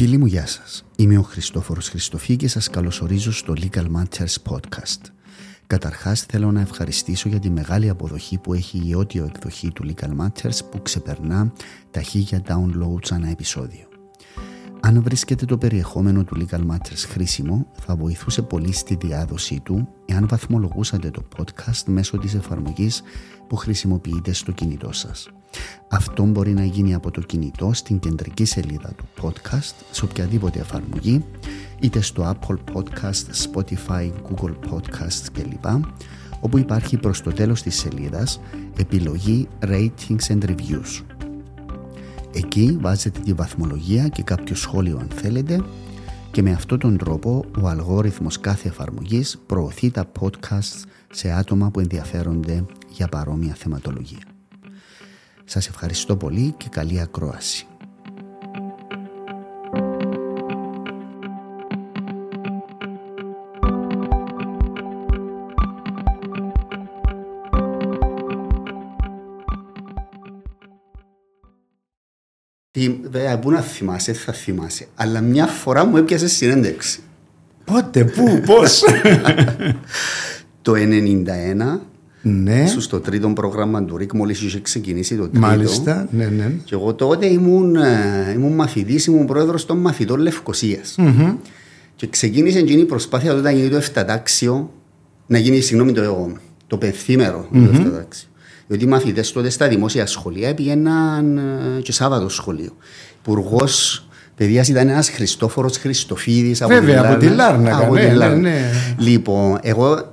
Φίλοι μου, γεια σας. Είμαι ο Χριστόφορος Χριστοφή και σας καλωσορίζω στο Legal Matters Podcast. Καταρχάς θέλω να ευχαριστήσω για τη μεγάλη αποδοχή που έχει η audio εκδοχή του Legal Matters που ξεπερνά τα χίλια downloads ανά επεισόδιο. Αν βρίσκεται το περιεχόμενο του Legal Matters χρήσιμο, θα βοηθούσε πολύ στη διάδοσή του εάν βαθμολογούσατε το podcast μέσω της εφαρμογής που χρησιμοποιείτε στο κινητό σας. Αυτό μπορεί να γίνει από το κινητό στην κεντρική σελίδα του podcast σε οποιαδήποτε εφαρμογή είτε στο Apple Podcast, Spotify, Google Podcasts κλπ όπου υπάρχει προς το τέλος της σελίδας επιλογή Ratings and Reviews. Εκεί βάζετε τη βαθμολογία και κάποιο σχόλιο αν θέλετε και με αυτόν τον τρόπο ο αλγόριθμος κάθε εφαρμογής προωθεί τα podcasts σε άτομα που ενδιαφέρονται για παρόμοια θεματολογία. Σας ευχαριστώ πολύ και καλή ακρόαση. Βέβαια, πού να θυμάσαι, θα θυμάσαι. Αλλά μια φορά μου έπιασε συνέντευξη. Πότε, πού, πώς; το 1991 ναι. στο τρίτο πρόγραμμα του ΡΙΚ μόλις είχε ξεκινήσει το τρίτο. Μάλιστα, ναι, ναι. Και εγώ τότε ήμουν, ε, ήμουν μαθητής, ήμουν πρόεδρος των μαθητών Λευκοσίας. Mm-hmm. Και ξεκίνησε εκείνη η προσπάθεια τότε να γίνει το εφτατάξιο, να γίνει, συγγνώμη, το, το πενθήμερο mm-hmm. το εφτατάξιο. Διότι οι μαθητές τότε στα δημόσια σχολεία πήγαιναν ε, και Σάββατο σχολείο. Υπουργός παιδείας ήταν ένας Χριστόφορος Χριστοφίδης από, Βέβαια, από τη Λάρνα. Από τη Λάρνα. Ναι, ναι. Λοιπόν, εγώ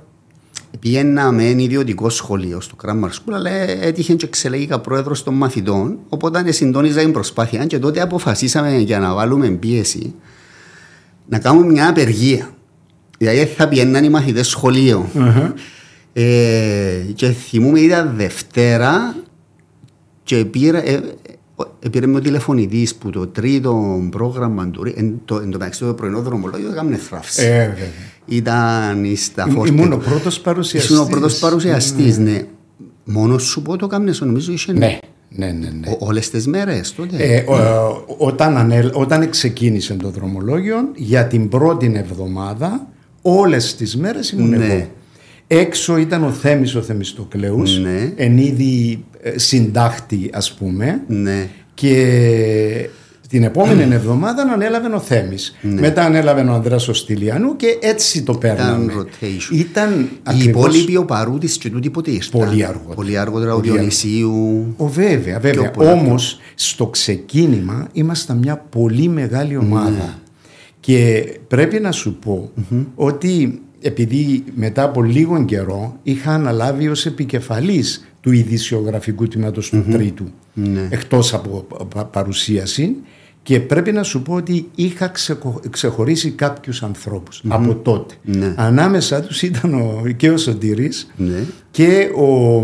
πήγαινα με ένα ιδιωτικό σχολείο στο Grammar School, αλλά έτυχε και εξελέγηκα πρόεδρος των μαθητών. Οπότε συντόνιζα την προσπάθεια και τότε αποφασίσαμε για να βάλουμε πίεση να κάνουμε μια απεργία. Δηλαδή θα πήγαιναν οι μαθητές σχολείο. Uh-huh. Ε, και θυμούμαι ήταν Δευτέρα και πήρα, ε, ε, πήρε με ο τηλεφωνητής που το τρίτο πρόγραμμα του εν το, εν το μεταξύ το πρωινό δρομολόγιο έκαμε θράψη. Ε, ήταν στα φόρτα. Ήμουν ο πρώτος παρουσιαστής. Ήσουν ο πρώτος παρουσιαστής, ναι. ναι. Μόνος σου πω το κάμνες, νομίζω είσαι. Ναι. Ναι, ναι, ναι. όλες τις μέρες τότε. Ε, ο, όταν, ανέλ, όταν ξεκίνησε το δρομολόγιο, για την πρώτη εβδομάδα, όλες τις μέρες ήμουν ναι. εγώ. Έξω ήταν ο Θέμης ο Θεμιστοκλέους, ναι. εν είδη ε, συντάχτη ας πούμε. Ναι. Και την επόμενη εβδομάδα ανέλαβε ο Θέμης. Ναι. Μετά ανέλαβε ο Ανδρέας ο Στυλιανού και έτσι το παίρναμε. Ήταν rotation. Ήταν Η ακριβώς... υπόλοιπη ο Παρούτης και τούτοι ποτέ ήρθαν. Πολύ αργότερα. Πολύ αργότερα ο Διονυσίου. Ο βέβαια, βέβαια. Όμως στο ξεκίνημα ήμασταν μια πολύ μεγάλη ομάδα. Ναι. Και πρέπει να σου πω mm-hmm. ότι επειδή μετά από λίγο καιρό είχα αναλάβει ως επικεφαλής του ειδησιογραφικού τμήματος του τρίτου ναι. εκτός από παρουσίαση και πρέπει να σου πω ότι είχα ξεχωρίσει κάποιους από τότε. Ναι. Ανάμεσα τους ήταν ο, και ο Σωτήρης ναι. και ο,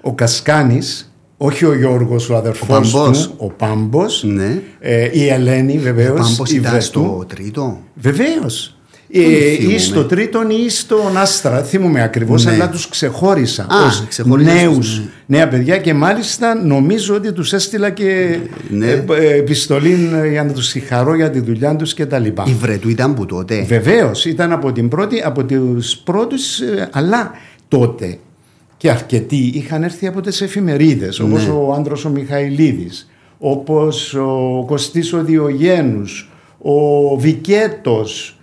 ο Κασκάνης όχι ο Γιώργος ο αδερφός ο του, ο Πάμπος, ναι. ε, η Ελένη βεβαίως. Ο Πάμπος ήταν στο τρίτο. Βεβαίως. Ε, ή στο τρίτον ή στον Άστρα, θυμούμαι ακριβώς, ναι. αλλά τους ξεχώρισα ως νέους ναι. νέα παιδιά και μάλιστα νομίζω ότι τους έστειλα και ναι. Ε, ε, επιστολή για να τους συγχαρώ για τη δουλειά τους κτλ. Η Βρετού ήταν που τότε. Βεβαίως, ήταν από την πρώτη, από τους πρώτους, αλλά τότε και αρκετοί είχαν έρθει από τις εφημερίδες, ναι. όπως ο άντρος ο Μιχαηλίδης, όπως ο Κωστής ο Διογένους, ο Βικέτος, ε,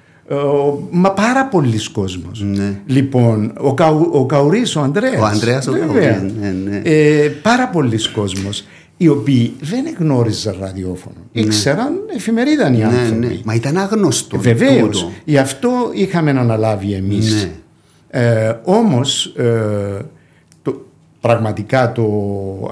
μα πάρα πολλοί κόσμος. Ναι. Λοιπόν, ο, Καου, ο Καουρής, ο Ανδρέας. Ο Ανδρέας, ο Καουρής, ναι, ναι. Ε, πάρα πολλοί κόσμος οι οποίοι δεν γνώριζαν ραδιόφωνο. Ναι. Ήξεραν εφημερίδα οι ναι, άνθρωποι. Ναι. Μα ήταν άγνωστο. Βεβαίως. Γι' αυτό είχαμε αναλάβει εμείς. Ναι. Ε, Όμως, ε, πραγματικά το,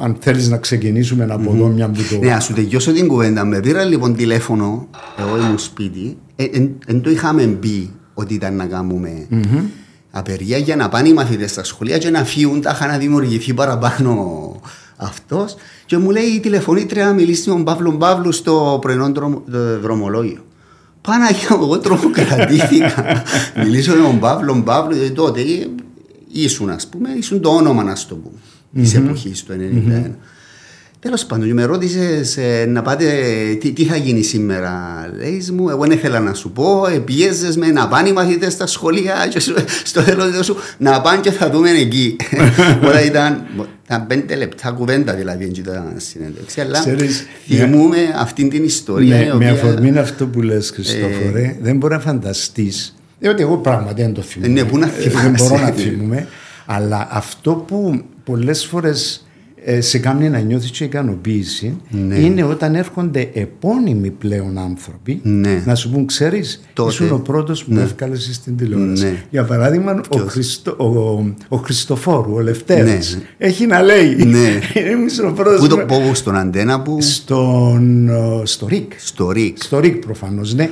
αν θέλεις να ξεκινήσουμε από mm-hmm. εδώ μια που το... Ναι, ας σου τελειώσω την κουβέντα. Με πήρα λοιπόν τηλέφωνο, εγώ ήμουν σπίτι, δεν ε, το είχαμε μπει ότι ήταν να κάνουμε mm-hmm. απεργία για να πάνε οι μαθητές στα σχολεία και να φύγουν, τα είχα να δημιουργηθεί παραπάνω αυτός και μου λέει η τηλεφωνήτρια να μιλήσει με τον Παύλο Παύλου στο πρωινό δρομολόγιο. Παναγία μου, εγώ τρομοκρατήθηκα. Μιλήσω με τον Παύλο Παύλο, τότε ήσουν, ας πούμε, ήσουν το όνομα, να το πούμε, της εποχής του 1991. Τέλος πάντων, με ρώτησες ε, να πάτε, τι, τι, θα γίνει σήμερα. Λέει μου, εγώ δεν ήθελα να σου πω, ε, πιέζε με να πάνε οι μαθητές στα σχολεία και στο τέλος σου να πάνε και θα δούμε εκεί. Όλα ήταν, ήταν πέντε λεπτά κουβέντα δηλαδή έτσι ήταν συνέντευξη. Αλλά θυμούμε αυτή την ιστορία. Με, οποία... με αφορμή αυτό που λες, Χριστόφορε, ε, δεν μπορεί να φανταστείς. Διότι εγώ πράγματι δεν το θυμούμαι. Ναι, πού να δεν μπορώ να θυμούμαι. Αλλά αυτό που πολλές φορές ε, σε κάνει να νιώθεις και ικανοποίηση ναι. είναι όταν έρχονται επώνυμοι πλέον άνθρωποι ναι. να σου πούν ξέρεις, ήσουν ο πρώτος που ναι. έβγαλε στην τηλεόραση. Ναι. Για παράδειγμα ο, Χριστο, ο, ο Χριστοφόρου, ο Λευτέρης ναι. έχει να λέει ναι. ο πρώτος Πού το πω στον Αντένα που... Στον, στο ΡΙΚ Στο ΡΙΚ Στο ΡΙΚ προφανώς ναι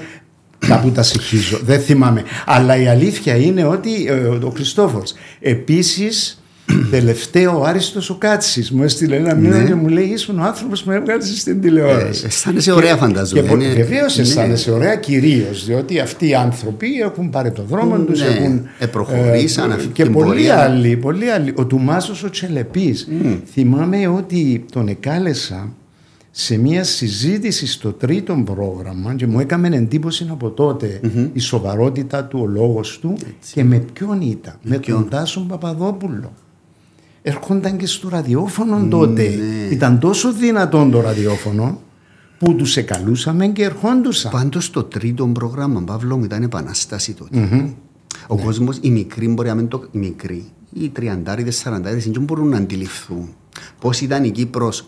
Κάπου τα συγχύζω, δεν θυμάμαι. Αλλά η αλήθεια είναι ότι ε, ο Χριστόφορος επίσης Τελευταίο ο Άριστος ο Κάτσης μου έστειλε ένα μήνυμα ναι. και μου λέει: Ήσουν ο άνθρωπος που με έβγαλε στην τηλεόραση. Ε, αισθάνεσαι ωραία, φανταζόμαι. Βεβαίως ναι. αισθάνεσαι ωραία, κυρίως διότι αυτοί οι άνθρωποι έχουν πάρει το δρόμο τους, ναι. έχουν. Ε, προχωρήσαν ε, Και πολλοί άλλοι, πολλοί άλλοι. Ο Τουμάσος ο Τσελεπής. Mm. Θυμάμαι ότι τον εκάλεσα σε μια συζήτηση στο τρίτο πρόγραμμα και μου έκανε εντύπωση από τότε mm-hmm. η σοβαρότητα του, ο λόγος του Έτσι. και με ποιον ήταν, με, με τον Τάσο Παπαδόπουλο έρχονταν και στο ραδιόφωνο τότε. Ναι. Ήταν τόσο δυνατόν το ραδιόφωνο που τους εκαλούσαμε και ερχόντουσαν. Πάντως το τρίτο πρόγραμμα, Παύλο μου, ήταν επανάσταση τότε. Mm-hmm. Ο ναι. κόσμος, οι μικροί μπορεί να μην το. Οι μικροί, οι τριαντάριδες, σαραντάριδες, δεν μπορούν να αντιληφθούν πώς ήταν η Κύπρος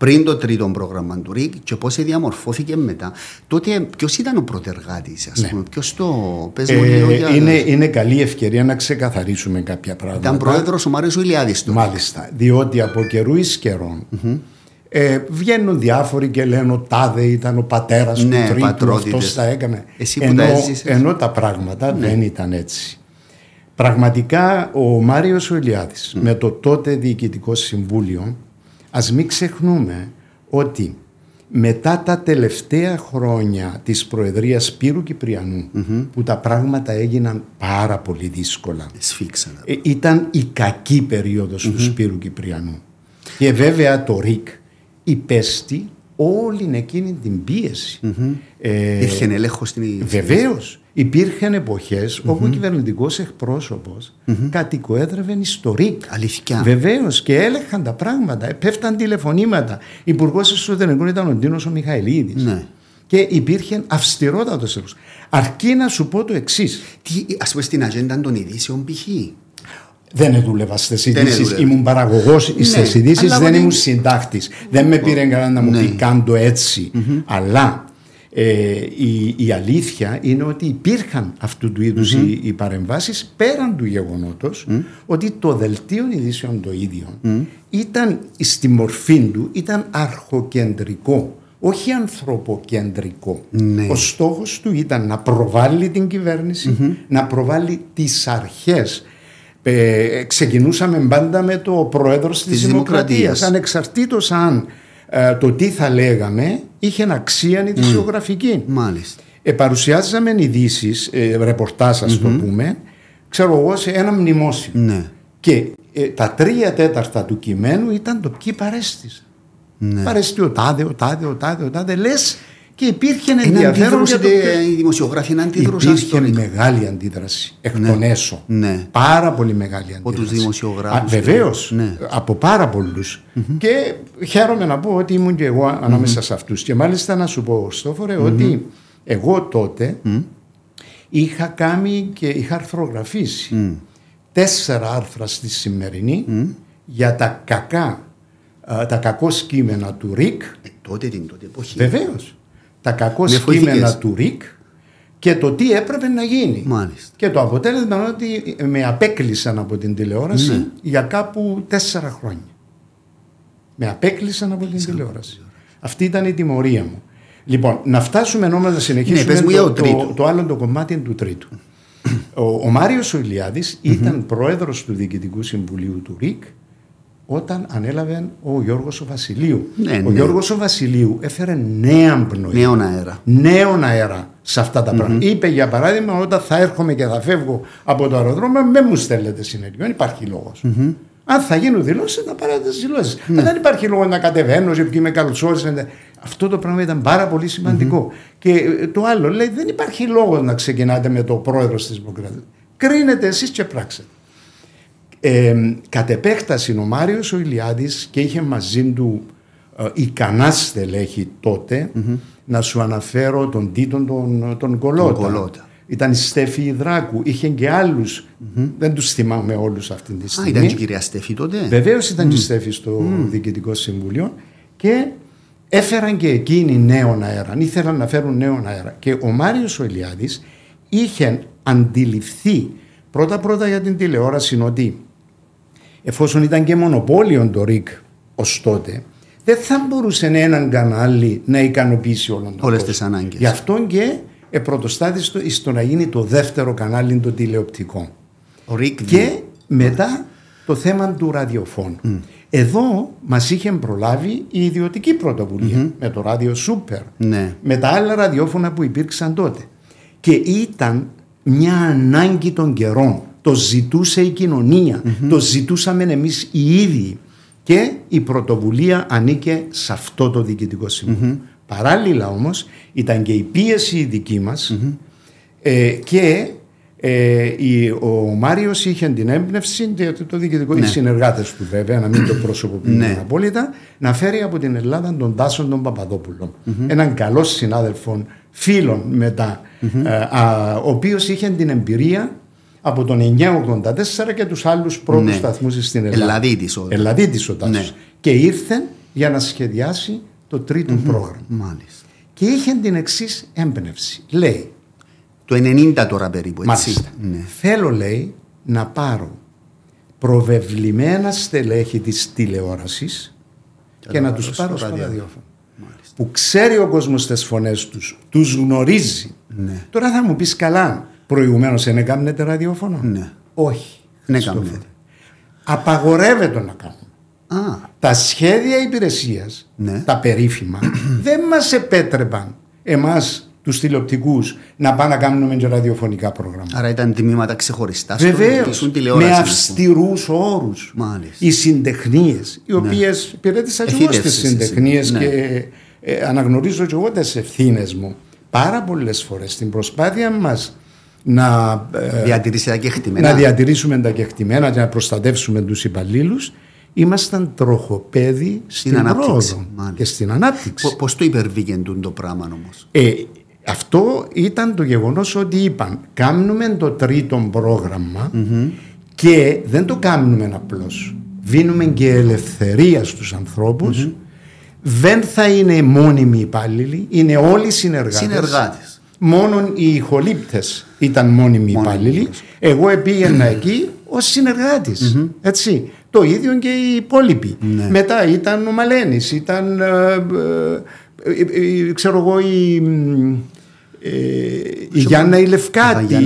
πριν το τρίτο πρόγραμμα του ΡΙΚ και πώς διαμορφώθηκε μετά. Τότε ποιος ήταν ο πρωτεργάτης, ας ναι. πούμε, ποιος το παίζει ε, για... είναι, είναι καλή ευκαιρία να ξεκαθαρίσουμε κάποια πράγματα. Ήταν πρόεδρος ο Μάριος Ιλιάδης Μάλιστα. Διότι από καιρού εις καιρών mm-hmm. ε, βγαίνουν διάφοροι και λένε ο Τάδε ήταν ο πατέρας ναι, του τρίτου, αυτός τα έκανε. Εσύ ενώ, τα ενώ τα πράγματα ναι. δεν ήταν έτσι. Πραγματικά ο Μάριος ο Ηλιάδης mm. με το τότε Διοικητικό Συμβούλιο Ας μην ξεχνούμε ότι μετά τα τελευταία χρόνια της Προεδρίας Σπύρου που τα πράγματα έγιναν πάρα πολύ δύσκολα. Ε, ήταν η κακή του Σπύρου Κυπριανού. Και βέβαια το ΡΙΚ υπέστη όλη εκείνη την πίεση. Mm-hmm. Ε, έλεγχο στην Βεβαίως. Υπήρχαν εποχές mm-hmm. όπου ο κυβερνητικός εκπρόσωπος mm-hmm. κατοικοέδρευε ιστορικ. Αλήθεια. Βεβαίως και έλεγχαν τα πράγματα. Πέφταν τηλεφωνήματα. Υπουργός Εσωτερικών ήταν ο Ντίνος ο Μιχαηλίδης. Ναι. Και υπήρχε αυστηρότατος έλεγχο. Αρκεί να σου πω το εξής. Α πούμε στην ατζέντα των ειδήσεων π.χ. Δεν δούλευα στις ειδήσεις. Ήμουν παραγωγός ναι, στις ειδήσεις, δεν ήμουν συντάκτης. Δεν με πήρε κανένα να μου ναι. πει κάντο έτσι. Mm-hmm. Αλλά ε, η, η, αλήθεια είναι ότι υπήρχαν αυτού του είδους mm-hmm. οι, οι παρεμβάσεις πέραν του γεγονότος mm-hmm. ότι το δελτίο ειδήσεων το ίδιο ήταν στη μορφή του ήταν αρχοκεντρικό όχι ανθρωποκεντρικό. Ναι. Ο στόχος του ήταν να προβάλλει την κυβέρνηση, να προβάλλει τις αρχές ε, ξεκινούσαμε πάντα με το πρόεδρο της, της Δημοκρατίας. Δημοκρατίας. Ανεξαρτήτως αν ε, το τι θα λέγαμε είχε αξία ειδησιογραφική. Mm. Μάλιστα. Ε, παρουσιάζαμε ειδήσεις, ε, ρεπορτάζ, ας mm-hmm. το πούμε, ξέρω εγώ, σε ένα μνημόσυνο. Ναι. Και ε, τα τρία τέταρτα του κειμένου ήταν το ποιοι παρέστησαν. Ναι. Παρέστη ο τάδε, ο τάδε, ο τάδε, ο τάδε. Λες και υπήρχε ενδιαφέρον. Για το... Οι δημοσιογράφοι να αντίδρουσαν Υπήρχε μεγάλη αντίδραση εκ ναι. των έσω. Ναι. Πάρα πολύ μεγάλη αντίδραση. Από τους δημοσιογράφους. Βεβαίως. Ναι. Από πάρα πολλούς. Mm-hmm. Και χαίρομαι να πω ότι ήμουν και εγώ ανάμεσα mm-hmm. σε αυτούς. Και μάλιστα να σου πω, Στόφορε, mm-hmm. ότι εγώ τότε είχα κάνει και είχα αρθρογραφήσει τέσσερα άρθρα στη σημερινή για τα κακά τα κακό κείμενα του ΡΙΚ. Ε, τότε την τότε εποχή. Βεβαίως τα κακό κείμενα του ΡΙΚ και το τι έπρεπε να γίνει. Μάλιστα. Και το αποτέλεσμα είναι ότι με απέκλεισαν από την τηλεόραση ναι. για κάπου τέσσερα χρόνια. Με απέκλεισαν από την τηλεόραση. Αυτή ήταν η τιμωρία μου. Λοιπόν, να φτάσουμε ενώ να συνεχίσουμε ναι, το, το, το, άλλο το κομμάτι του τρίτου. ο, ο Μάριος Ολιάδης ήταν πρόεδρος του Διοικητικού Συμβουλίου του ΡΙΚ όταν ανέλαβε ο Γιώργος ο Βασιλείου. Ναι, ο ναι. Γιώργος ο Βασιλείου έφερε νέα πνοή. Νέον αέρα. Νέον αέρα σε αυτά τα πράγματα. Είπε για παράδειγμα όταν θα έρχομαι και θα φεύγω από το αεροδρόμιο με μου στέλνετε συνεργείο. Δεν υπάρχει λόγος. Αν θα γίνουν δηλώσεις, να πάρετε τις δηλώσεις. Ναι. Δεν υπάρχει λόγος να κατεβαίνω και ποιοι με καλωσόρισαν. Αυτό το πράγμα ήταν πάρα πολύ Και ε, το άλλο λέει: Δεν υπάρχει λόγος να ξεκινάτε με το πρόεδρο της Δημοκρατίας. Κρίνετε εσείς και πράξετε. Ε, κατ' επέκταση ο Μάριος ο Ηλιάδης και είχε μαζί του ε, ικανά στελέχη να σου αναφέρω τον Τίτον τον, τον Κολότα. Ήταν η Στέφη Ιδράκου, είχε και άλλους. Δεν τους θυμάμαι όλους αυτή τη στιγμή. Α, ήταν και η κυρία Στέφη τότε; Βεβαίως ήταν και η Στέφη στο Διοικητικό Συμβούλιο και έφεραν και εκείνοι νέον αέρα. Ήθελαν να φέρουν νέον αέρα. Και ο Μάριος ο είχε αντιληφθεί πρώτα-πρώτα για την τηλεόραση ότι εφόσον ήταν και μονοπόλιο το ΡΙΚ ως τότε, δεν θα μπορούσε έναν κανάλι να ικανοποιήσει όλον τον Όλες τις ανάγκες. Γι' αυτό και επρωτοστάτησε στο να γίνει το δεύτερο κανάλι το τηλεοπτικό. Ο ΡΙΚ και μετά το θέμα του ραδιοφώνου. Εδώ μας είχε προλάβει η ιδιωτική με το ράδιο Super, ναι. με τα άλλα ραδιόφωνα που υπήρξαν τότε. Και ήταν μια ανάγκη των καιρών. Το ζητούσε η κοινωνια το ζητούσαμε εμείς οι ίδιοι. Και η πρωτοβουλία ανήκε σε αυτό το διοικητικό Παράλληλα όμως ήταν και η πίεση η δική μας. Ε, και ε, η, ο Μάριος είχε την έμπνευση, το διοικητικό, ναι. οι συνεργάτες του βέβαια, να μην το προσωποποιούμε ναι. απόλυτα, να φέρει από την Ελλάδα τον Τάσον τον παπαδοπουλο Έναν καλό συνάδελφο, φίλων μετά, ε, ο οποίος είχε την εμπειρία από τον 984 και τους άλλους πρώτους ναι. σταθμούς στην Ελλάδα. Ελλαδίτης ο, Ελλαδίτης ο Τάσος. Ναι. Και ήρθε για να σχεδιάσει το τριτο πρόγραμμα. Μάλιστα. Και είχε την εξής έμπνευση. Λέει. Το 90 τώρα περίπου, έτσι. Ναι. Θέλω, λέει, να πάρω προβεβλημένα στελέχη της τηλεόρασης και, να τους πάρω στο ραδιόφωνο. Που ξέρει ο κόσμος τις φωνές τους, τους γνωρίζει. Ναι. Τώρα θα μου πεις καλά, προηγουμένως δεν έκανετε ραδιόφωνο; Ναι. Όχι. Ναι, κάνουμε. Απαγορεύεται να κάνουμε. Α. Τα σχέδια υπηρεσίας, ναι. τα περίφημα, δεν μας επέτρεπαν εμάς τους τηλεοπτικούς να πάνε να κάνουμε και ραδιοφωνικά πρόγραμματα. Άρα ήταν τμήματα ξεχωριστά Βεβαίως. Με αυστηρούς όρους. Οι συντεχνίες, οι οποίες ναι. υπηρέτησα και εγώ στι συντεχνίες ναι. και ε, αναγνωρίζω και εγώ τις ευθύνες μου. Πάρα πολλές φορές στην προσπάθεια μας να, ε, να διατηρήσουμε τα κεκτημένα και να προστατεύσουμε τους υπαλλήλους, ήμασταν τροχοπέδι στην, στην πρόοδο και στην ανάπτυξη. Πώς το υπερβήκε το πράγμα όμως; Ε, αυτό ήταν το γεγονός ότι είπαν κάνουμε το τρίτο πρόγραμμα και δεν το κάνουμε απλώς. Δίνουμε και ελευθερία στους ανθρώπους. Δεν θα είναι μόνιμοι υπάλληλοι, είναι όλοι συνεργάτες. Συνεργάτες. Μόνο οι ηχολήπτες ήταν μόνιμοι υπάλληλοι. Εγώ πήγαινα εκεί ως συνεργάτης. Έτσι. Το ίδιο και οι υπόλοιποι. Ναι. Μετά ήταν ο Μαλένης, ήταν ε, ε, ε, ξέρω εγώ η, η Γιάννα η Λευκάτη,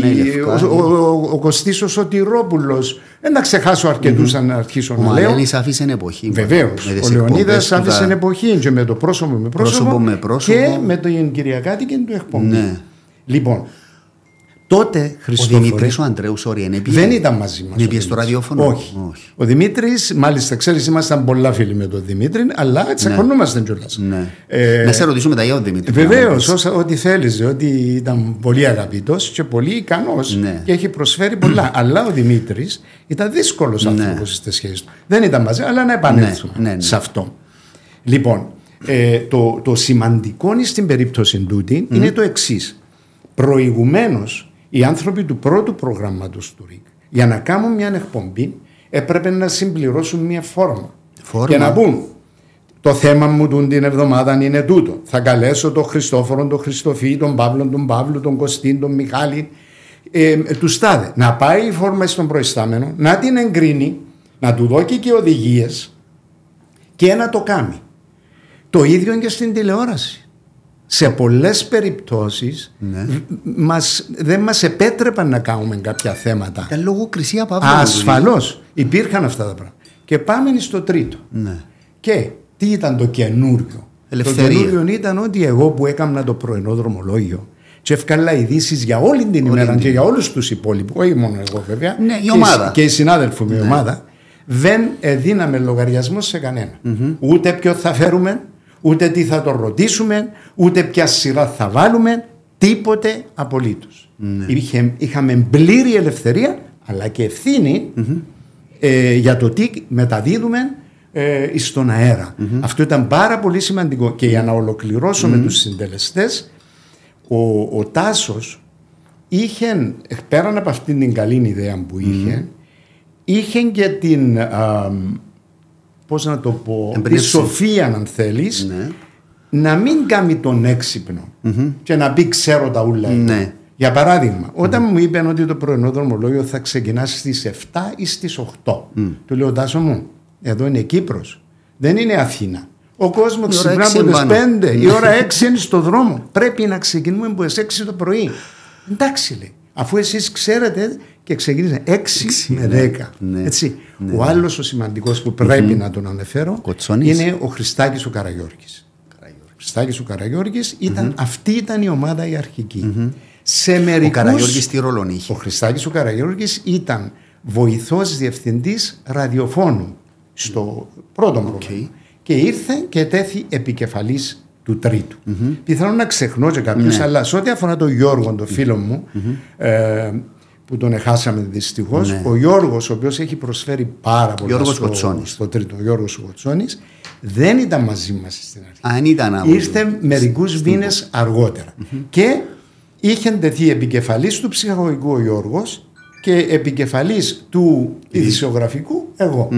ο, ο, ο Κωστής ο Σωτηρόπουλος. Δεν να ξεχάσω αρκετούς αν αρχίσω να λέω. Ο Μαλένης άφησε εποχή. Βεβαίως. Ο Λεωνίδας άφησε εποχή και με το πρόσωπο με πρόσωπο, με πρόσωπο. και με τον Κυριακάτη και του εκπομπή. Ναι. Λοιπόν, Τότε Ο Δημήτρης ο Αντρέου Όριεν δεν ήταν μαζί μας. Δεν στο ραδιόφωνο. Όχι. Ο Δημήτρης, μάλιστα, ξέρεις, ήμασταν πολλά φίλοι με τον Δημήτρη, αλλά τσακωνόμαστε ναι. κιόλας. Ναι. Ε, να σε ρωτήσουμε μετά για τον Δημήτρη. Βεβαίως, ό,τι θέλεις, ότι ήταν πολύ αγαπητός και πολύ ικανός ναι. και έχει προσφέρει πολλά. αλλά ο Δημήτρης ήταν δύσκολος ναι. άνθρωπος στις σχέσεις του. Δεν ήταν μαζί, αλλά να επανέλθουμε ναι, ναι, σε αυτό. Λοιπόν, ε, το, το σημαντικό στην περίπτωση τούτη είναι το εξής. Προηγουμένως οι άνθρωποι του πρώτου προγράμματος του ΡΙΚ για να κάνουν μια εκπομπή έπρεπε να συμπληρώσουν μια φόρμα. φόρμα. Και να πούν το θέμα μου την εβδομάδα είναι τούτο. Θα καλέσω τον Χριστόφορο, τον Χριστοφή, τον Παύλο, τον Παύλο, τον Κωστίν, τον Μιχάλη, ε, τους στάδε. Να πάει η φόρμα στον προϊστάμενο, να την εγκρίνει, να του δώσει και οδηγίες και να το κάνει. Το ίδιο και στην τηλεόραση σε πολλές περιπτώσεις ναι. μας, δεν μας επέτρεπαν να κάνουμε κάποια θέματα. Για λογοκρισία Παύλο. Ασφαλώς. Υπήρχαν αυτά τα πράγματα. Και πάμε στο τρίτο. Ναι. Και τι ήταν το καινούριο; Ελευθερία. Το καινούριο ήταν ότι εγώ που έκανα το πρωινό δρομολόγιο και εύκαλα ειδήσεις για όλη την όλη ημέρα την... και για όλους τους υπόλοιπους, όχι μόνο εγώ βέβαια. Ναι, η ομάδα. Και, οι συνάδελφοι μου, η ναι. ομάδα, δεν δίναμε λογαριασμό σε κανενα Ούτε ποιο θα φέρουμε, ούτε τι θα τον ρωτήσουμε, ούτε ποια σειρά θα βάλουμε, τίποτε απολύτως. Ναι. είχαμε πλήρη ελευθερία αλλά και ευθυνη ε, για το τι μεταδίδουμε ε, στον αερα Αυτό ήταν πάρα πολύ σημαντικό. Και για να ολοκληρώσω με τους συντελεστές ο, ο Τάσος είχε πέραν από αυτήν την καλή ιδέα που είχε είχε και την α, πώς να το πω η σοφία αν θέλεις ναι. να μην κάνει τον εξυπνο και να πει ξέρω τα ούλα ναι. Για παράδειγμα, όταν μου είπαν ότι το πρωινό δρομολόγιο θα ξεκινάσει στις 7 ή στις 8 του λέω Τάσο μου, εδώ είναι Κύπρος, δεν είναι Αθήνα. Ο κόσμος ξυπνά από τις 5, η ώρα 6 είναι στο δρόμο. Πρέπει να ξεκινούμε από τι 6 το πρωί. Εντάξει λέει. Αφού εσείς ξέρετε και ξεκινήσατε 6, 6 με 10. Ναι, ναι, Έτσι. Ναι, ο άλλος ο σημαντικός που πρέπει να τον αναφέρω είναι ο Χριστάκης ο Καραγιώργης. Ο Χριστάκης ο Καραγιώργης ήταν, αυτή ήταν η ομάδα η αρχική. Σε μερικούς, ο Καραγιώργης τι ρόλο είχε; Ο Χριστάκης ο Καραγιώργης ήταν βοηθός διευθυντής ραδιοφώνου στο πρώτο πρόγραμμα. Και ήρθε και τέθη επικεφαλής του τρίτου. Mm-hmm. Πιθανόν να ξεχνώ και κάποιους, ναι. αλλά σε ό,τι αφορά τον Γιώργο, τον φίλο μου, ε, που τον εχάσαμε δυστυχώς, ναι. ο Γιώργος, ο οποίος έχει προσφέρει πάρα πολύ στο, στο τρίτο, ο Γιώργος Κοτσόνη, δεν ήταν μαζί μας στην αρχή. Αν ήταν Ήρθε μερικούς μήνες αργότερα. Και είχε τεθεί επικεφαλής του ψυχαγωγικού ο Γιώργος και επικεφαλής του ειδησιογραφικού εγώ.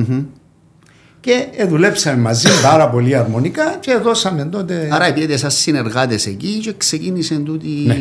Και δουλέψαμε μαζί πάρα πολύ αρμονικά και δώσαμε τότε. Άρα, επειδή εσά συνεργάτες εκεί, και ξεκίνησε τούτη. Ναι.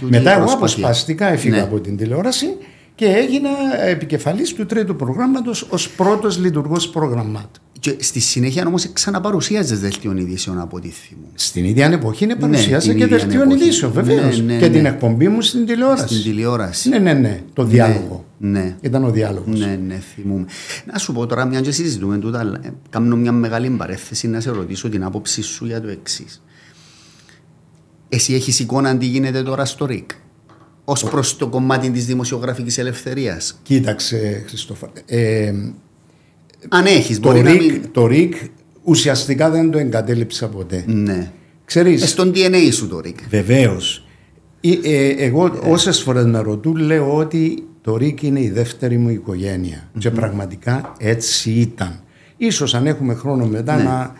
τούτη Μετά, εγώ αποσπαστικά έφυγα ναι. από την τηλεόραση και έγινα επικεφαλής του τρίτου προγράμματος ως πρώτος λειτουργός προγραμμάτων. Και στη συνέχεια όμως ξαναπαρουσίαζες δελτίο ειδήσεων από ό,τι θυμούμαι. Στην ίδια εποχή είναι παρουσίαζε ναι, και δελτίο ειδήσεων, βεβαίως. Ναι, ναι, και την ναι. εκπομπή μου στην τηλεόραση. Στην τηλεόραση. Ναι, ναι, ναι. Το διάλογο. Ναι. Ήταν ο διάλογος. Ναι, ναι, θυμούμαι. Να σου πω τώρα, μια και συζητούμε τούτα, ε, κάνω μια μεγάλη παρέθεση να σε ρωτήσω την άποψή σου για το εξής. Εσύ έχεις εικόνα τι γίνεται τώρα στο ΡΙΚ ως προς το κομμάτι της δημοσιογραφικής ελευθερίας; Κοίταξε, Χριστόφα. Ε, αν έχεις, το, ΡΙΚ, μην... το ΡΙΚ ουσιαστικά δεν το εγκατέλειψα ποτέ. Ναι. Ξέρεις, ε, στον DNA σου το ΡΙΚ. Βεβαίως. Ε, εγώ ε. όσες φορές με ρωτούν, λέω ότι το ΡΙΚ είναι η δεύτερη μου οικογένεια. Mm-hmm. Και πραγματικά έτσι ήταν. Ίσως αν έχουμε χρόνο μετά ναι. να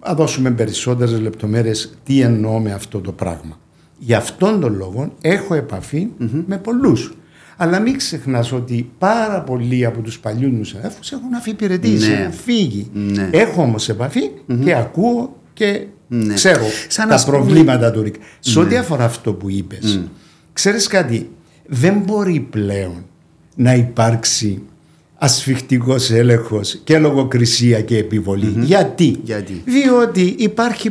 α, δώσουμε περισσότερες λεπτομέρειες τι εννοώ με αυτό το πράγμα. Γι' αυτόν τον λόγο έχω με πολλούς. Αλλά μην ξεχνάς ότι πάρα πολλοί από τους παλιούς μου συναδέλφους έχουν αφιπηρετήσει, ναι. έχουν φύγει. Ναι. Έχω όμως και ακούω και ναι. ξέρω Σαν τα προβλήματα του ΡΙΚ. Σε ό,τι ναι. αφορά αυτό που είπες, mm. ξέρεις κάτι, δεν μπορεί πλέον να υπάρξει ασφιχτικός έλεγχος και λογοκρισία και επιβολη Γιατί; Γιατί; Διότι υπάρχει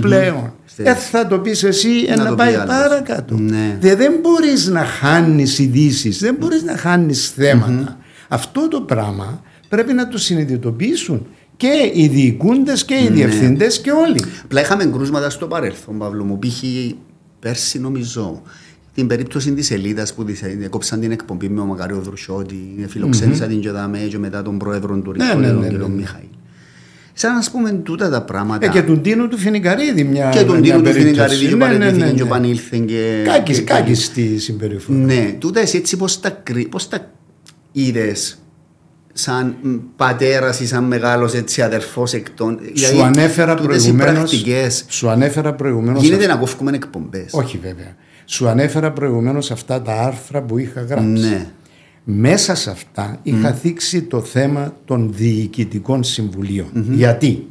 πλέον. Ε, θα το πεις εσύ ε, να, να πάει παρακάτω. Ναι. δεν μπορείς να χάνεις ειδήσεις, δεν μπορείς να χάνεις Αυτό το πράγμα πρέπει να το συνειδητοποιήσουν και οι διοικούντες και οι ναι. διευθυντές και όλοι. Απλά είχαμε κρούσματα στο παρελθόν, Παύλο μου. Π.χ. πέρσι, νομίζω, την περίπτωση της Ελίδας που έκοψαν την εκπομπή με ο Μακάριο Δρουσιώτη, φιλοξένησα mm-hmm. την Τζοδαμέ και μετά τον πρόεδρο του Ρικόλου, ναι, ναι, ναι, τον ναι, ναι. Μιχαήλ. Σαν να πούμε τούτα τα πράγματα. Ε, και τον Τίνο του Φινικαρίδη μια Και τον Τίνο του Φινικαρίδη και ναι, ναι, ναι, και επανήλθε και... Κάκης, κάκης στη συμπεριφορά. Ναι, τούτα εσύ έτσι πώς τα, πώς τα είδες σαν πατέρας ή σαν μεγάλος έτσι αδερφός εκτών. Σου δηλαδή, ανέφερα προηγουμένω. Σου ανέφερα προηγουμένως. Γίνεται να κόφουμε εκπομπές. Όχι βέβαια. Σου ανέφερα προηγουμένως αυτά τα άρθρα που είχα γράψει. Ναι. Μέσα σε αυτά είχα δείξει το θέμα των διοικητικών Γιατί;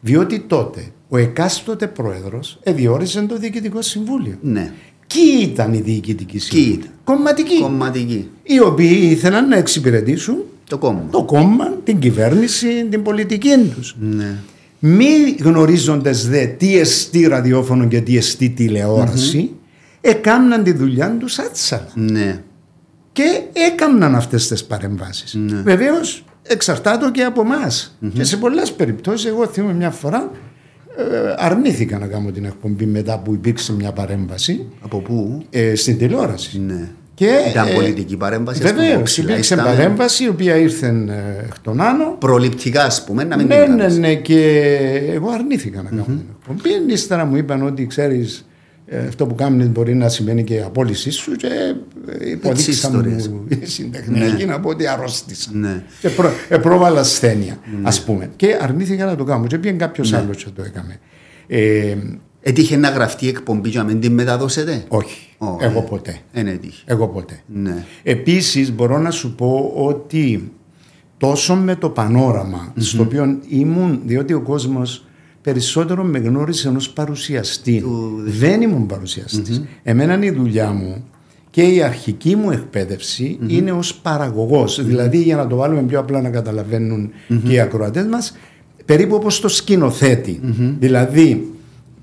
Διότι τότε ο εκάστοτε πρόεδρος εδιόριζε το διοικητικό συμβούλιο. Ναι. Ποιοι ήταν οι διοικητικοί σύμβουλοι. Κομματικοί. Κομματικοί. Οι οποίοι ήθελαν να εξυπηρετήσουν το κόμμα. το κόμμα, την κυβέρνηση, την πολιτική τους. Ναι. Μη γνωρίζοντα δε τι εστί ραδιόφωνο και τι εστί τηλεόραση, mm-hmm. Έκαναν τη δουλειά τους άτσαλα. Ναι και έκαναν αυτές τις παρεμβάσεις. Ναι. Βεβαίως εξαρτάται και από εμάς. Και σε πολλές περιπτώσεις εγώ θυμάμαι μια φορά ε, αρνήθηκα να κάνω την εκπομπή μετά που υπήρξε μια παρέμβαση. Από πού; Ε, στην τηλεόραση. Ναι. Και, Ήταν ε, πολιτική παρέμβαση. Βεβαίως, υπήρξε παρέμβαση η οποία ήρθε ε, εκ των άνω. Προληπτικά, ας πούμε, να μην Ναι, ναι, ναι, και εγώ αρνήθηκα να κάνω την εκπομπή. Ύστερα μου είπαν ότι ξέρεις, αυτό που κάνουν μπορεί να σημαίνει και η απόλυσής σου και υποδείξα μου συντεχνιακή να πω ότι αρρώστησα. Ναι. Και προ, ε, πρόβαλα ασθένεια, ας πούμε. Και αρνήθηκα να το κάνω. Και πήγαινε κάποιος άλλος και το έκαμε. Ε, Έτυχε να γραφτεί εκπομπή για να μην την μεταδώσετε; Όχι. Oh, εγώ ε, ποτέ. Δεν έτυχε. Εγώ ποτέ. Ναι. Επίσης μπορώ να σου πω ότι τόσο με το πανόραμα mm-hmm. στο οποίο ήμουν, διότι ο κόσμος περισσότερο με γνώρισε ενός παρουσιαστή. Του... Δεν ήμουν παρουσιαστής. Mm-hmm. Εμένα η δουλειά μου και η αρχική μου εκπαίδευση mm-hmm. είναι ως παραγωγός. Mm-hmm. Δηλαδή για να το βάλουμε πιο απλά να καταλαβαίνουν mm-hmm. και οι ακροατές μας, περίπου όπως το σκηνοθέτη. Δηλαδή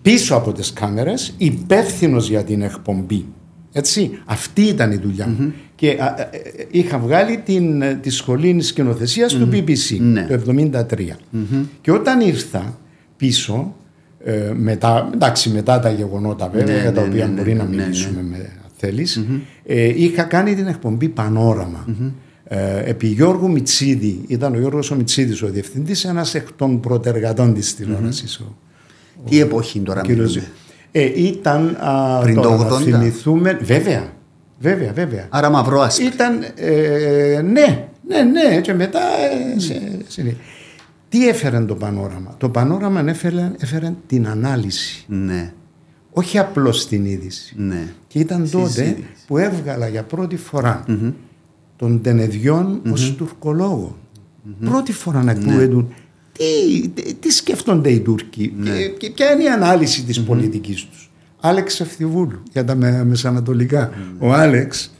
πίσω από τις κάμερες υπεύθυνος για την εκπομπή. Έτσι, αυτή ήταν η δουλειά mm-hmm. Και α, α, είχα βγάλει την, τη σχολή σκηνοθεσίας mm-hmm. του BBC ναι. το 1973. Mm-hmm. Και όταν ήρθα πίσω, ε, μετά, εντάξει, μετά τα γεγονότα βέβαια, ναι, για τα ναι, οποία ναι, μπορεί να μιλήσουμε με, θέλεις, ε, είχα κάνει την εκπομπή Πανόραμα. Ε, επί Γιώργου Μιτσίδη, ήταν ο Γιώργος ο Μιτσίδης ο διευθυντής, ένας εκ των προτεργατών της τηλεόρασης. Τι εποχή τώρα μιλούμε. Ε, ήταν. Α, Πριν τώρα, το 80. Να θυμηθούμε. Βέβαια. Βέβαια, βέβαια. Άρα μαυρό άσπρο. Ήταν. Ε, ναι, ναι, ναι. Και μετά. Ε, σε, σε, τι έφερε το πανόραμα; Το πανόραμα έφερε, έφερε την ανάλυση. Ναι. Όχι απλώς την είδηση. Ναι. Και ήταν τότε που έβγαλα για πρώτη φορά mm-hmm. τον Τενεδιόν mm-hmm. ως τουρκολόγο. Mm-hmm. Πρώτη φορά να ακούγεται ναι τι, τι σκέφτονται οι Τούρκοι; Ναι. και, ποια είναι η ανάλυση της mm-hmm. πολιτικής τους; Άλεξ Ευθυβούλου για τα μεσανατολικά. Mm-hmm. Ο Άλεξ,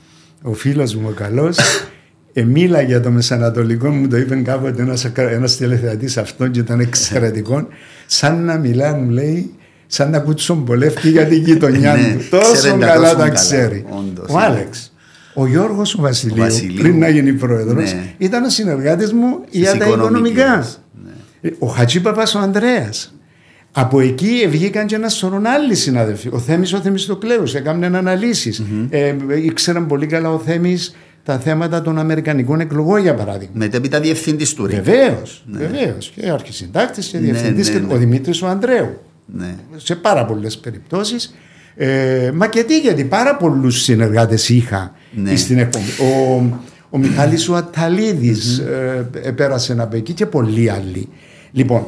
ο φίλος μου ο καλός, ε, μίλα για το μεσανατολικό μου το είπε κάποτε ένας, ένας τηλεθεατής αυτόν και ήταν εξαιρετικό σαν να μιλά μου λέει σαν να κουτσομπολεύει για την γειτονιά ναι, του τόσο καλά τα ξέρει ο Άλεξ ο Γιώργος ο Βασιλείου, ο Βασιλείου, πριν να γίνει πρόεδρος ναι. ήταν ο συνεργάτης μου για τα οικονομικά ο Χατζή Παπάς ο Ανδρέας. Από εκεί βγήκαν και ένας σωρό άλλοι συνάδελφοι. Ο Θέμης ο Θεμιστοκλέους έκαναν αναλύσει. Mm-hmm. Ε, ήξεραν πολύ καλά ο Θέμης τα θέματα των Αμερικανικών εκλογών, για παράδειγμα. Μετέπειτα διευθυντής του Βεβαίως. Ναι. Βεβαίως. Και αρχισυντάκτης και διευθυντής ναι, ναι, ναι. ο Δημήτρης ο Ανδρέου. Ναι. Σε πάρα πολλές περιπτώσεις. Ε, μα και τι, γιατί πάρα πολλούς συνεργάτες είχα ναι. στην εκπομπή. Ο, ο Μιχάλης ο Αταλίδης mm-hmm. ε, πέρασε από εκεί και πολλοί άλλοι. Λοιπόν,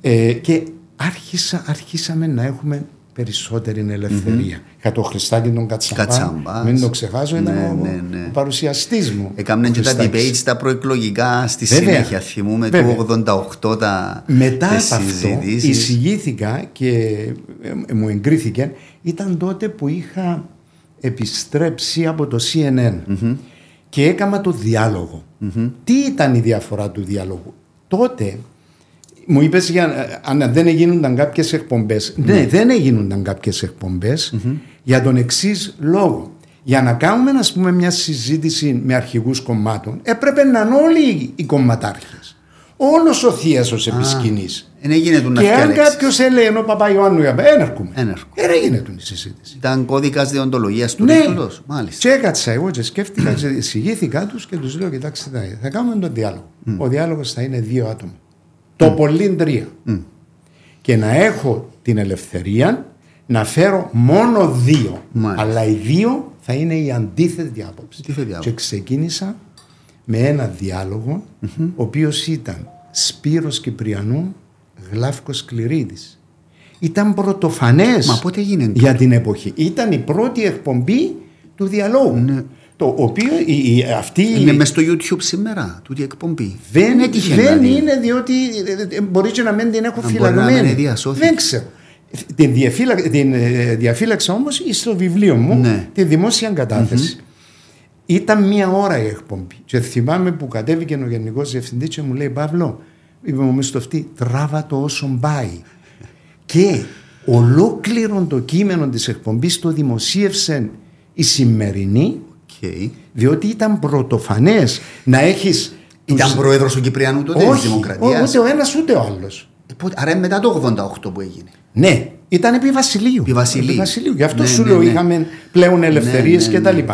ε, και άρχισα, αρχίσαμε να έχουμε περισσότερη ελευθερία. Mm-hmm. Είχα το Χριστάκι τον Κατσαμπά, Κατσαμπάς. μην το ξεχάσω, ήταν ναι, ο, ναι, ναι. ο παρουσιαστής μου. Έκαμε και τα debates τα προεκλογικά στη Βέβαια. συνέχεια, θυμούμε Βέβαια. του 88 τα Μετά από αυτό εισηγήθηκα και ε, μου εγκρίθηκε, ήταν τότε που είχα επιστρέψει από το CNN mm-hmm. και έκανα το διάλογο. Mm-hmm. Τι ήταν η διαφορά του διάλογου; Τότε μου είπες αν δεν έγιναν κάποιες εκπομπές. Ναι. ναι, δεν έγιναν κάποιες εκπομπές mm-hmm. για τον εξής λόγο. Για να κάνουμε ας πούμε, μια συζήτηση με αρχηγούς κομμάτων, έπρεπε να είναι όλοι οι κομματάρχες. Όλος ο Θίασο επισκηνής. Και αν κάποιος έλεγε ενώ Παπά Ιωάννου, δεν έρχομαι. Δεν έγινε του η συζήτηση. Ήταν κώδικας διοντολογίας του ναι. Μάλιστα. Και έκατσα εγώ και σκέφτηκα, και εισηγήθηκα τους και τους λέω: Κοιτάξτε, θα κάνουμε τον διάλογο. Mm. Ο διάλογος θα είναι δύο άτομα. Το πολύ τρία. Και να έχω την ελευθερία να φέρω μόνο δύο. Αλλά οι δύο θα είναι η αντίθετη άποψη. Και ξεκίνησα με ένα διάλογο, ο οποίος ήταν Σπύρος Κυπριανού, Γλάφκος Κληρίδης. Ήταν πρωτοφανές για την εποχή. Ήταν η πρώτη εκπομπή του διαλόγου. Ναι. Το οποίο η, η, αυτή. Είναι μέσα στο YouTube σήμερα, τούτη εκπομπή. Δεν, δεν, δεν δηλαδή. είναι διότι ε, ε, μπορείς και να μην την έχω φυλαγμένη. Δεν ξέρω. Την, διαφύλα, την ε, διαφύλαξα όμως στο βιβλίο μου, ναι. τη δημόσια κατάθεση. Mm-hmm. Ήταν μία ώρα η εκπομπή. Και θυμάμαι που κατέβηκε ο Γενικός Διευθυντής και μου λέει: Παύλο, είπε μου στο αυτή, τράβα το όσο πάει. και ολόκληρο το κείμενο της εκπομπής το δημοσίευσε η σημερινή Okay. Διότι ήταν πρωτοφανές να έχεις. Ήταν τους... πρόεδρος του Κυπριανού τότε της Δημοκρατίας. Ούτε ο ένας ούτε ο άλλος. Ε, άρα μετά το 88 που έγινε. Ναι, ήταν επί Βασιλείου. Επί Βασιλείου. Επί Βασιλείου. Γι' αυτό ναι, σου ναι, λέω ναι. είχαμε πλέον ελευθερίες ναι, ναι, κτλ.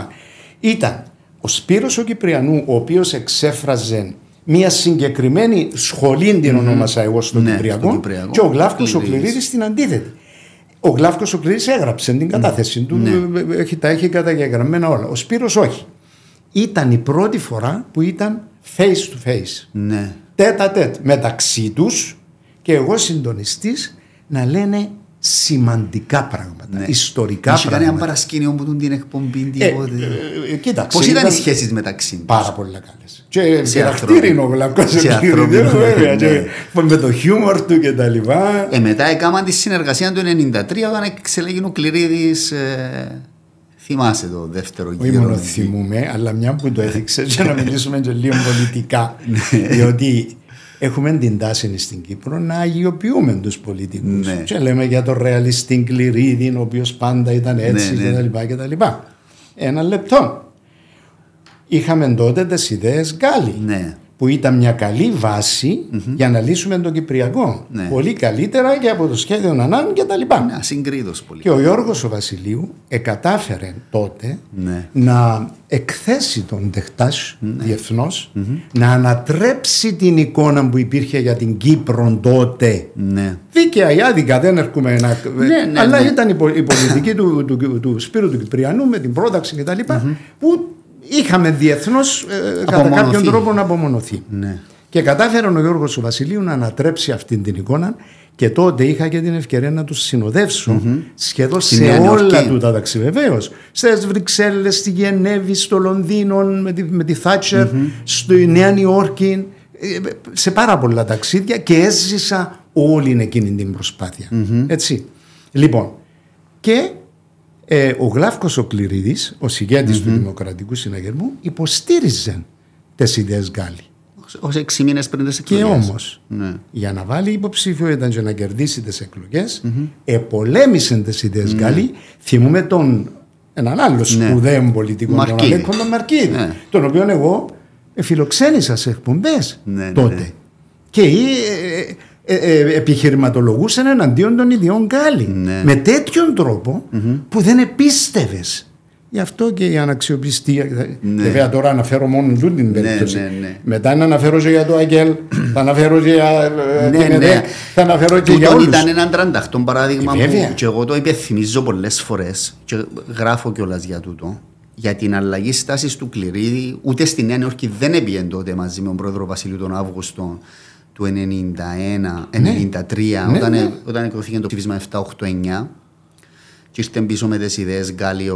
ήταν ο Σπύρος ο Κυπριανού, ο οποίος εξέφραζε μια συγκεκριμένη σχολή την ονόμασα εγώ στο Ναι, Κυπριακό, στο Κυπριακό. και ο Γλάφκος ο Κληρίδης. Κληρίδης στην αντίθετη. Ο Γλάφκος ο Κληρίδης έγραψε την κατάθεση του, Ναι. έχει, τα έχει καταγεγραμμένα όλα. Ο Σπύρος όχι. Ήταν η πρώτη φορά που ήταν face to face Ναι. τέτα τέτ μεταξύ τους και εγώ συντονιστής να λένε σημαντικά πράγματα, Ναι. ιστορικά Είχε κανένα πράγματα. παρασκήνιο που τον την εκπομπή Ε, τίποτε. ε, ε, κοίταξε, Πώς ήταν οι ήταν σχέσεις μεταξύ τους; Πάρα πολύ καλές. Και Σε χαρακτήρι είναι ο ανθρώπινο- Γλαυκός σε ο ανθρώπινο Κληρίδης, βέβαια, επίπεδο, και με το χιούμορ του και τα λοιπά. Ε, μετά έκαναν τη συνεργασία του 1993 όταν εξελέγει ο Κληρίδης ε, θυμάσαι το δεύτερο Όχι γύρο. μόνο με- θυμούμε, αλλά μια που το έθιξε για να μιλήσουμε και λίγο πολιτικά. Ναι. διότι έχουμε την τάση στην Κύπρο να αγιοποιούμε τους πολιτικούς. Ναι. Και λέμε για τον ρεαλιστή Κληρίδη, ο οποίος πάντα ήταν έτσι Ναι, ναι. κτλ. κτλ. Ένα λεπτό. Είχαμε τότε τις ιδέες Γκάλι. Ναι. Που ήταν μια καλή βάση για να λύσουμε τον Κυπριακό. Ναι. Πολύ καλύτερα και από το σχέδιο Νανάν και τα λοιπά. Ναι, ασυγκρίτως πολύ. Και ο Γιώργος ο Βασιλείου εκατάφερε τότε Ναι. να εκθέσει τον Τεχτάς διεθνώς, να ανατρέψει την εικόνα που υπήρχε για την Κύπρο τότε. Ναι. Δίκαια ή άδικα, δεν έρχομαι να. Ναι, ναι, αλλά ναι. ήταν η, πο- η πολιτική του, του, του, Σπύρου του Κυπριανού με την πρόταξη κτλ. που είχαμε διεθνώς κατά Απομονωθεί. κάποιον τρόπο να απομονωθεί. Ναι. Και κατάφερε ο Γιώργος του Βασιλείου να ανατρέψει αυτή την εικόνα και τότε είχα και την ευκαιρία να τους συνοδευσω σχεδόν Στη σε Νέα Νιόρκη. όλα του τα ταξί βεβαίως. Στις Βρυξέλλες, στη Γενέβη, στο Λονδίνο με τη, με τη θατσερ στη Νέα Νιόρκη, ε, σε πάρα πολλά ταξίδια και έζησα όλη εκείνη την προσπάθεια. Έτσι. Λοιπόν, και ε, ο Γλάφκος ο Κληρίδης, ο συγγετης του Δημοκρατικού Συναγερμού, υποστήριζε τις ιδέες Γκάλι. Ως έξι μήνες πριν τις Και εκλογές. όμως, Ναι. για να βάλει υποψήφιο ήταν και να κερδίσει τις εκλογές, επολέμησε τι ιδέες Γκάλι. Θυμούμε τον έναν άλλο σπουδαίο πολιτικό, τον Μαρκίδη. Αλέκο τον Μαρκίδη, Ναι. τον οποίο εγώ φιλοξένησα σε εκπομπές Ναι, ναι, τότε. ναι. Και ε, ε, ε, ε, επιχειρηματολογούσαν εναντίον των ιδιών Γκάλι. Ναι. Με τέτοιον τρόπο που δεν επίστευες. Γι' αυτό και η αναξιοπιστία. Ναι. Βέβαια τώρα αναφέρω μόνο τούτη την περίπτωση. ναι, ναι. Μετά να αναφέρω και για το Αγγέλ, θα αναφέρω και για ε, Ναι, την ναι. ΕΔΕ, θα αναφέρω και για Τούτον όλους. ήταν έναν 38 παράδειγμα Ε, που βέβαια. και εγώ το υπενθυμίζω πολλές φορές και γράφω κιόλας για τούτο για την αλλαγή στάσης του Κληρίδη ούτε στη Νέα Νιόρκη δεν έπιε τότε μαζί με τον πρόεδρο Βασιλείου τον Αύγουστο του 1991-1993 Ναι, όταν, ναι. όταν εκδοθήκε το ψήφισμα 789 και ήρθε πίσω με τις ιδέες Γκάλι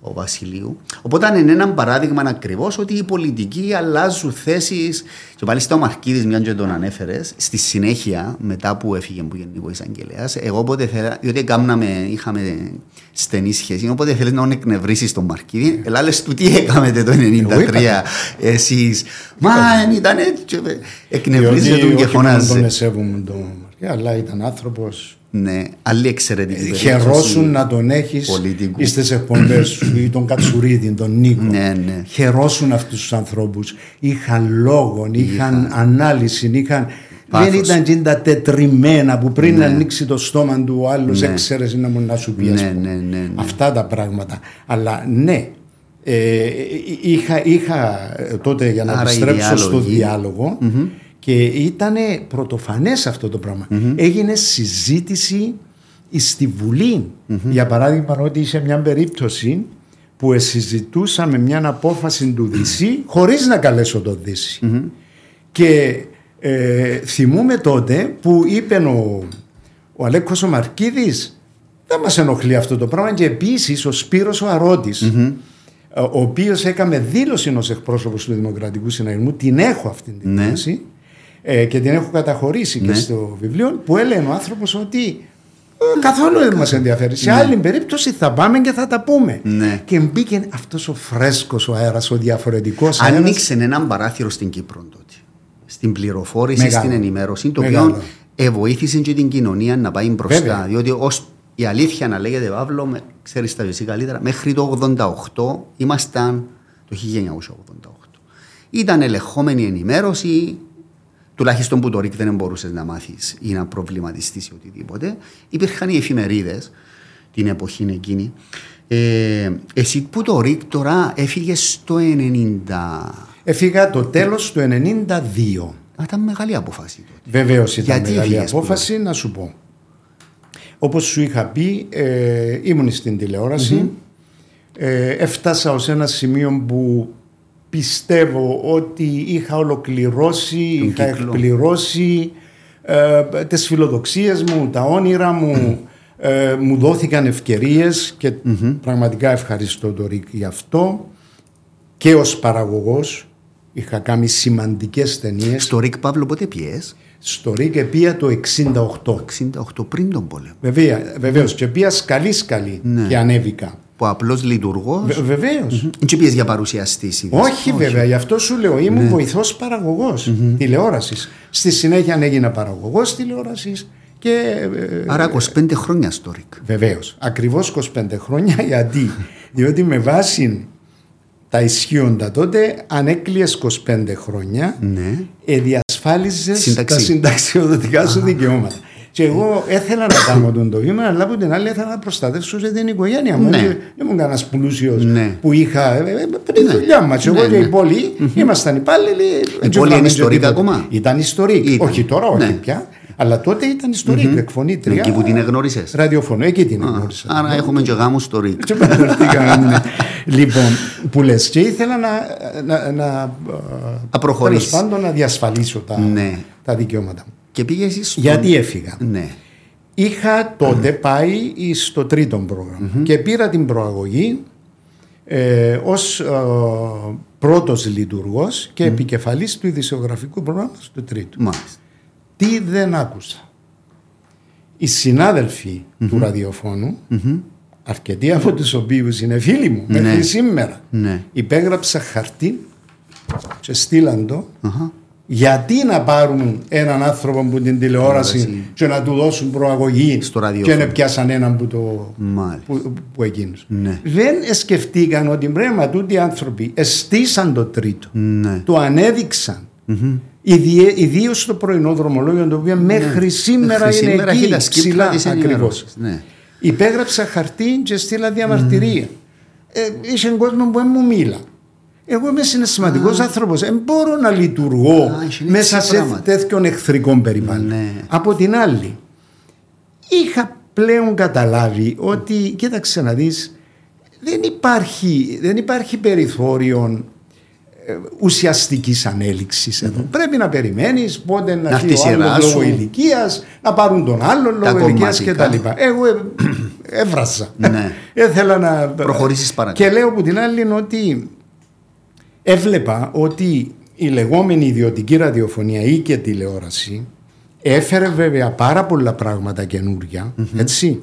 ο, ο Βασιλείου. Οπότε είναι ένα παράδειγμα ακριβώς ότι οι πολιτικοί αλλάζουν θέσεις. Και μάλιστα ο Μαρκίδης, μια και τον ανέφερες, στη συνέχεια, μετά που έφυγε που γενικό εισαγγελέα, εγώ όποτε θέλα, διότι κάμναμε, είχαμε στενή σχέση, όποτε θέλεις να τον εκνευρίσεις τον Μαρκίδη, ελά λες του τι έκαμε το 1993 εσείς. Μα δεν ήταν έτσι. και Εκνευρίζει Διότι τον και όχι μόνο φωνάζει. τον εσέβουμε τον Μαρκίδη, αλλά ήταν άνθρωπος Ναι, άλλη εξαιρετική περίπτωση. Χαιρόσουν να τον έχεις πολιτικού. στι εκπομπές σου ή τον Κατσουρίδη, τον Νίκο. Ναι, ναι. Χαιρόσουν αυτούς τους ανθρώπους. Είχαν λόγο, είχαν ανάλυση, είχαν. Πάθος. Δεν ήταν και τα τετριμένα που πριν να ανοίξει το στόμα του ο άλλος Ναι. έξερες να μου να σου πει. ας Ναι, πούμε. ναι, ναι, ναι. Αυτά τα πράγματα. Αλλά ναι, ε, είχα, είχα ε, τότε για να Άρα οι επιστρέψω στο διάλογοι. διάλογο και ήταν πρωτοφανές αυτό το πραγμα Έγινε συζήτηση στη Βουλή. Για παράδειγμα ότι σε μια περίπτωση που συζητούσαμε μια απόφαση του Δύση χωρίς να καλέσω το Δύση. Και ε, θυμούμε τότε που είπε ο, ο Αλέκος ο Μαρκίδης δεν μας ενοχλεί αυτό το πράγμα και επίσης ο Σπύρος ο αρωτης ο οποίος έκαμε δήλωση ως εκπρόσωπος του Δημοκρατικού Συναγερμού την έχω αυτή την Ναι. δήλωση ε, και την έχω καταχωρήσει Ναι. και στο βιβλίο που έλεγε ο άνθρωπος ότι ε, καθόλου δεν μας ενδιαφέρει. Σε άλλη περίπτωση θα πάμε και θα τα πούμε. Ναι. Και μπήκε αυτός ο φρέσκος ο αέρας, ο διαφορετικός αέρας. Άνοιξε έναν παράθυρο στην Κύπρο τότε. Στην πληροφόρηση, Μεγάλο. στην ενημέρωση, το Μεγάλο. οποίο ε, βοήθησε και την κοινωνία να πάει μπροστά. Βέβαια. Διότι ως η αλήθεια να λέγεται, Παύλο, με, ξέρεις τα εσύ καλύτερα, μέχρι το 88 ήμασταν το 1988. Ήταν ελεγχόμενη ενημέρωση, τουλάχιστον που το ΡΙΚ δεν μπορούσες να μάθεις ή να προβληματιστείς ή οτιδήποτε. Υπήρχαν οι εφημερίδες την εποχή εκείνη. Ε, εσύ που το ΡΙΚ τώρα έφυγες στο 90. Έφυγα το τέλος του 92. ήταν μεγάλη απόφαση τότε. Βεβαίως ήταν Γιατί μεγάλη απόφαση, να σου πω. Όπως σου είχα πει, ε, ήμουν στην τηλεοραση ε, έφτασα ως ένα σημείο που πιστεύω ότι είχα ολοκληρώσει, είχα εκπληρώσει ε, τις φιλοδοξίες μου, τα όνειρα μου, ε, μου δόθηκαν ευκαιρίες και πραγματικά ευχαριστώ τον Ρίκ γι' αυτό και ως παραγωγός είχα κάνει σημαντικές ταινίες. Στο Ρίκ Παύλο πότε πιες; Στο Ρίκ επία το 68. 68 πριν τον πόλεμο. Βεβαίω, βεβαίως και πια σκαλή σκαλή ναι. και ανέβηκα που απλώς λειτουργός. Βε, Βεβαίως. Δεν για παρουσιαστής. Όχι, Όχι, βέβαια, γι' αυτό σου λέω. Ήμουν ναι. βοηθός παραγωγός mm-hmm. τηλεόρασης. Στη συνέχεια έγινα παραγωγός τηλεόρασης. Και, ε, Άρα 25 χρόνια στο ΡΙΚ. Βεβαίως. Ακριβώς 25 χρόνια γιατί; διότι με βάση τα ισχύοντα τότε, αν έκλειες 25 χρόνια, ναι. διασφάλιζε τα συνταξιοδοτικά σου δικαιώματα. Και εγώ ήθελα να κάνω τον το βήμα, αλλά από την άλλη ήθελα να προστατεύσω την οικογένεια μου. Ναι. Δεν ήμουν κανένας πλούσιος ναι. που είχα. Ε, ε, τη ναι. δουλειά μας. Εγώ ναι, και οι πολλοί ήμασταν υπάλληλοι. Η πόλη είναι ιστορική ακόμα. Ήταν ιστορική. Όχι τώρα, όχι πια. Αλλά τότε ήταν ιστορική, mm-hmm. εκφωνήτρια. Εκεί που την εγνώρισες. Ραδιοφωνό, εκεί την εγνώρισα. Άρα έχουμε και γάμους στο ΡΙΚ. Λοιπόν, που λες, και ήθελα να. να, να, να πάντων να διασφαλίσω τα, τα δικαιώματα μου. Και πήγε στον... Γιατί έφυγα. Ναι. Είχα τότε πάει στο τρίτο πρόγραμμα και πήρα την προαγωγή ε, ως ε, πρώτος λειτουργός και mm. επικεφαλής του ειδησιογραφικού πρόγραμματος του τρίτου. Μάλιστα. Τι δεν άκουσα. Οι συναδελφοι του ραδιοφώνου, αρκετοί από τους οποίους είναι φίλοι μου ναι. μέχρι σήμερα, ναι. υπέγραψα χαρτί και στείλαν το γιατί να πάρουν έναν άνθρωπο που την τηλεόραση και να του δώσουν προαγωγή και να πιάσαν έναν που, το, που, που εκείνους. Ναι. Δεν σκεφτήκαν ότι πρέπει να τούτοι οι άνθρωποι εστίσαν το τρίτο, ναι. το ανέδειξαν. Mm-hmm. Ιδίως στο πρωινό δρομολόγιο το οποίο μέχρι ναι. σήμερα μέχρι είναι σήμερα εκεί ψηλά ακριβώς. Ναι. Υπέγραψα χαρτί και στείλα διαμαρτυρία. Mm. Ε, είσαι κόσμος που δεν μου μίλα. Εγώ είμαι συναισθηματικός άνθρωπος. Δεν μπορώ να λειτουργώ Α, μέσα σε τέτοιον εχθρικό περιβάλλον. Ναι. Από την άλλη, είχα πλέον καταλάβει ότι, κοίταξε να δεις, δεν υπάρχει, δεν υπάρχει περιθώριο ε, ουσιαστικής ανέλυξης εδώ. Πρέπει να περιμένεις πότε να έρθει ο άλλος λόγω ηλικίας, να πάρουν τον άλλο λόγω ηλικίας κτλ. Εγώ ε, έβρασα. Ναι. Έθελα να. Προχωρήσεις παρακάτω. Και λέω από την άλλη ότι έβλεπα ότι η λεγόμενη ιδιωτική ραδιοφωνία ή και τηλεόραση έφερε βέβαια πάρα πολλά πράγματα έτσι.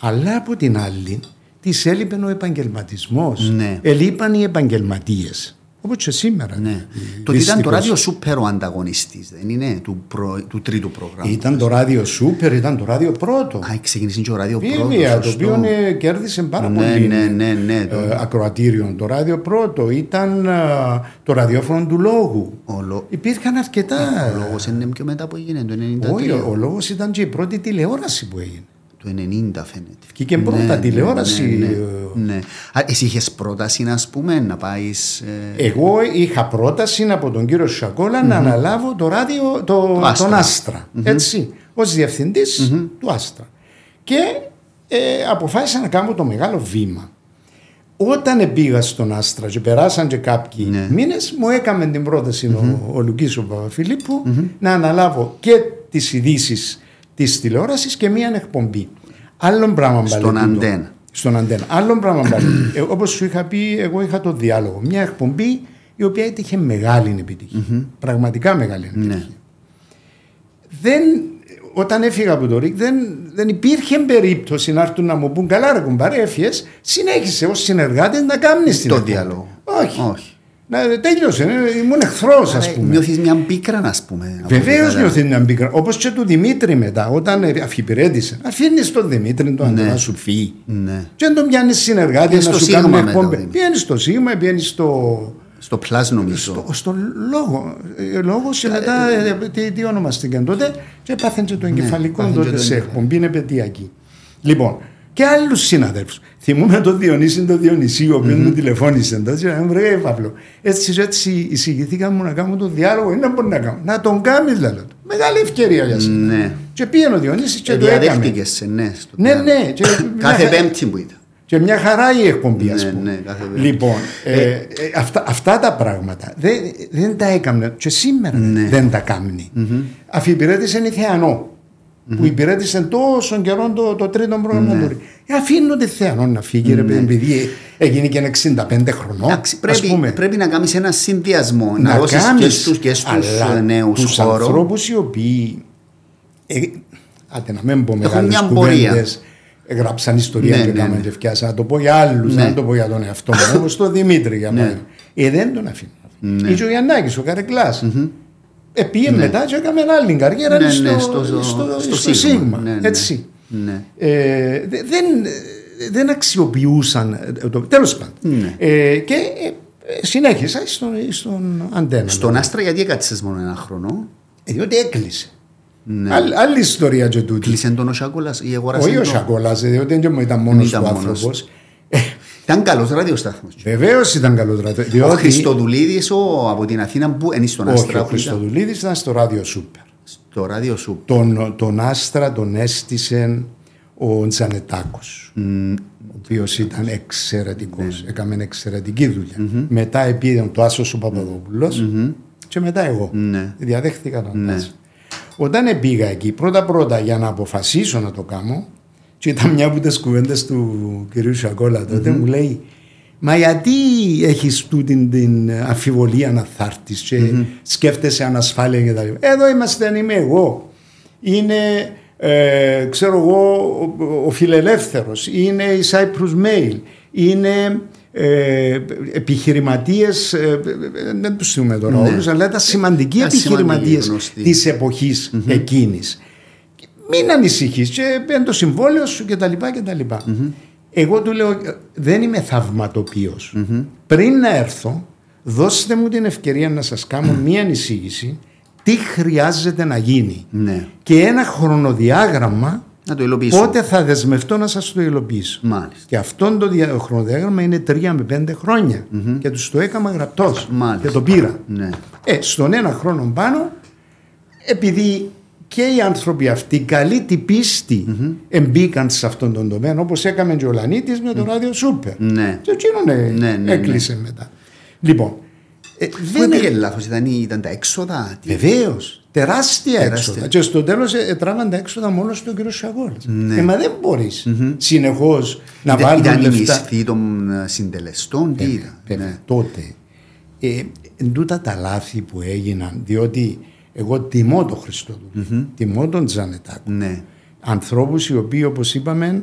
Αλλά από την άλλη τη έλειπε ο επαγγελματισμός. Ναι. Ελείπαν οι επαγγελματίες. Όπως και σήμερα. Ναι. Το ότι ήταν το ράδιο Σούπερ ο ανταγωνιστής, δεν είναι, του, προ, του τρίτου προγράμματος. Ήταν το ράδιο Σούπερ, ήταν το ράδιο πρώτο. Α, ξεκίνησε και το ράδιο πρώτο. Βέβαια, το οποίο ε, κέρδισε πάρα ναι, πολύ ναι, ναι, ναι, το... ε, ακροατήριο. Το ράδιο πρώτο ήταν ε, το ραδιόφωνο του λόγου. Λο... Υπήρχαν αρκετά. Ο λόγος είναι πιο μετά που έγινε, το 1993. Όχι, ο, ο λόγος ήταν και η πρώτη τηλεόραση που έγινε. Το 90 φαίνεται. Και πρώτα ναι, τηλεόραση. Ναι, ναι, ναι. εσύ είχες πρόταση, να πούμε, να πάεις. Ε... Εγώ είχα πρόταση από τον κύριο Σακόλα mm-hmm. να αναλάβω το ράδιο, το, το τον Άστρα. Mm-hmm. Έτσι, ως διευθυντής mm-hmm. του Άστρα. Και ε, αποφάσισα να κάνω το μεγάλο βήμα. Όταν πήγα στον Άστρα και περάσαν και κάποιοι ναι. μήνες, μου έκαμε την πρόταση mm-hmm. ο, ο Λουκής ο Παπαφιλίππου να αναλάβω και τις ειδήσεις της τηλεόρασης και μία εκπομπή. Άλλον πράγμα Στον αντένα. Στον αντένα. Άλλον πράγμα πάλι. ε, Όπως σου είχα πει, εγώ είχα το διάλογο. Μια εκπομπή η οποία έτυχε μεγάλη επιτυχία. Πραγματικά μεγάλη επιτυχία. Ναι. Δεν, όταν έφυγα από το ΡΙΚ δεν, δεν υπήρχε περίπτωση να έρθουν να μου πούν καλά ρε κουμπάρε έφυγες συνέχισε ως συνεργάτης να κάνεις το διάλογο. Όχι. Όχι. Να, τέλειωσε, ε, ήμουν εχθρός, ας πούμε. Νιώθεις μια πίκρα, α πούμε. Βεβαίως νιώθει μια πίκρα. Όπως και του Δημήτρη μετά, όταν αφιπηρέτησε. Αφήνεις τον Δημήτρη τον ναι. να σου φύγει. Ναι. Και αν τον πιάνεις συνεργάτη να σου κάνει εκπομπή. Πιάνεις στο Σίγμα, πιάνεις στο. Στο πλάσ νομίζω. Στο, στο λόγο. Ε, λόγος και μετά. Ε, τι, τι ονομαστήκαν τότε. Και έπαθεν και το ναι, εγκεφαλικό τότε σε εκπομπή, είναι επαιτειακή. Λοιπόν, και άλλους συναδέλφους. Θυμούμαι τον Διονύση τον Διονυσίου, ο οποίος μου τηλεφώνησε τότε. Και μου λέει, Παύλο, έτσι έτσι εισηγηθήκαμε να κάνουμε τον διάλογο, είναι να μπορεί να κάνω. Να τον κάνει, δηλαδή. Μεγάλη ευκαιρία για σένα. Ναι. Και πήγαινε ο Διονύσης και Ε, το έκανε. Διαδέχτηκες, ναι. στο Ναι, τέλος. ναι. Και Κάθε μια χα- πέμπτη που ήταν. Και μια χαρά η εκπομπή, ας Ναι, πούμε. ναι, κάθε πέμπτη. Λοιπόν, ε, ε, αυτά, αυτά τα πράγματα δεν, δεν τα έκαμνε και σήμερα Ναι. δεν τα κάνει. Αφιπηρέτησε η Θεανό. Που υπηρέτησε τόσο καιρό το, το τρίτο πρόγραμμα Ναι. του. Ε, αφήνω τη Θεανό να φύγει, ρε παιδί, επειδή έγινε και 65 χρονών. Εντάξει, ας πρέπει, πούμε. πρέπει να κάνεις ένα συνδυασμό, να, να δώσεις και κάνεις, στους, και στους αλλά ε, νέους τους χώρο. ανθρώπους οι οποίοι ε, άντε να μην πω μεγάλες μια πορεία. κουβέντες γράψαν ιστορία Ναι, και ναι, έκαναν ναι. και φτιάσαν να το πω για άλλους Ναι. να το πω για τον εαυτό μου όπως τον Δημήτρη για Ναι. μένα ε δεν τον αφήνω Ναι. ή και ο Γιαννάκης ο Καρεκλάς ε, πήγε μετά και έκαμε άλλη καριέρα Ναι, στο, ναι, στο, στο- στο, στο στο Σίγμα. Σίγμα, Ναι, ναι. έτσι Ναι. ε, δε- δεν, δεν αξιοποιούσαν ε, το, τέλος πάντων Ναι. ε, και ε, ε, συνέχισα στον, στον αντένα Στον Άστρα γιατί έκατσες μόνο ένα χρόνο; ε, διότι έκλεισε Ναι. Άλλη, άλλη ιστορία και τούτη. Κλείσε τον ο Σάκολας ή αγόρασες Όχι ο τον; Σακόλας, διότι δεν ήταν μόνος Ήταν του μόνος. Άνθρωπο. Ήταν καλός ραδιοστάθμος. Βεβαίως ήταν καλός τράτο. Ο Διότι Χριστοδουλίδης ο, από την Αθήνα που είναι στον όχι, Άστρα. ο που ήταν. Χριστοδουλίδης ήταν στο ράδιο Σούπερ. Στο ράδιο σου. Τον, τον Άστρα τον έστησε ο Τζανετάκος. Ο οποίος ήταν εξαιρετικός. Ναι. Έκαμε εξαιρετική δουλειά. Μετά επήρε το Άσος ο παπαδοπουλο και μετά εγώ. Ναι. Διαδέχτηκα τον Ναι. Άσο. Όταν πήγα εκεί, πρώτα-πρώτα για να αποφασίσω να το κάνω, και ήταν μια από τις κουβέντες του κυρίου Σακόλα τότε, μου λέει, Μα γιατί έχεις τούτη την αμφιβολία να θα έρθεις και σκέφτεσαι ανασφάλεια και τα λοιπά. Εδώ είμαστε, δεν είμαι εγώ. Είναι, ε, ξέρω εγώ, ο, ο φιλελεύθερος. Είναι η Cyprus Mail. Είναι ε, επιχειρηματίες, ε, ε, δεν τους θυμούμε τώρα Ναι. όλους, αλλά ήταν σημαντικοί Ήταν σημαντικοί, επιχειρηματίες γνωστοί. της εποχής εκείνης. Μην ανησυχείς και παίρνει το συμβόλαιο σου κτλ. κτλ. Εγώ του λέω δεν είμαι θαυματοποιός. Πριν να έρθω δώστε μου την ευκαιρία να σας κάνω μία εισήγηση τι χρειάζεται να γίνει Ναι. και ένα χρονοδιάγραμμα Να το υλοποιήσω. πότε θα δεσμευτώ να σας το υλοποιήσω. Μάλιστα. Και αυτό το δια- χρονοδιάγραμμα είναι τρία με πέντε χρόνια. Και τους το έκανα γραπτός Μάλιστα. και το πήρα. Ναι. Ε, στον ένα χρόνο πάνω, επειδή και οι άνθρωποι αυτοί καλή την πίστη εμπήκαν σε αυτόν τον τομέα, όπως έκαμε και ο Λανίτης με το ράδιο Σούπερ. Ναι. Και εκείνον ε, Ναι, ναι, έκλεισε μετά. Λοιπόν, ε, Πού δεν πήγε λάθος, ήταν, ήταν τα έξοδα. τι- Βεβαίως. Τεράστια, Τεράστια. έξοδα. Και στο τέλος ε, τράβαν τα έξοδα μόνο στον κύριο Σαγόλα. Ναι. Ε, μα δεν μπορείς συνεχώς να Ήταν, βάλει ήταν η λεφτά. μισθή των ε, συντελεστών, τι ήταν. Βέβαια, Ναι. τότε. Ε, εν τούτα τα λάθη που έγιναν, διότι εγώ τιμώ τον χριστοδουλη τιμώ τον Τζανετάκο. Ναι. Ανθρώπους οι οποίοι όπως είπαμε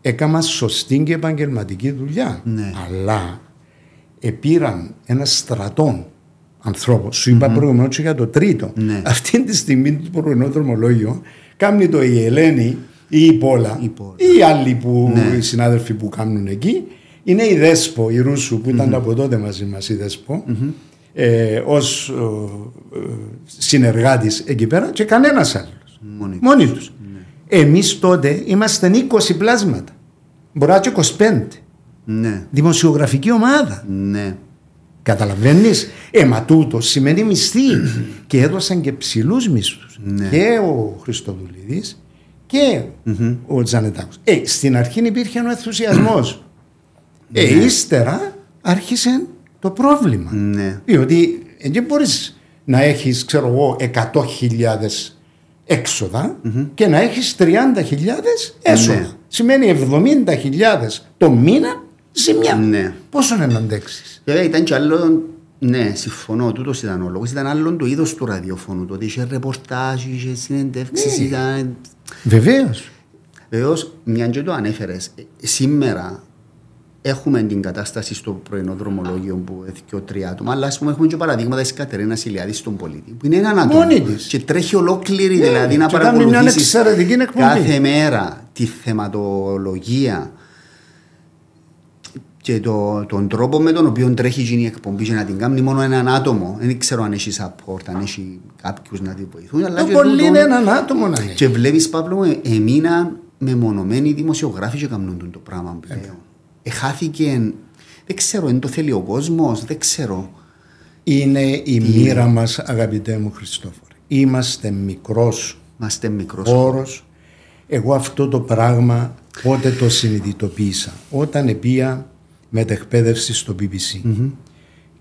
έκαναν σωστή και επαγγελματική δουλειά. Ναι. Αλλά επήραν ένα στρατό ανθρώπων. Σου είπα προηγουμένως και για το τρίτο. Ναι. Αυτή τη στιγμή το πρωινό δρομολόγιο κάνει το η Ελένη ή η Πόλα Η Πόλα. ή οι άλλοι που, Ναι. οι συνάδελφοι που κάνουν εκεί είναι η Δέσπο, η Ρούσου που ήταν από τότε μαζί μας η δεσπο ε, ως ε, ε, συνεργάτης εκεί πέρα και κανένας άλλος. Μόνοι τους. Μόνοι τους. Εμείς τότε ήμασταν 20 πλάσματα. Μπορεί να είναι και 25. Ναι. Δημοσιογραφική ομάδα. Ναι. Καταλαβαίνεις; Ε, μα τούτο σημαίνει μισθή. και έδωσαν και ψηλούς μισθούς. Ναι. Και ο Χριστοδουλίδης και ο Τζανετάκος. Ε, στην αρχή υπήρχε ο ενθουσιασμός. Ε, Ναι. ύστερα άρχισε το πρόβλημα. Ναι. Διότι ε, δεν μπορείς να έχεις, ξέρω εγώ, 100.000 εξοδα και να έχεις 30.000 έσοδα. Ναι. Σημαίνει 70.000 το μήνα ζημιά. Ναι. Πόσο να αντέξεις; Βέβαια ήταν και άλλο, ναι, συμφωνώ, τούτος ήταν ο λόγος, ήταν άλλο το είδος του ραδιοφώνου, τότε είχε ρεπορτάζ, είχε συνεντεύξεις, Ναι. ήταν... Βεβαίως. Βεβαίως, μια και το ανέφερες, ε, σήμερα έχουμε την κατάσταση στο πρωινό δρομολόγιο που έθηκε ο τρία άτομα, αλλά ας πούμε έχουμε και παραδείγματα της Κατερίνας Ηλιάδης στον πολίτη, που είναι έναν άτομο Μόνη της. και τρέχει ολόκληρη, Ναι, δηλαδή να και κάνει μια παρακολουθήσεις εξαιρετική εκπομπή. κάθε μέρα τη θεματολογία και το, τον τρόπο με τον οποίο τρέχει γίνει η εκπομπή και να την κάνει μόνο έναν άτομο. Δεν ξέρω αν έχεις support, αν έχει κάποιους να τη βοηθούν. Αλλά Το και πολύ τούτον- είναι έναν άτομο να είναι. και βλέπεις Παύλο μου, εμείναν μεμονωμένοι δημοσιογράφοι και κάνουν το πράγμα πλέον. Εχάθηκε, δεν ξέρω, είναι το θέλει ο κόσμος, δεν ξέρω. Είναι η μοίρα μας, αγαπητέ μου Χριστόφορε. Είμαστε μικρός Είμαστε μικρός χώρος. Εγώ αυτό το πράγμα πότε το συνειδητοποίησα. Όταν επία μετεκπαίδευση στο BBC.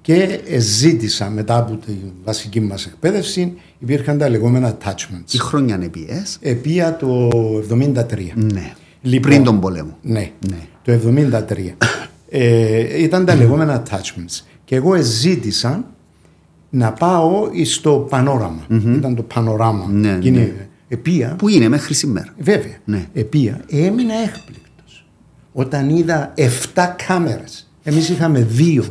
Και ζήτησα μετά από τη βασική μας εκπαίδευση υπήρχαν τα λεγόμενα attachments. Τι χρόνια επίες; Επία το 73. Ναι. Λοιπόν, Πριν τον πολέμο. Ναι. ναι. Το 73. ε, ήταν τα λεγόμενα attachments. Και εγώ ζήτησα να πάω στο πανόραμα. Ήταν το πανοράμα. Ναι, ναι. Επία, Που είναι μέχρι σήμερα. Βέβαια. Ναι. Επία, έμεινα έκπληκτος. Όταν είδα 7 κάμερες. Εμείς είχαμε δύο.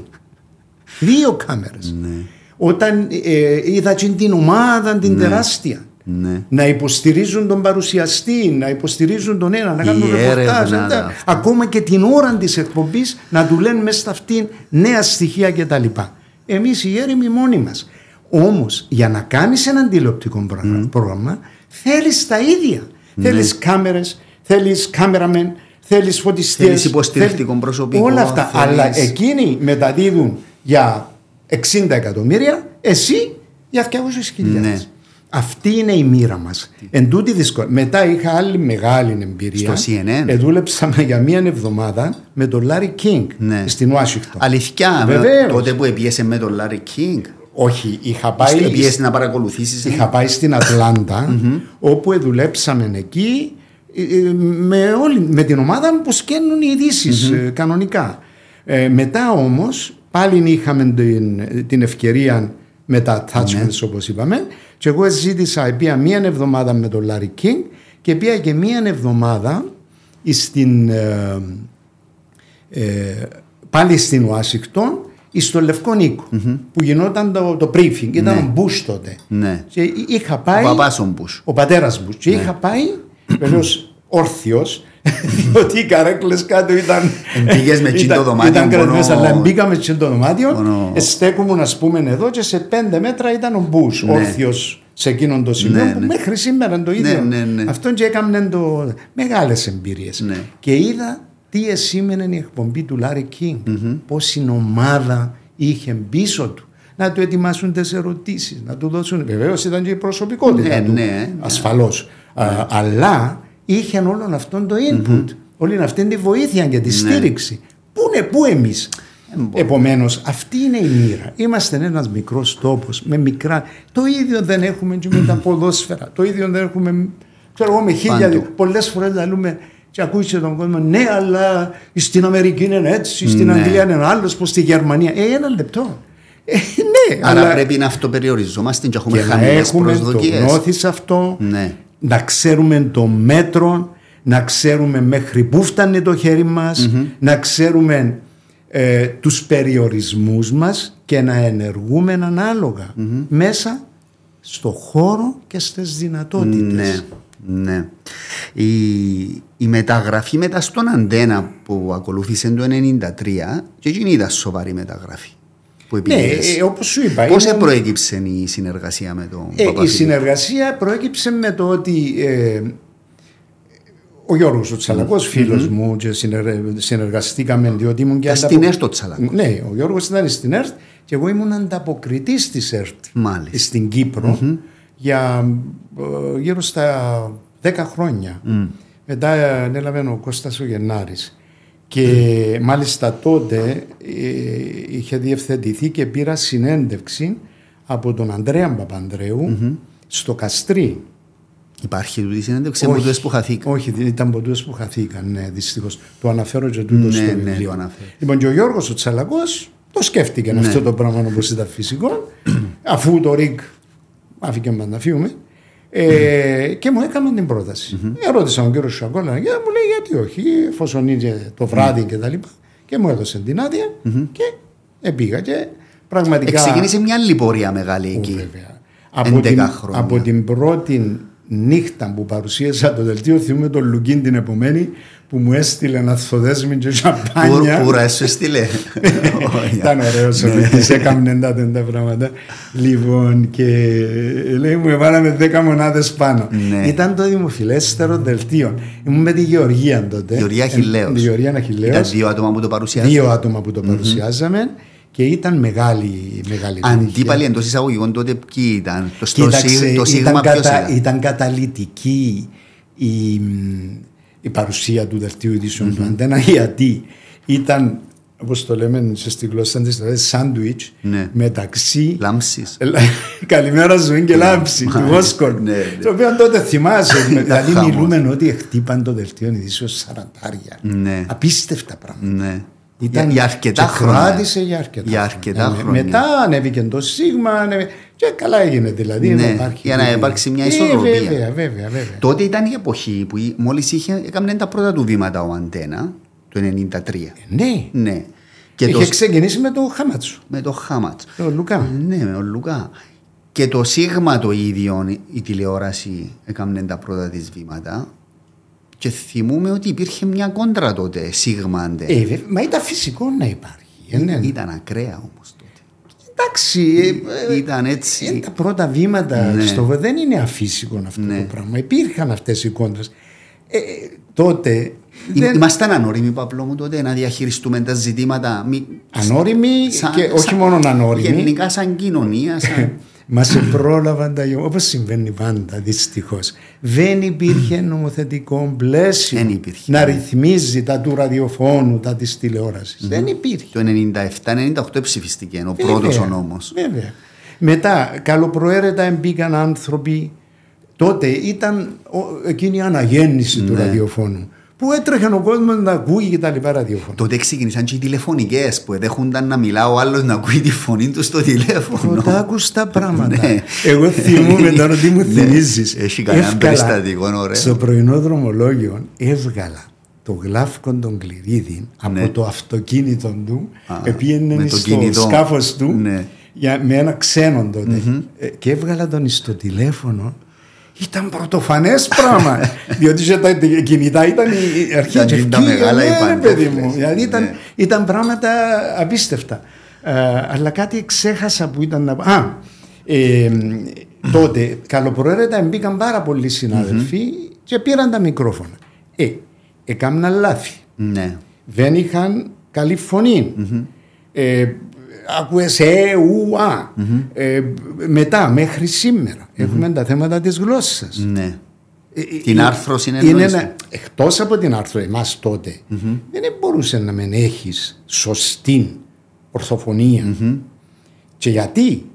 Δύο κάμερες. Ναι. Όταν ε, είδα την ομάδα την τεράστια. Ναι. Να υποστηρίζουν τον παρουσιαστή, να υποστηρίζουν τον ένα, να Η κάνουν έρευνα, ρεπορτάζ. ναι, ναι. αυτό. Ακόμα και την ώρα της εκπομπής να του λένε μέσα στα αυτήν νέα στοιχεία κτλ. Εμείς οι έρημοι μόνοι μας. Όμως για να κάνεις ένα τηλεοπτικό πρόγραμμα, πρόγραμμα θέλεις τα ίδια. Ναι. Θέλεις κάμερες, θέλεις cameramen, θέλεις φωτιστές. Θέλεις υποστηρικτικό προσωπικό, Όλα αυτά. θέλεις- Αλλά εκείνοι μεταδίδουν για 60 εκατομμύρια, εσύ για 200.000. Ναι. Αυτή είναι η μοίρα μας. Εν τούτη δυσκολία. Μετά είχα άλλη μεγάλη εμπειρία. Στο CNN. Ε, δούλεψαμε για μία εβδομάδα με τον Λάρι Κίνγκ Ναι. στην Ουάσιγκτον. Αλήθεια, Βεβαίως. τότε που επήες με τον Λάρι Κίνγκ. Όχι, είχα πάει, Επήες να παρακολουθήσεις. είχα πάει στην Ατλάντα όπου δουλέψαμε εκεί ε, ε, με, όλη, με την ομάδα που βκαίνουν οι ειδήσεις ε, κανονικά. Ε, μετά όμως πάλι είχαμε την, την ευκαιρία με τα attachments όπως είπαμε και εγώ ζήτησα πήγα μία εβδομάδα με τον Λάρι Κίνγκ και πήγα και μία εβδομάδα στην, ε, ε, πάλι στην Ουάσιγκτον στο Λευκό Νίκο, που γινόταν το, το briefing, ήταν Ναι. ο Μπούς τότε. Ναι. Και είχα πάει. Ο παπάς ο Μπούς. Ο πατέρας Μπούς. Και είχα πάει βεβαίως όρθιος, διότι οι καρέκλες κάτω ήταν. Εμπήγες με τσιν το ήταν- δωμάτιο, Ήταν μόνο- κρατημένες, αλλά μπήκαμε σε το δωμάτιο. Μόνο- Στέκομουν, ας πούμε, εδώ και σε πέντε μέτρα ήταν ο Μπούς, Ναι. όρθιος σε εκείνον το σημείο Ναι, που ναι. μέχρι σήμερα είναι το ίδιο. ναι, ναι. Αυτόν και έκαμε το... μεγάλες εμπειρίες. Ναι. Και είδα τι εσήμενε η εκπομπή του Λάρι Κίνγκ. Πώς η ομάδα είχε πίσω του. Να του ετοιμάσουν τι ερωτήσεις, να του δώσουν. Βεβαίως ήταν και η προσωπικότητα Ναι, του. ναι, ναι. Ασφαλώς. Αλλά είχε όλον αυτόν το input. Όλη αυτή τη βοήθεια και τη στήριξη. Πού είναι, πού εμεί. Επομένως, αυτή είναι η μοίρα. Είμαστε ένας μικρός τόπος με μικρά. Το ίδιο δεν έχουμε και με τα ποδόσφαιρα. Το ίδιο δεν έχουμε. Ξέρω εγώ με χίλια. Παντού. Πολλές φορές λέμε και ακούσει τον κόσμο, ναι, αλλά στην Αμερική είναι έτσι, στην Ναι. Αγγλία είναι άλλος, πως στη Γερμανία. Ε, ένα λεπτό. Ε, ναι, Άρα αλλά πρέπει να αυτοπεριοριζόμαστε και έχουμε και να χαμηλές έχουμε το προσδοκίες. γνώθι σε αυτό, Ναι. Να ξέρουμε το μέτρο, να ξέρουμε μέχρι πού φτάνει το χέρι μας, να ξέρουμε ε, τους περιορισμούς μας και να ενεργούμε ανάλογα μέσα στο χώρο και στις δυνατότητες. Ναι, ναι. Η, η μεταγραφή μετά στον Αντένα που ακολούθησε το 1993 και εκείνη ήταν σοβαρή μεταγραφή. Που Ναι, επήγες. ε, όπως σου είπα, Πώς είναι- προέκυψε η συνεργασία με τον Ε, η Παπαφιλίππου; συνεργασία προέκυψε με το ότι ε, ο Γιώργος ο Τσαλακός φίλος μου και συνεργα- συνεργαστήκαμε διότι ήμουν και Ήταν ανταπο- στην ΕΡΤ ο Τσαλακός. Ναι, ο Γιώργος ήταν στην ΕΡΤ και εγώ ήμουν ανταποκριτής της ΕΡΤ Μάλιστα. στην κυπρο για ε, γύρω στα 10 χρόνια. Μετά ανέλαβε ο Κώστας ο Γενάρης. Και μάλιστα τότε ε, είχε διευθετηθεί και πήρα συνέντευξη από τον Ανδρέα Παπανδρέου στο Καστρί. Υπάρχει τούτη συνέντευξη από τούτες που χαθήκαν. Όχι, δεν ήταν από τούτες που χαθήκαν, ναι, δυστυχώς. Το αναφέρω και τούτο Ναι, στο ναι, βιβλίο. το αναφέρει. Λοιπόν, και ο Γιώργος ο Τσαλακός το σκέφτηκε αυτό το πράγμα όπως ήταν φυσικό, αφού το ΡΙΚ άφηκε μας να φύγουμε, ε, και μου έκαμε την πρόταση. Ερώτησα τον κύριο Σακόλα και μου λέει γιατί όχι, εφόσον είναι το βράδυ και τα λοιπά. Και μου έδωσε την άδεια και πήγα και πραγματικά... Ξεκίνησε μια άλλη πορεία μεγάλη Ω, εκεί. βέβαια. Από 11 την, χρόνια. από την πρώτη νύχτα που παρουσίασα το δελτίο θυμούμαι τον Λουκίν την επομένη που μου έστειλε ένα θοδέσμι και σαμπάνια. Πούρα σου έστειλε. Ήταν ωραίος ο Τη έκαμε τα τα πράγματα. Λοιπόν, και λέει μου έβαλαμε δέκα μονάδες πάνω. Ναι. Ήταν το δημοφιλέστερο δελτίο. Ήμουν με τη Γεωργία τότε. Γεωργία Αχηλέως. Τη Γεωργία Αχηλέως. Ήταν δύο άτομα που το παρουσιάζαμε. Δύο άτομα που το παρουσιάζαμε και ήταν μεγάλη, μεγάλη Αντίπαλοι εντό εισαγωγικών τότε ποιοι ήταν; Το, Κοίταξε, το σίγμα ήταν, ποιος κατα, ήταν; ήταν καταλητική η, η παρουσία του δελτίου ειδήσεων του Αντένα γιατί ήταν όπως το λέμε στη γλώσσα της σάντουιτς Ναι. μεταξύ Λάμψης. Καλημέρα ζωή και λάμψη του Βόσκορ. Ναι, ναι. Το οποίο τότε θυμάσαι. δηλαδή χαμός. μιλούμε ότι χτύπαν το δελτίο ειδήσεων σαραντάρια. Ναι. Απίστευτα πράγματα. Ναι. Ήταν για αρκετά και χρόνια. κράτησε για αρκετά, Για αρκετά χρόνια. χρόνια. Μετά ανέβηκε το Σίγμα ανέβη... και καλά έγινε δηλαδή. Ναι, να υπάρχει για να δηλαδή. υπάρξει μια Ε, ισορροπία. βέβαια, βέβαια, βέβαια. Τότε ήταν η εποχή που μόλις είχε έκανε τα πρώτα του βήματα ο Αντένα το 1993. Ναι. Ναι. Και Είχε το, ξεκινήσει με το Χάματσο. με το Χάματ. Το Λουκά. Ναι, με τον Λουκά. Και το Σίγμα το ίδιο, η τηλεόραση έκανε τα πρώτα της βήματα. Και θυμούμε ότι υπήρχε μια κόντρα τότε, Σίγμα Αντε. Ε, βέβαια, μα ήταν φυσικό να υπάρχει. Ε, ναι. Ήταν ακραία όμως τότε. Εντάξει. ε, ε, Ήταν είναι έτσι. τα πρώτα βήματα Ναι. στο δεν είναι αφύσικο αυτό Ναι. το πράγμα. Υπήρχαν αυτές οι κόντρες. Ε, τότε. Εί- δεν- Ήμασταν ανώριμοι, Παπλό μου, τότε να διαχειριστούμε τα ζητήματα. Μη... Ανώριμοι σαν- και όχι σαν- μόνο ανώριμοι. Γενικά, σαν κοινωνία. Σαν... Μας σε πρόλαβαν τα γεγονότα. Όπως συμβαίνει πάντα δυστυχώς. Δεν υπήρχε νομοθετικό πλαίσιο Δεν υπήρχε. να ρυθμίζει τα του ραδιοφώνου, τα της τηλεόρασης. Δεν υπήρχε. Το 97-98 ψηφιστήκε ο πρώτος Βέβαια, ο νόμος. Βέβαια. Μετά, καλοπροαίρετα μπήκαν άνθρωποι. Τότε ήταν ο- εκείνη η αναγέννηση του Ναι. ραδιοφώνου. Που έτρεχε ο κόσμος να ακούει και τα λοιπά ραδιοφώνου. Τότε ξεκίνησαν και οι τηλεφωνικές που εδέχονταν να μιλά ο άλλος να ακούει τη φωνή του στο τηλέφωνο. Πρώτα άκουσα τα πράγματα. Ναι. Εγώ θυμούμαι τώρα τι μου Ναι. θυμίζεις. Έχει κανένα περιστατικό, ωραίο. Στο πρωινό δρομολόγιο έβγαλα το γλάφκο των κλειδίδι από Ναι. το αυτοκίνητο του. Α, Επήγαινε με το στο κινητό. σκάφος του Ναι. για, με ένα ξένο τότε. Ε, και έβγαλα τον στο τηλέφωνο. Ήταν πρωτοφανές πράγμα. διότι σε τα κινητά ήταν η αρχή Ήταν και τα ευκήγε, μεγάλα ναι, οι ρε παντόφλες. παιδί μου. Δηλαδή ήταν, Ναι. ήταν πράγματα απίστευτα. Ε, αλλά κάτι ξέχασα που ήταν να Α, ε, τότε καλοπροαίρετα μπήκαν πάρα πολλοί συνάδελφοι και πήραν τα μικρόφωνα. Ε, έκαναν λάθη. Ναι. Δεν είχαν καλή φωνή. Ε, Ακούες ε, ου, α. Ε, μετά, μέχρι σήμερα, έχουμε τα θέματα της γλώσσας. Ναι. Ε, Την ε, άρθρωση είναι είναι εννοείς; ένα, εκτός από την άρθρωση, εμάς τότε, δεν μπορούσε να μην έχεις σωστή ορθοφωνία. Και γιατί;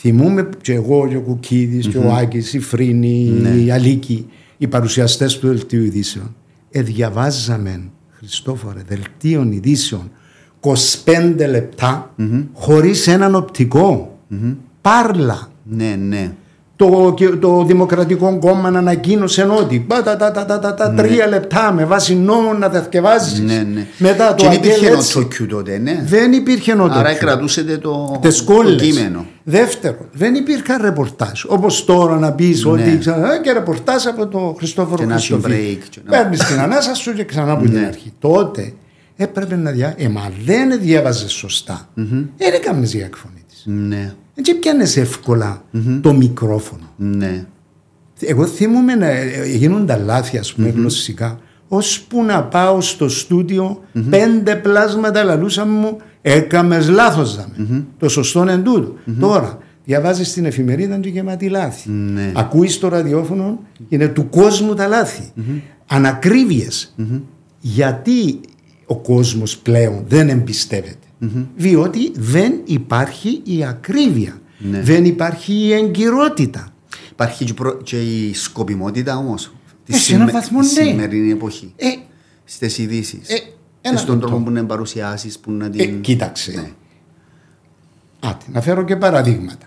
Θυμούμαι και εγώ και ο Κουκίδης και ο Άκης, η Φρίνη, η Αλίκη, οι παρουσιαστές του δελτίου ειδήσεων. Ε, διαβάζαμε, Χριστόφορε, δελτίων ειδήσεων 25 λεπτά χωρίς έναν οπτικό. Πάρλα. Ναι, ναι. Το, και το Δημοκρατικό Κόμμα ανακοίνωσε ότι πα, τα, τα, τα, τα, τα, τα τρία λεπτά με βάση νόμο να τα θεκευάζεις. Ναι, ναι. Μετά το και δεν υπήρχε Αγγέλ έτσι. νότσοκιου τότε, ναι. Δεν υπήρχε νότο. Άρα κρατούσετε το, Τις το κόλλες. κείμενο. Δεύτερον, δεν υπήρχαν ρεπορτάζ. Όπως τώρα να πεις ότι ξανά και ρεπορτάζ από το Χριστόφορο Ναι. Και να έχει Χριστοφίδη. break και να- Παίρνεις την ανάσα σου και ξανά από την Ναι. αρχή. Τότε έπρεπε να δια... Ε, μα δεν διάβαζε σωστά. Δεν έκαμε η εκφωνή της. Ναι, Έτσι πιάνες εύκολα το μικρόφωνο. ναι. Εγώ θυμούμαι να ε, γίνουν τα λάθη, ας πούμε, γλωσσικά, ώσπου να πάω στο στούντιο, πέντε πλάσματα λαλούσαν μου, έκαμες λάθος δαμε. Το σωστό είναι τούτο. Τώρα, διαβάζεις την εφημερίδα και γεμάτη λάθη. Ναι. Ακούεις το ραδιόφωνο, είναι του κόσμου τα λάθη. Ανακρίβειες. Γιατί ο κόσμος πλέον δεν εμπιστεύεται. Διότι δεν υπάρχει η ακρίβεια. Ναι. Δεν υπάρχει η εγκυρότητα. Υπάρχει και, προ- και η σκοπιμότητα όμως. Ε, σε έναν βαθμό, ναι. σημερινή εποχή. Ε, Στις ειδήσει. Ε, ένα Στον λεπτό. τρόπο που να παρουσιάσεις, που να Ε, την. κοίταξε. Ναι. Άτε, να φέρω και παραδείγματα.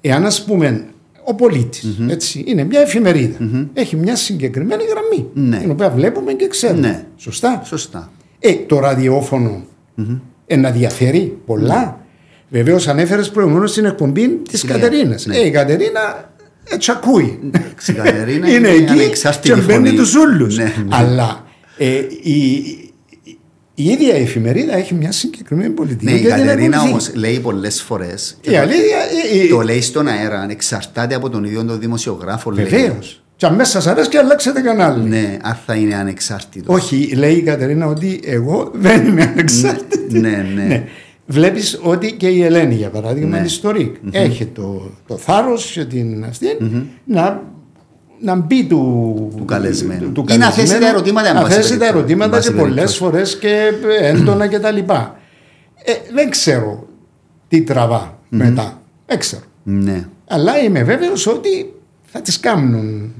Εάν ας πούμε ο πολιτης έτσι, είναι μια εφημεριδα έχει μια συγκεκριμένη γραμμή, Ναι. την οποία βλέπουμε και ξέρουμε. Ναι. Σωστά; Σωστά. Ε, το ραδιόφωνο ε, να διαφέρει πολλά. Βεβαίως, ανέφερε προηγουμένως στην εκπομπή της Κυρία, Κατερίνας. ναι. Ε, η Κατερίνα έτσι ακούει. Εντάξει, η Κατερίνα είναι είναι εκεί ανεξάρτητη και μπαίνει φωνή. τους ούλους. Ναι, ναι. Αλλά ε, η, η ίδια η εφημερίδα έχει μια συγκεκριμένη πολιτική. Ναι, η και την Κατερίνα ακολουθεί; όμως λέει πολλές φορές. Η αλήθεια. ε, ε, Το λέει στον αέρα, εξαρτάται από τον ίδιο τον δημοσιογράφο. λέει. Βεβαίως. Και αν μέσα σας αρέσει και αλλάξετε κανάλι. Ναι, αν θα είναι ανεξάρτητος. Όχι, λέει η Κατερίνα ότι εγώ δεν είμαι ανεξάρτητη. Ναι, ναι. Βλέπεις ότι και η Ελένη, για παράδειγμα, Ναι. είναι ιστορικ. Έχει το, το θάρρος και την αυτή να, να μπει του, Του καλεσμένου. του Ή να θέσει τα ερωτήματα, εν Να πάση θέσει τα περιπτώσει. ερωτήματα Εν και πάση πολλές περιπτώσει. φορές και έντονα κτλ. Ε, δεν ξέρω τι τραβά μετά. Δεν ξέρω. Ναι. Αλλά είμαι βέβαιος ότι θα τις κάνουν.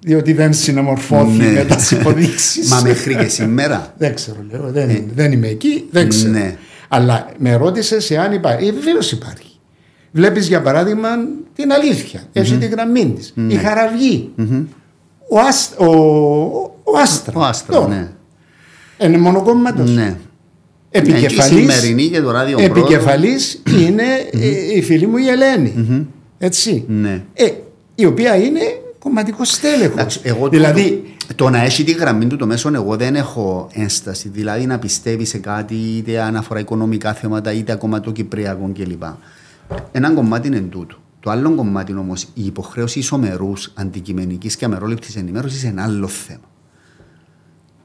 Διότι δεν συναμορφώθη Ναι. με τις υποδείξεις. Μα μέχρι και σήμερα. δεν ξέρω, λέω. Δεν, δεν είμαι εκεί, δεν ξέρω. Ναι. Αλλά με ρώτησες εάν υπάρχει. Ε, Βεβαίως υπάρχει. Βλέπεις για παράδειγμα την αλήθεια. Έχει τη γραμμή της. Η χαραυγή. Ο, Άσ- ο, ο Άστρα. Ο Άστρα, Τώρα. ναι. Είναι μονοκόμματος. Ναι. Ναι, και η Επικεφαλής, σημερινή και το ράδιο πρώτο. επικεφαλής είναι ε, η φίλη μου η Ελένη. Έτσι. Ναι. Ε, η οποία είναι κομματικό στέλεχος. Εντάξει, εγώ το- δηλαδή, το, να έχει τη γραμμή του το μέσον, εγώ δεν έχω ένσταση. Δηλαδή να πιστεύει σε κάτι, είτε αν αφορά οικονομικά θέματα, είτε ακόμα το Κυπριακό κλπ. Ένα κομμάτι είναι τούτο. Το άλλο κομμάτι όμως, η υποχρέωση ισομερούς αντικειμενικής και αμερόληπτης ενημέρωσης είναι άλλο θέμα.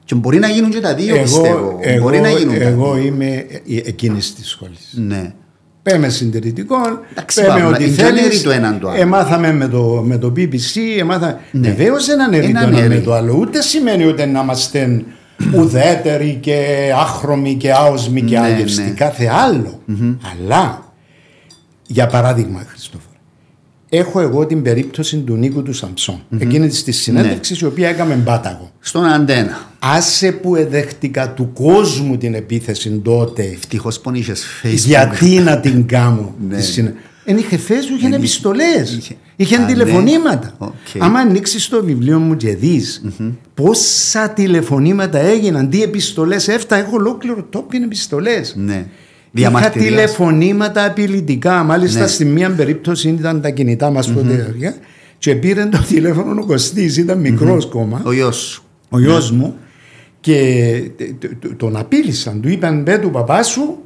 Και μπορεί να γίνουν και τα δύο, πιστεύω. εγώ, μπορεί να γίνουν τα εγώ δύο. είμαι εκείνης της σχολής. Ναι. Πέμε συντηρητικό, Εντάξει, πέμε Παύλα, ό,τι είναι θέλεις. ανέρι το έναν το άλλο. Εμάθαμε με το, με το BBC, εμάθα... Ναι. Βεβαίως δεν ανέρει Είναι το ένα ανέρι. με το άλλο. Ούτε σημαίνει ότι να είμαστε ουδέτεροι και άχρωμοι και άοσμοι και Ναι, άγευσοι. ναι. Κάθε άλλο. Αλλά, για παράδειγμα, Χριστόφορο, έχω εγώ την περίπτωση του Νίκου του Σαμψόν. Εκείνη τη συνέντευξη Ναι. η οποία έκαμε μπάταγο. Στον αντένα. Άσε που εδέχτηκα του κόσμου την επίθεση τότε. Ευτυχώς που είχες Facebook. Γιατί να την κάνω. Ναι. τη συνε- Εν είχε Facebook, είχε Εν είχε- επιστολές. είχε- Είχε Α, ναι. τηλεφωνήματα. Οκ. Άμα ανοίξεις το βιβλίο μου και δεις πόσα τηλεφωνήματα έγιναν, τι επιστολές έφτα, έχω ολόκληρο τόπιν επιστολές. Ναι. Είχα Διαμαρτυρίας. τηλεφωνήματα απειλητικά. Μάλιστα Ναι. στη μία περίπτωση ήταν τα κινητά μας τότε παιδιά, και πήρε το τηλέφωνο ο Κωστής, ήταν μικρός κόμα Ο γιος σου. ο γιος μου και τε- τε- τον απείλησαν. Του είπαν πε του παπά σου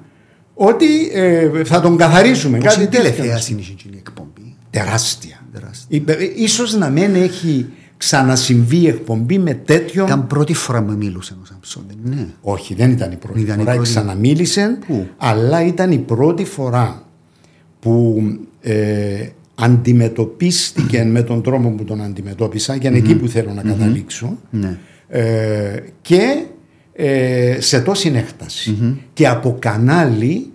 ότι ε, θα τον καθαρίσουμε. Πόση Κάτι τέτοιο. τηλεθέαση είναι η εκπομπή; Τεράστια. Τεράστια. Είπε, ε, Ίσως να μην έχει ξανασυμβεί εκπομπή με τέτοιο... Ήταν πρώτη φορά που μιλούσε ο Σαμψόν. δεν είναι. Όχι, δεν ήταν η πρώτη Ήταν η φορά, πρώτη. ξαναμίλησε, Πού; αλλά ήταν η πρώτη φορά που ε, αντιμετωπίστηκε με τον τρόπο που τον αντιμετώπισα, για είναι εκεί που θέλω να καταλήξω, Ναι. ε, και ε, σε τόση έκταση. Και από κανάλι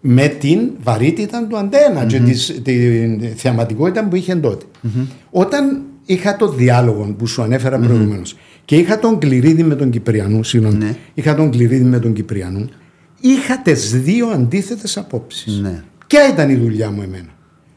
με την βαρύτητα του αντένα και της, την θεαματικότητα που είχε τότε. Όταν είχα το διάλογο που σου ανέφερα προηγουμένως και είχα τον Κληρίδη με τον Κυπριανού, συγγνώμη, Ναι. είχα τον Κληρίδη με τον Κυπριανού, είχα τις δύο αντίθετες απόψεις. Ναι. Ποια ήταν η δουλειά μου εμένα;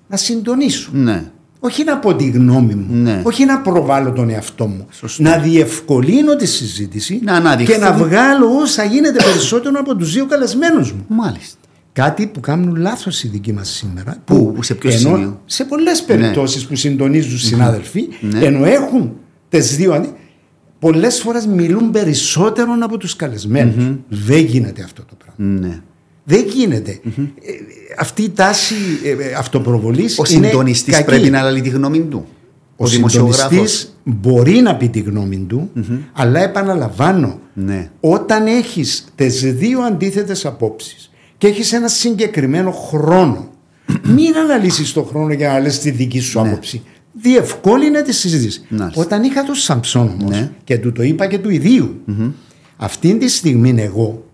Να συντονίσω. Ναι. Όχι να πω τη γνώμη μου. Ναι. Όχι να προβάλλω τον εαυτό μου. Σωστό. Να διευκολύνω τη συζήτηση Να αναδειχθούν. και να βγάλω όσα γίνεται περισσότερο από τους δύο καλεσμένους μου. Μάλιστα. Κάτι που κάνουν λάθος οι δικοί μας σήμερα. Πού, σε ποιο ενώ σημείο; Σε πολλές περιπτώσεις που συντονίζουν συνάδελφοι, Ναι. ενώ έχουν τις δύο αντί... Πολλές φορές μιλούν περισσότερο από τους καλεσμένους. Δεν γίνεται αυτό το πράγμα. Ναι. Δεν γίνεται. Ε, αυτή η τάση ε, ε, αυτοπροβολής Ο είναι συντονιστής κακή. πρέπει να λέει τη γνώμη του. Ο, Ο, δημοσιογράφος. συντονιστής μπορεί να πει τη γνώμη του, αλλά επαναλαμβάνω, Ναι. όταν έχεις τις δύο αντίθετες απόψεις και έχεις ένα συγκεκριμένο χρόνο, μην αναλύσεις τον χρόνο για να λες τη δική σου άποψη. Διευκόλυνε τη συζήτηση. Ναι. Μάλιστα. Όταν είχα τον Σαμψόν όμως Ναι. και του το είπα και του ιδίου, αυτή τη στιγμή εγώ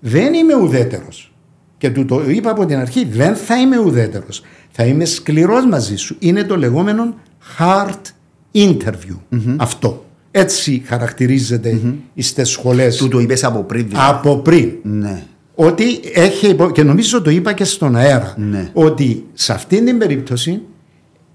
δεν είμαι ουδέτερος. Και του το είπα από την αρχή, δεν θα είμαι ουδέτερος. Θα είμαι σκληρός μαζί σου. Είναι το λεγόμενο hard interview. Αυτό. Έτσι χαρακτηρίζεται στις σχολές Του το είπες από πριν. δηλαδή. από πριν. Ναι. Ότι έχει, υπο- και νομίζω το είπα και στον αέρα, Ναι. ότι σε αυτήν την περίπτωση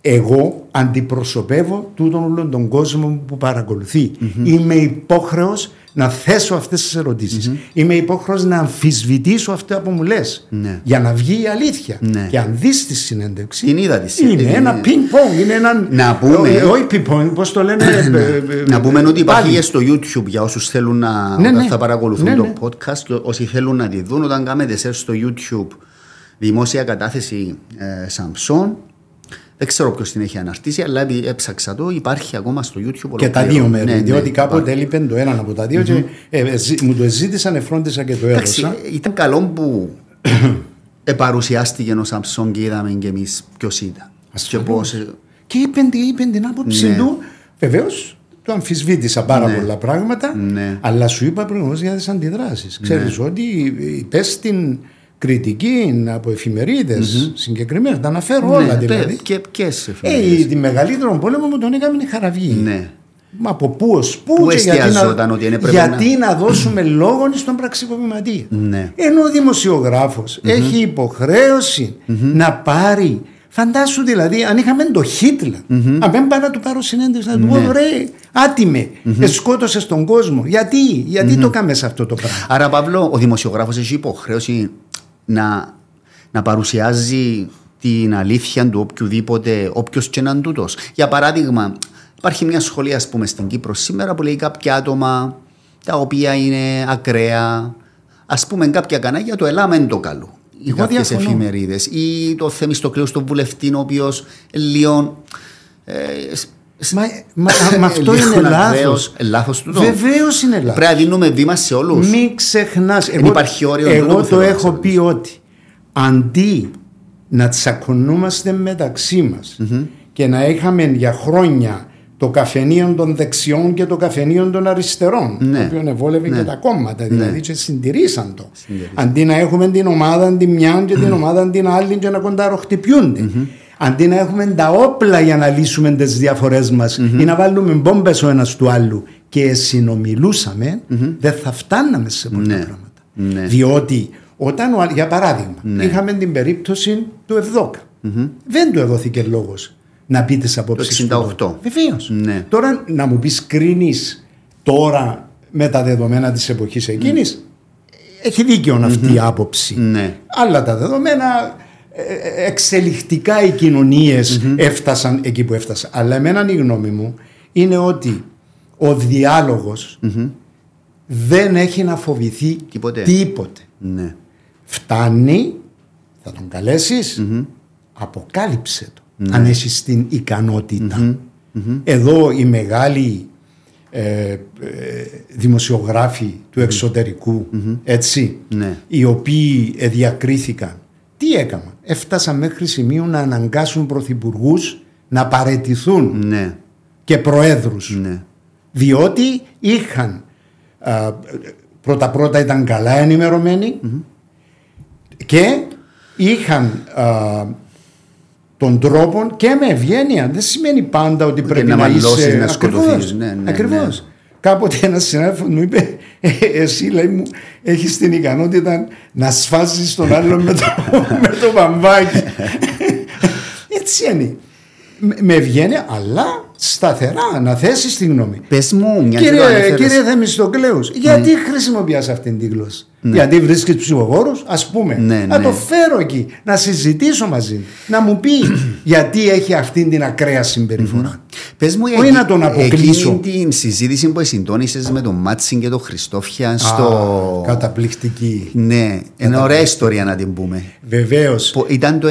εγώ αντιπροσωπεύω τούτον όλον τον κόσμο που παρακολουθει Είμαι υπόχρεος να θέσω αυτές τις ερωτήσεις. Είμαι υπόχρεος να αμφισβητήσω αυτά που μου λες. Ναι. Για να βγει η αλήθεια. Ναι. Και αν δεις τη συνέντευξη... Την είδα τη Είναι συνέντευξη. ένα ping-pong. Είναι ένα... Να πούμε- Ε, Όχι ping-pong, πώς το λένε... ε, ε, Να πούμε ότι υπάρχει πάλι. και στο YouTube για όσους θέλουν να Ναι, όταν ναι. θα παρακολουθούν Ναι, το ναι. podcast και όσοι θέλουν να τη δουν. Όταν κάνετε search στο YouTube δημόσια κατάθεση ε, Samsung. Δεν ξέρω ποιος την έχει αναρτήσει, αλλά επειδή έψαξα το, υπάρχει ακόμα στο YouTube. Και τα δύο ολοκληρώνει. μέρη. Ναι, ναι, διότι κάποτε υπάρχει. έλειπε το ένα από τα δύο και ε, ε, ζη- μου το ζήτησαν, εφρόντισα και το Εντάξει, έδωσα. ήταν καλό που επαρουσιάστηκε ο Samsung και είδαμε και εμείς ποιος ήταν. Και πώς, ε, Και είπε, είπε την άποψη Ναι. του. Βεβαίως το αμφισβήτησα πάρα Ναι. πολλά πράγματα. Ναι. Αλλά σου είπα προηγουμένως για τις αντιδράσεις. Ξέρεις ότι υπέ την κριτική από εφημερίδες συγκεκριμένα. Τα αναφέρω όλα ναι, δηλαδή. πε- και ποιες Ε, εφημερίδες; τη μεγαλύτερο πόλεμο μου τον έκαμε η χαραυγή. Ναι. Μα από πού ως πού, Πού και γιατί εστιαζόταν να, ότι είναι πρέπει γιατί να... δώσουμε λόγο στον πραξικοπηματία. Ναι. Ενώ ο δημοσιογράφος έχει υποχρέωση να πάρει. Φαντάσου δηλαδή, αν είχαμε το Χίτλερ, αν δεν πάω να του πάρω συνέντευξη, να του πω ρε, άτιμε, σκότωσες τον κόσμο. Γιατί, γιατί το κάμε σε αυτό το πράγμα; Άρα, Παύλο, ο δημοσιογράφος έχει υποχρέωση να, να παρουσιάζει την αλήθεια του οποιοδήποτε, όποιος και να είναι τούτος. Για παράδειγμα, υπάρχει μια σχολή, ας πούμε, στην Κύπρο σήμερα που λέει κάποια άτομα τα οποία είναι ακραία. Α πούμε, κάποια κανάλια το ελάμεν το καλό. Οι Εγώ κάποιες διαφωνώ. εφημερίδες. Ή το Θεμιστοκλέο στον βουλευτή, ο οποίος λίγο. Ε, σ- σ- Μα, μα, μα αυτό λίγο είναι λάθος. ακραίος. Ε, Λάθος τούτο. Βεβαίως είναι λάθος. Πρέπει να δίνουμε βήμα σε όλους. Μην ξεχνάς. Εγώ, υπάρχει όριο εγώ τούτο που το θέλω να έχω ξέρω. πει ότι αντί να τσακωνούμαστε μεταξύ μας και να είχαμε για χρόνια το καφενείο των δεξιών και το καφενείο των αριστερών, Ναι. το οποίο ευόλευε Ναι. και τα κόμματα, δηλαδή Ναι. και συντηρήσαν το. Συντηρήσαν. Αντί να έχουμε την ομάδα την μια και την ομάδα την άλλη και να κονταροχτυπιούνται. Αντί να έχουμε τα όπλα για να λύσουμε τις διαφορές μας ή να βάλουμε μπόμπες ο ένας του άλλου και συνομιλούσαμε, δεν θα φτάναμε σε πολλά Ναι. πράγματα. Ναι. Διότι όταν, ο, για παράδειγμα, Ναι. είχαμε την περίπτωση του Ευδόκα. Δεν του έδωθηκε λόγος να πει τις απόψεις Το 68. Βεβαίως. Ναι. Τώρα να μου πεις κρίνεις τώρα με τα δεδομένα της εποχής εκείνης; Έχει δίκιο αυτή η άποψη. Ναι. Αλλά τα δεδομένα ε, ε, εξελιχτικά οι κοινωνιες έφτασαν εκεί που έφτασαν. Αλλά εμένα η γνώμη μου είναι ότι ο διαλογος δεν έχει να φοβηθεί Τίποτε. τίποτε. Ναι. Φτάνει, θα τον καλεσεις αποκάλυψε το. Ναι. Αν έχεις την ικανότητα. Εδώ οι μεγάλοι ε, ε, δημοσιογράφοι του εξωτερικού, έτσι, Ναι. οι οποίοι ε, διακρίθηκαν, τι έκαναν; Έφτασαν μέχρι σημείο να αναγκάσουν πρωθυπουργούς να παρετηθούν Ναι. και προέδρους Ναι. διότι είχαν πρώτα πρώτα ήταν καλά ενημερωμένοι και είχαν α, τον τρόπο και με ευγένεια. Δεν σημαίνει πάντα ότι πρέπει να να, μαλώσεις, είσαι να σκοτωθείς. Ακριβώς, Ναι, ναι, ακριβώς. ναι. Κάποτε ένας συνάδελφος μου είπε, «Ε, εσύ λέει μου, έχεις την ικανότητα να σφάζεις τον άλλον με το, με το βαμβάκι. Έτσι είναι. Με- Με ευγένεια, αλλά σταθερά να θέσεις τη γνώμη. Πες μου, μια και το Κύριε, ανέφερες. κύριε Θεμιστοκλέους, γιατί χρησιμοποιάς αυτήν την γλώσσα; Γιατί βρίσκει ψυχογόρου, ας πούμε. Ναι, να ναι. το φέρω εκεί, να συζητήσω μαζί του. Να μου πει γιατί έχει αυτήν την ακραία συμπεριφορά. Πες μου, Όχι εκεί- να τον αποκλείσω. Εκείνη την συζήτηση που συντόνισες με τον Μάτσιν και τον Χριστόφια στο... Α, καταπληκτική. Ναι, είναι ωραία ιστορία να την πούμε. Βεβαίως. Που Ήταν το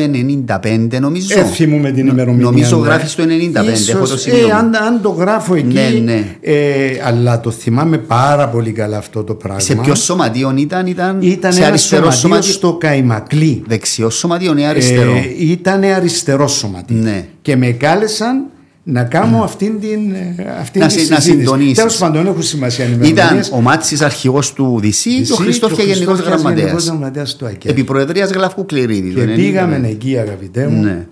95 νομίζω. Ε, θυμούμαι την ημερομηνία. Νομίζω ναι. γράφεις το 95. Ίσως, έχω το ε, σημείο. μου. αν, αν το γράφω εκεί. Ναι, ναι. ε, αλλά το θυμάμαι πάρα πολύ καλά αυτό το πράγμα. Σε ποιο σωματείο ήταν, ήταν, Ήταν σε ένας αριστερό σωματείος σωματείο. στο Καϊμακλή. Δεξιό σωματείο ή αριστερό. Ε, ήταν αριστερό σωματείο. Ναι. Και με κάλεσαν να κάνω αυτήν την, ε, αυτήν Να τη συ- να συζήτηση. συντονίσεις. Τέλος πάντων, δεν έχουν σημασία οι Ήταν ημερομηνίες. ο Μάτσης αρχηγός του ΔΥΣΥ και ο Χριστόφια γενικό Χριστόφιας γραμματέα. Γενικός Γραμματέας του ΑΚΕ. Επί Προεδρίας Γλαυκού Κληρίδη. Και το 95. πήγαμε εκεί αγαπητέ μου, Ναι.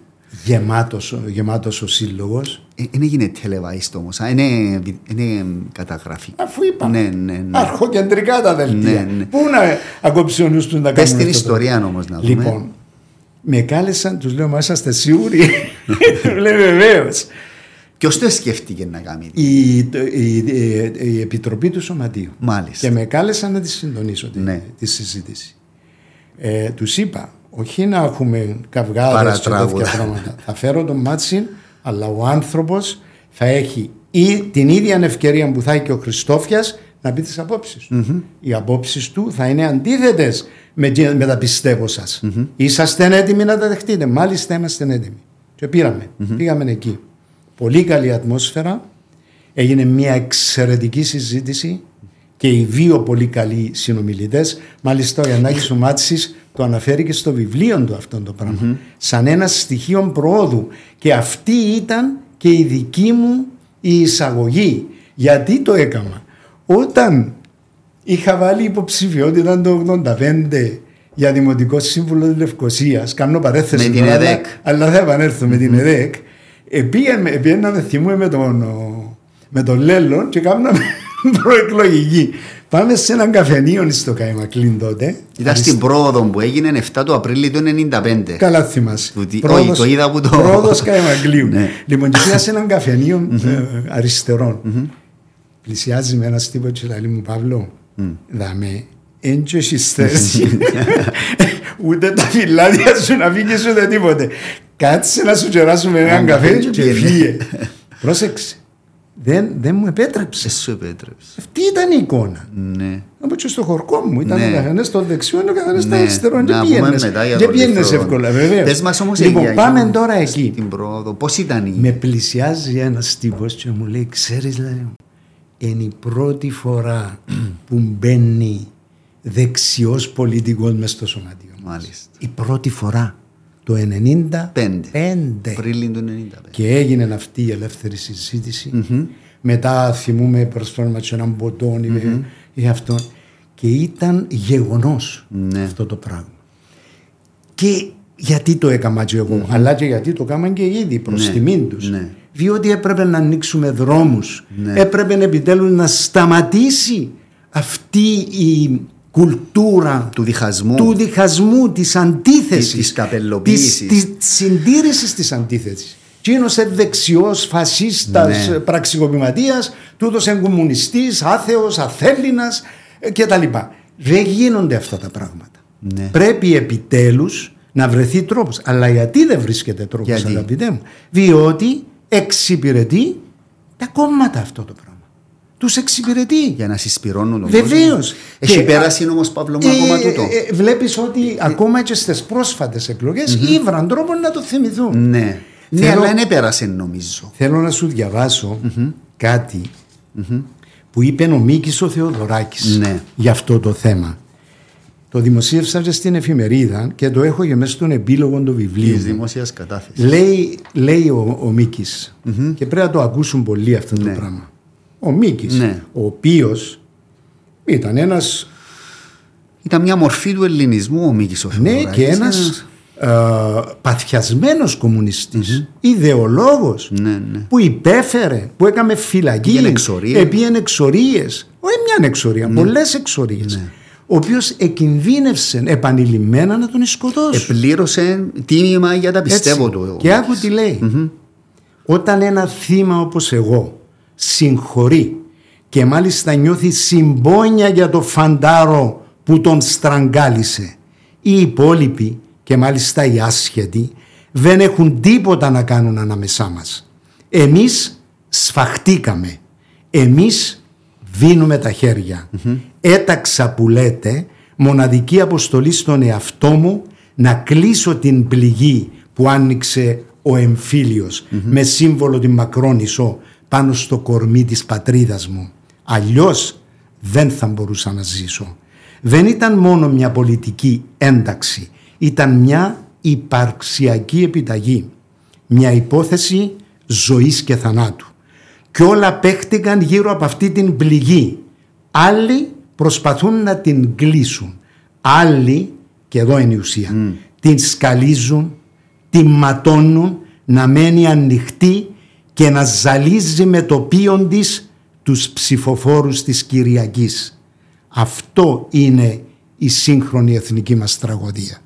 Γεμάτος, γεμάτος ο σύλλογος. Ε, Δεν έγινε televised όμως. Είναι, είναι καταγραφή. Αφού είπαμε, Ναι, ναι, ναι. αρχοκεντρικά τα δελτία. Ναι, ναι. Πού να ακόψει ο νους του να Πες κάνουν την αυτό το ιστορία όμως να δούμε. Λοιπόν, με κάλεσαν, τους λέω, μα είσαστε σίγουροι; Λέει βεβαίως. Ποιος το σκέφτηκε να κάνει. Η, η, η, η Επιτροπή του Σωματείου. Μάλιστα. Και με κάλεσαν να τη συντονίσω τη, Ναι. τη συζήτηση. Ε, τους είπα, όχι να έχουμε καυγάδες και Παρατράγουδα. τέτοια πράγματα. θα φέρω τον Μάτσιν, αλλά ο άνθρωπος θα έχει ή, την ίδια ευκαιρία που θα έχει και ο Χριστόφιας να πει τις απόψεις του. Οι απόψεις του θα είναι αντίθετες με, με τα πιστεύω σας. Είσαστε έτοιμοι να τα δεχτείτε. Μάλιστα είμαστε έτοιμοι. Και πήραμε. Πήγαμε εκεί. Πολύ καλή ατμόσφαιρα. Έγινε μια εξαιρετική συζήτηση και οι δύο πολύ καλοί συνομιλητές. Μάλιστα, ο Γιαννάκης ο Μάτσης το αναφέρει και στο βιβλίο του αυτό το πραγμα Σαν ένα στοιχείο προόδου. Και αυτή ήταν και η δική μου η εισαγωγή. Γιατί το έκανα. Όταν είχα βάλει υποψηφιότητα το 85 για Δημοτικό Σύμβουλο της Λευκοσίας, κάνω παρέθεση Με την τώρα, ΕΔΕΚ. αλλά θα επανέλθω με την ΕΔΕΚ. Επήγαινα να θυμούμε με τον, ο- με τον Λέλλον και κάναμε προεκλογική. Πάμε σε έναν καφενείο στο Καϊμακλίν τότε. Ήταν στην πρόοδο που έγινε 7 του Απρίλη του 95. Καλά θυμάσαι. Του τι- όχι, το είδα που το- Πρόοδος Καϊμακλείου. Ναι. Λοιπόν, και πήγα σε έναν καφενείο ε, αριστερών. Πλησιάζει με ένας τύπος και λέει μου Παύλο, δαμε, έντιο έχεις θέση. Ούτε τα φυλάδια σου να φύγεις ούτε τίποτε. Κάτσε να σου κεράσουμε έναν Έναν καφέ καφέ και και πήγαινε. φύγε. Πρόσεξε. Δεν, δεν μου επέτρεψε. Σε σου επέτρεψε. Αυτή ήταν η εικόνα. Ναι. Από και στο χορκό μου ήταν Ναι. ο καθένας στο δεξιό, ο καθένας στο Ναι. αριστερό. Να Δεν πούμε πήγαινες. μετά για Δεν τον πήγαινες Λιθρό. εύκολα, βέβαια. Πες μας όμως Λοιπόν, για πάμε εκείνο τώρα εκεί. Την πρόοδο. Πώς ήταν η... Με πλησιάζει ένας τύπος και μου λέει: Ξέρεις, λέει, είναι η πρώτη φορά που μπαίνει δεξιός πολιτικός μες στο σωματείο. μας. Μάλιστα. Η πρώτη φορά. Το 95. Πέντε. Απρίλη του 95. Και έγινε αυτή η ελεύθερη συζήτηση. Μετά θυμούμε προσφέρουμε και έναν μποτόνι ή αυτόν. Και ήταν γεγονός Ναι. αυτό το πράγμα. Και γιατί το έκανα και εγώ, αλλά και γιατί το έκαναν και ήδη προς Ναι, τιμήν τους. ναι. Διότι έπρεπε να ανοίξουμε δρόμους. Ναι. Έπρεπε επιτέλους να σταματήσει αυτή η κουλτούρα Του διχασμού. του διχασμού, της αντίθεσης. Της- της καπελοποίησης. Της, της συντήρησης της αντίθεσης. Τσίνος είναι δεξιός, φασίστας, Ναι. πραξικοπηματίας, τούτος είναι κομμουνιστής, άθεος, αθέλινας ε, κτλ. Δεν γίνονται αυτά τα πράγματα. Ναι. Πρέπει επιτέλους να βρεθεί τρόπος. Αλλά γιατί δεν βρίσκεται τρόπος Γιατί; αγαπητέ μου; Διότι εξυπηρετεί τα κόμματα αυτό το πράγμα. Τους εξυπηρετεί. Για να συσπηρώνουν τον Βεβαίως. κόσμο. Έχει πέρασει όμω Παύλο μου ακόμα τούτο. Ε, Βλέπεις ότι ακόμα και στις πρόσφατες εκλογές ήβραν τρόπο να το θυμηθούν. Ναι. Ναι, Θέλω- αλλά δεν πέρασε νομίζω. Θέλω να σου διαβασω κάτι που είπε ο Μίκης ο Θεοδωράκης Ναι. για αυτό το θέμα. Το δημοσίευσα και στην εφημερίδα και το έχω και μέσα στον επίλογο του βιβλίου. Της μου. δημόσιας κατάθεσης. Λέει, λέει ο, ο μικης και πρέπει να το ακούσουν πολύ αυτό Ναι. το πράγμα. Ο Μίκης, Ναι. ο οποίος ήταν ένας Ήταν μια μορφή του ελληνισμού ο Μίκης ο Ναι, Θεοδωράκης. και ένας ε, παθιασμένος κομμουνιστής, ιδεολόγος, Ναι, ναι. που υπέφερε, που έκαμε φυλακή, Πήγαινε εξορία. επήγαινε εξορίες, όχι μια εξορία, πολλές εξορίες, Ναι. ο οποίος εκινδύνευσε επανειλημμένα να τον σκοτώσουν. Επλήρωσε τίμημα για τα Έτσι. πιστεύω του. ο Και άκου Μίκης. τι λέει. Όταν ένα θύμα όπως εγώ συγχωρεί και μάλιστα νιώθει συμπόνια για το φαντάρο που τον στραγγάλισε, οι υπόλοιποι και μάλιστα οι άσχετοι δεν έχουν τίποτα να κάνουν ανάμεσά μας. Εμείς σφαχτήκαμε. Εμείς δίνουμε τα χέρια. Έταξα που λέτε μοναδική αποστολή στον εαυτό μου να κλείσω την πληγή που άνοιξε ο εμφύλιος με σύμβολο την Μακρόνισο πάνω στο κορμί της πατρίδας μου. Αλλιώς δεν θα μπορούσα να ζήσω. Δεν ήταν μόνο μια πολιτική ένταξη, ήταν μια υπαρξιακή επιταγή. Μια υπόθεση ζωής και θανάτου. Και όλα παίχτηκαν γύρω από αυτή την πληγή. Άλλοι προσπαθούν να την κλείσουν. Άλλοι, και εδώ είναι η ουσία, την σκαλίζουν, την ματώνουν να μένει ανοιχτή και να ζαλίζει με το πίον της τους ψηφοφόρους της Κυριακής. Αυτό είναι η σύγχρονη εθνική μας τραγωδία.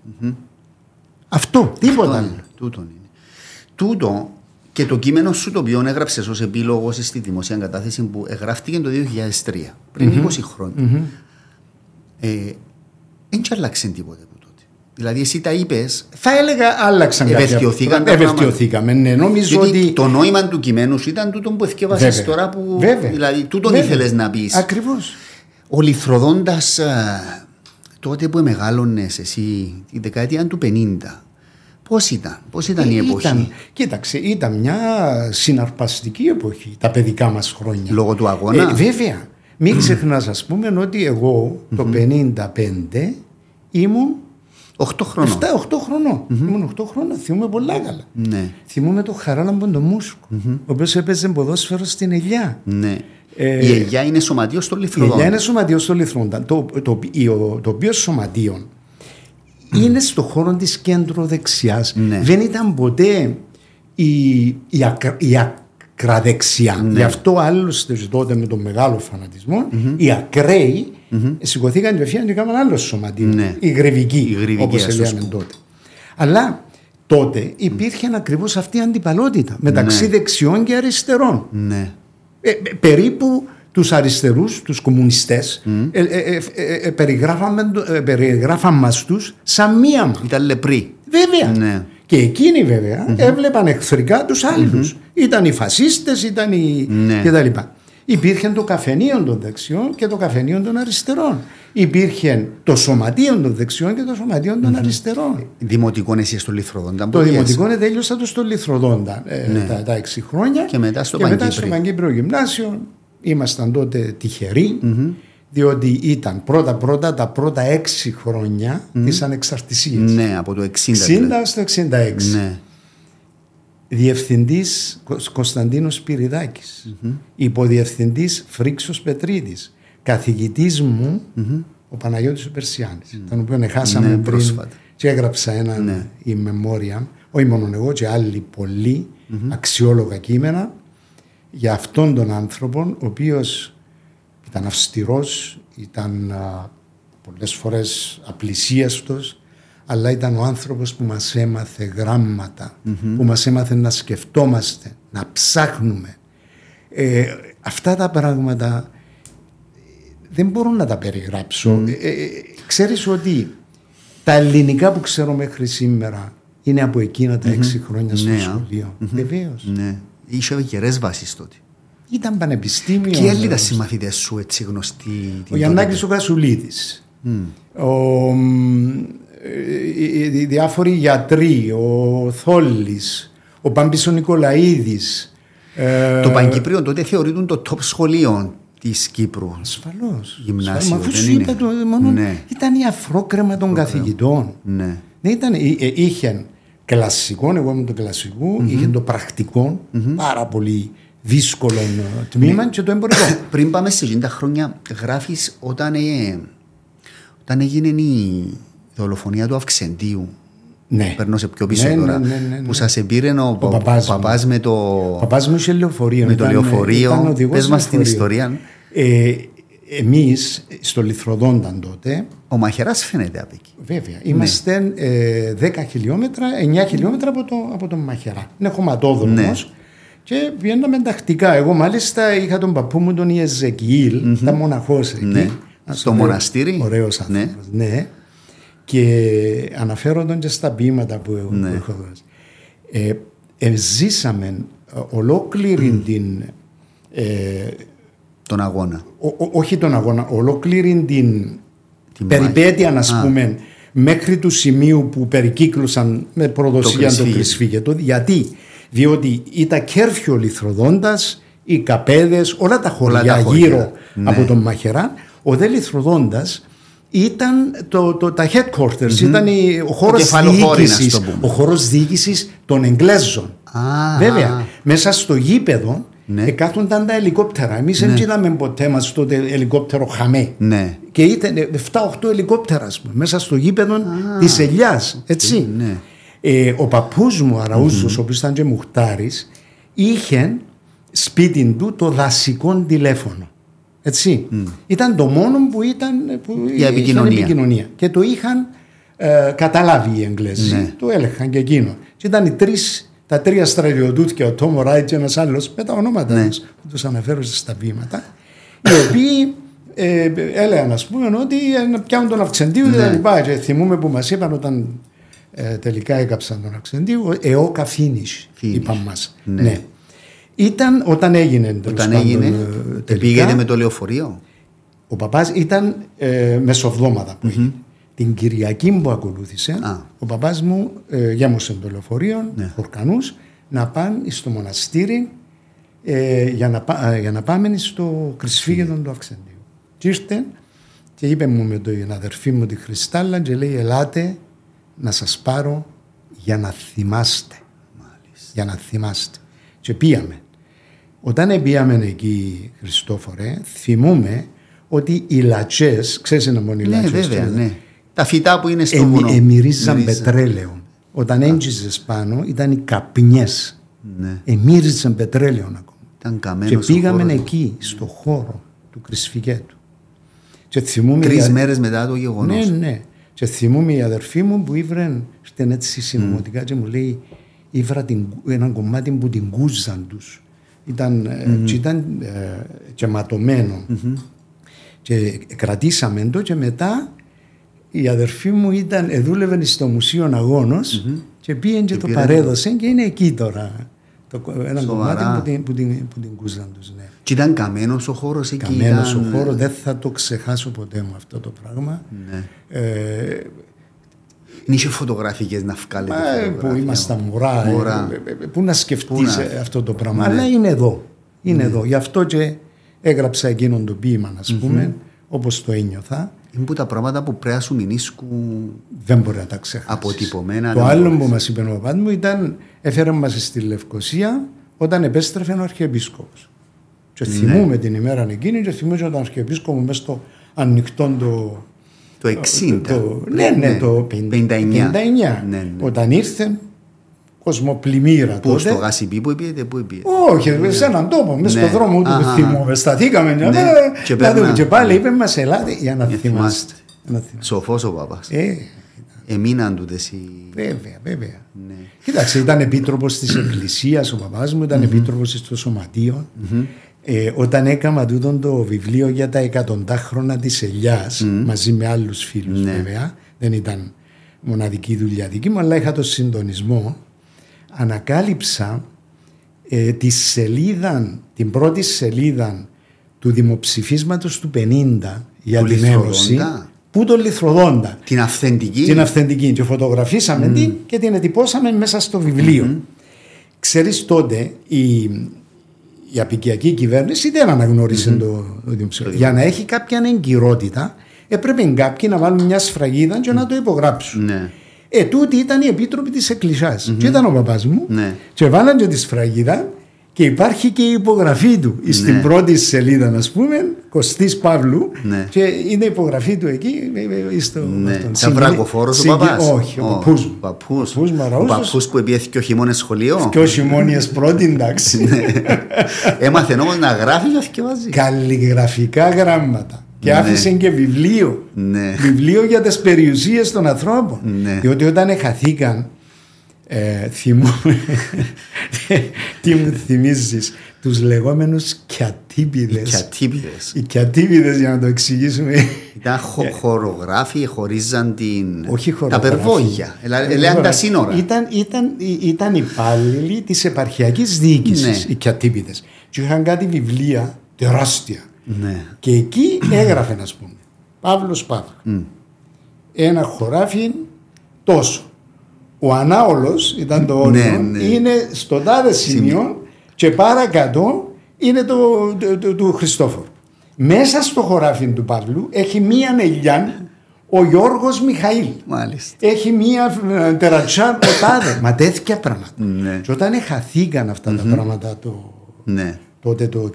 Αυτό, τίποτα Τούτον άλλο. είναι, τούτον είναι. τούτο και το κείμενο σου το οποίο έγραψες ως επίλογος στη δημοσία κατάθεση που εγγράφτηκε το 2003, πριν 20 χρόνια. Δεν mm άλλαξε τίποτε από τότε. Δηλαδή, εσύ τα είπες. Θα έλεγα άλλαξαν Ευελτιωθήκαν Ευελτιωθήκαμε. Ναι, νομίζω ότι. Το νόημα του κειμένου σου ήταν τούτο που εθιέβασες τώρα που. Βέβαια. Δηλαδή, τούτον ήθελες να πεις. Ακριβώς. Ο λιθροδόντα τότε που μεγάλωνε εσύ, τη δεκαετία του 50, Πώς ήταν, πώς ήταν η εποχή; Ήταν, κοίταξε, ήταν μια συναρπαστική εποχή τα παιδικά μας χρόνια. Λόγω του αγώνα; Ε, βέβαια. Μην ξεχνάς, ας πούμε, ότι εγώ το 1955 ήμουν 8 χρονών. 7, 8 χρονών. Ήμουν 8 χρονών, θυμούμαι πολλά καλά. Ναι. Θυμούμαι το Χαράλαμπον τον Μούσκο, ο οποίος έπαιζε ποδόσφαιρο στην Ελιά. Ναι. Ε, η Ελιά είναι σωματείο στο Λιθροδόντα. Η Ελιά είναι σωματείο στο Λιθροδόντα. Το, το, το, το, το οποίο σωματείο είναι στο χώρο της κέντρο δεξιάς. Ναι. Δεν ήταν ποτέ η, η, ακρα, η ακραδεξιά. Ναι. Γι' αυτό άλλωστε τότε με τον μεγάλο φανατισμό οι ακραίοι σηκωθήκαν κατευθείαν και έκαναν άλλο σωματείο. Ναι. Η γρεβική, Η γρεβική, όπως ας το λέγαμε πούμε. τότε. Αλλά τότε υπήρχε ακριβώς αυτή η αντιπαλότητα μεταξύ Ναι. δεξιών και αριστερών. Ναι. Ε, ε, περίπου τους αριστερούς, τους κομμουνιστές, ε, ε, ε, ε, ε, περιγράφαμε, το- ε, περιγράφαν μας τους σαν μία μας. Ήταν λεπρή. Βέβαια. Ναι. Και εκείνοι βέβαια έβλεπαν εχθρικά τους άλλους. Ήταν οι φασίστες, ήταν οι Ναι. κτλ. Υπήρχε το καφενείο των δεξιών και το καφενείο των αριστερών. Υπήρχε το σωματείο των δεξιών και το σωματείο των αριστερών. Δημοτικό εσύ στο Λιθροδόντα. Το που δημοτικό είναι τέλειωσα το στο Λιθροδόντα ε, τα, τα έξι χρόνια. Ναι. Και μετά στο και μετά Παγκύπριο. στο Παγκύπριο Γυμνάσιο. Ήμασταν τότε τυχεροί, διότι ήταν πρώτα-πρώτα τα πρώτα έξι χρόνια της ανεξαρτησίας. Ναι, από το 60. 60 δηλαδή. στο 66. Ναι. Διευθυντής Κος- Κωνσταντίνος Σπυριδάκης. Υποδιευθυντής Φρίξος Πετρίδης. Καθηγητής μου ο Παναγιώτης ο Περσιάνης. Τον οποίο χάσαμε Ναι, πριν πρόσφατα. και έγραψα ένα Ναι. η μεμόρια, όχι μόνο εγώ και άλλοι πολλοί αξιόλογα κείμενα για αυτόν τον άνθρωπο ο οποίος ήταν αυστηρός, ήταν α, πολλές φορές απλησίαστος αλλά ήταν ο άνθρωπος που μας έμαθε γράμματα, που μας έμαθε να σκεφτόμαστε, να ψάχνουμε. Ε, αυτά τα πράγματα ε, δεν μπορώ να τα περιγράψω. Ε, ε, ξέρεις ότι τα ελληνικά που ξέρω μέχρι σήμερα είναι από εκείνα τα έξι χρόνια στο Ναι, α. σχολείο. Βεβαίως. Ναι. Είχε γερέ βάσεις τότε. Ήταν πανεπιστήμιο. Ποιοι άλλοι ήταν συμμαθητές σου έτσι γνωστοί. την Ο Γιαννάκης τότε; ο Κασουλίδης. Ο, μ, ε, οι- οι διάφοροι γιατροί, ο Θόλης, ο Πάμπης ο Νικολαίδης. ε, Το Παγκύπριο τότε θεωρείται το top σχολείο της Κύπρου. Ασφαλώς. Γυμνάσιο, Ασφαλώς. Μα αφού δεν σου είναι; είπα το μόνο, Ναι. ήταν η αφρόκρεμα των καθηγητών. Ναι. Δεν ήταν, ε, ε, είχε κλασικό, εγώ ήμουν το κλασικο είχε το πρακτικο πάρα πολύ δύσκολο ε, τμήμα και το εμπορικό. Πριν πάμε σε 60 χρόνια, γράφεις όταν, ε, όταν έγινε η δολοφονία του Αυξεντίου. ναι. Παίρνω σε πιο πίσω Ναι, τώρα. ναι, ναι, ναι, ναι. Που σας επήρε ο, ο παπάς μου. παπάς με το. Ο παπάς μου είχε λεωφορείο. Με το ήταν- λεωφορείο. ήταν οδηγός Πες μας την λεωφορείου. ιστορία. Ε, εμείς στο Λιθροδόνταν τότε, Ο Μαχαιράς φαίνεται από εκεί. βέβαια, είμαστε ε, 10 χιλιόμετρα, 9 χιλιόμετρα από, το, από τον Μαχαιρά. Είναι χωματόδρομος Ναι. και βγαίναμε τακτικά. Εγώ μάλιστα είχα τον παππού μου τον Ιεζεκιήλ, ήταν μοναχός εκεί. Ναι. Ένας Στο ωραίος- μοναστήρι. Ωραίος Ναι. άνθρωπος, ναι. Και αναφέρονταν και στα ποίηματα που, Ναι. που έχω δώσει. Ε, ε, ζήσαμε ε, ολόκληρη την ε, Τον αγώνα. ο- ο- όχι τον αγώνα, ολόκληρη την, Την περιπέτεια, να Α. πούμε, μέχρι του σημείου που περικύκλωσαν με προδοσία το Κρυσφύγετο. Κρυσφύγετο. Γιατί, διότι ήταν κέρφιο λιθροδόντας, οι καπέδες, όλα τα χωριά, τα χωριά, γύρω ναι. από τον Μαχερά, ο δε λιθροδόντας ήταν το, το, τα headquarters, ήταν η, ο χώρος κεφαλοχώρη, να διοίκησης, το πούμε. ο χώρος διοίκησης των Εγγλέζων. Α, Βέβαια, μέσα στο γήπεδο Ναι. ναι. εκάθονταν τα ελικόπτερα. Εμείς δεν είδαμε ποτέ μας τότε ελικόπτερο χαμέ. Ναι. Και ήταν 7-8 ελικόπτερα, ας πούμε, μέσα στο γήπεδο της Ελιάς. Έτσι. ναι. Ε, ο παππούς μου, Αραούζος, ο οποίος ήταν και μουχτάρης, είχε σπίτι του το δασικό τηλέφωνο. Έτσι. Ήταν το μόνο που ήταν που Για είχαν επικοινωνία. επικοινωνία. Και το είχαν ε, καταλάβει οι Εγγλέζοι. Ναι. Το έλεγχαν και εκείνο. Και ήταν οι τρεις τα τρία στρατιωτούθια, ο Τόμο Ράιτ και ένας άλλος, με τα ονόματα Ναι. τους, που τους αναφέρω στα βήματα, οι οποίοι ε, έλεγαν, ας πούμε, ότι ε, πιάνουν τον Αυξεντίου και τα λοιπά. Και θυμούμε που μας είπαν όταν ε, τελικά έκαψαν τον Αυξεντίου, εώ καφίνης, Finish. είπαν μας. Ναι. Ήταν όταν έγινε τέλος Όταν πάντων, έγινε, ε, τελικά, πήγαινε με το λεωφορείο; ο παπάς ήταν ε, μεσοβδόμαδα που έγινε. Την Κυριακή που ακολούθησε, Α. ο παπάς μου ε, γέμωσε το λεωφορείο, Ναι. χορκανούς, να πάνε στο μοναστήρι ε, για, να, πά- ε, για να πάμε στο κρυσφύγετο του Αυξεντίου. Και ήρθε και είπε μου με την αδερφή μου τη Χριστάλλα και λέει ελάτε να σας πάρω για να θυμάστε. Για να θυμάστε. Και πήγαμε. Όταν πήγαμε εκεί, Χριστόφορε, θυμούμε ότι οι λατσές, ξέρεις να μόνο οι Ναι, λατσές, βέβαια, το- ναι. Τα φυτά που είναι στο εμι- βουνό. εμυρίζαν Μυρίζαν. πετρέλαιο. Όταν έντζιζες πάνω ήταν οι καπνιές. Ναι. Εμύριζαν πετρέλαιο ακόμα. Ήταν Και καμένος πήγαμε ο χώρος. εκεί, στο χώρο του κρυσφυγέτου. Και θυμούμε... Τρεις η- μέρες μετά το γεγονός. Ναι, ναι. Και θυμούμαι η αδερφή μου που ήβρε στην έτσι συνωμοτικά και μου λέει ήβρα την, ένα κομμάτι που την κούζαν τους. Ήταν, ε, και ήταν ε, και ματωμένο. Και κρατήσαμε το και μετά η αδερφή μου ήταν, ε, δούλευε στο Μουσείο Αγώνος και πήγε και, το πήρε το. παρέδωσε και είναι εκεί τώρα. Το, ένα Σοβαρά. κομμάτι που την, που την, που την κούζαν τους. Ναι. Και ήταν καμένος ο χώρος εκεί. Καμένος ο ήταν- χώρος, δεν θα το ξεχάσω ποτέ μου αυτό το πράγμα. Ναι. Ε, Δεν είχε φωτογραφικές να βγάλετε. Μα, ε, που φωτογραφία. ήμασταν μωρά, ε, Μωρά. ε, ε, ε, πού να σκεφτείς Πού να- ε, αυτό το πράγμα. Ναι. Αλλά είναι εδώ. Είναι εδώ. Γι' αυτό και έγραψα εκείνον το ποίημα, α πούμε, όπως το ένιωθα. Είναι που τα πράγματα που πρέπει να σου μηνίσκουν Δεν μπορεί να τα ξεχάσεις. αποτυπωμένα. Το δεν άλλο μπορείς. που μας είπε ο παπάς μου ήταν έφερε μας στη Λευκοσία όταν επέστρεφε ο Αρχιεπίσκοπος. Και Ναι. θυμούμε την ημέρα εκείνη και θυμούμε τον Αρχιεπίσκοπο μέσα στο ανοιχτό το... Το 60. το- ναι, ναι, το 59. 59. Ναι, ναι. Όταν ήρθε κοσμοπλημμύρα Πού τότε. στο γάσιπι που πήγατε, πού πήγατε. Όχι, σε έναν τόπο, μέσα Ναι. στον δρόμο ούτε που Αχα. θυμόμαι. Σταθήκαμε μια Ναι. μέρα, Και να δούμε. περνάμε. και πάλι είπε μας ελάτε για να Για θυμάστε. θυμάστε. Να θυμάστε. Σοφός ο παπάς. Ε, Εμείναν τούτες οι... βέβαια, βέβαια. Ναι. Κοίταξε, ήταν επίτροπος της Εκκλησίας ο παπάς μου, ήταν επίτροπος στο σωματείο. Ε, όταν έκανα τούτο το βιβλίο για τα εκατοντάχρονα της ελιάς, μαζί με άλλους φίλους Ναι. βέβαια, δεν ήταν μοναδική δουλειά δική μου, αλλά είχα το συντονισμό, ανακάλυψα ε, τη σελίδα, την πρώτη σελίδα του δημοψηφίσματος του 50 για Του την Ένωση, Λιθροδόντα. που τον Λιθροδόντα Την αυθεντική. την αυθεντική και φωτογραφίσαμε την και την ετυπώσαμε μέσα στο βιβλίο. Ξέρεις τότε η, η απικιακή κυβέρνηση δεν αναγνώρισε το, το δημοψήφισμα. Για να έχει κάποια εγκυρότητα έπρεπε κάποιοι να βάλουν μια σφραγίδα και να το υπογράψουν. Ναι. Ε, τούτοι ήταν οι επίτροποι της εκκλησιας Και ήταν ο παπάς μου. Ναι. Και βάλαν και τη σφραγίδα και υπάρχει και η υπογραφή του στην πρώτη σελίδα, α πούμε, Κωστής Παύλου. Ναι. Και είναι η υπογραφή του εκεί. ε, ε, Στο, Ναι. αυτόν. Σαν Συγκε- βρακοφόρος ο συγκε- παπάς. Όχι, ο Ω, παππούς μου. Παππούς. Παππούς μου, Ο αραούζος. παππούς που έπιε και ο χειμώνες σχολείο. Και όχι μόνιες πρώτη, εντάξει. Ναι. Έμαθε όμως να γράφει και να θυκευάζει. Καλλιγραφικά γράμματα. Και Ναι. άφησε και βιβλίο. Ναι. Βιβλίο για τις περιουσίες των ανθρώπων. Ναι. Διότι όταν χαθήκαν, ε, θυμούμαι, τι μου θυμίζεις, τους λεγόμενους κιατίπιδες. Και ατύπηδες. Οι κιατίπιδες για να το εξηγήσουμε. Ήταν χο- χορογράφοι, χωρίζαν την... Ε. Όχι Τα χορογράφοι. περβόγια. Ελέγαν τα σύνορα. Ήταν, ήταν, ήταν υπάλληλοι της επαρχιακής διοίκησης, Ναι. οι κιατίπιδες. Και είχαν κάτι βιβλία τεράστια. Ναι. Και εκεί έγραφε, να πούμε, Παύλος Παύλο. Ένα χωράφι τόσο. Ο ανάολος ήταν το όριο, Ναι, ναι. είναι στο τάδε σημείο και παρακάτω είναι το, το, το- του Χριστόφορου. Μέσα στο χωράφι του Παύλου έχει μία ελιά ο Γιώργος Μιχαήλ. Μάλιστα. Έχει μία ε, τερατσά ο τάδε. Μα τέτοια πράγματα. Ναι. Και όταν χαθήκαν αυτά τα πράγματα το, Ναι. τότε το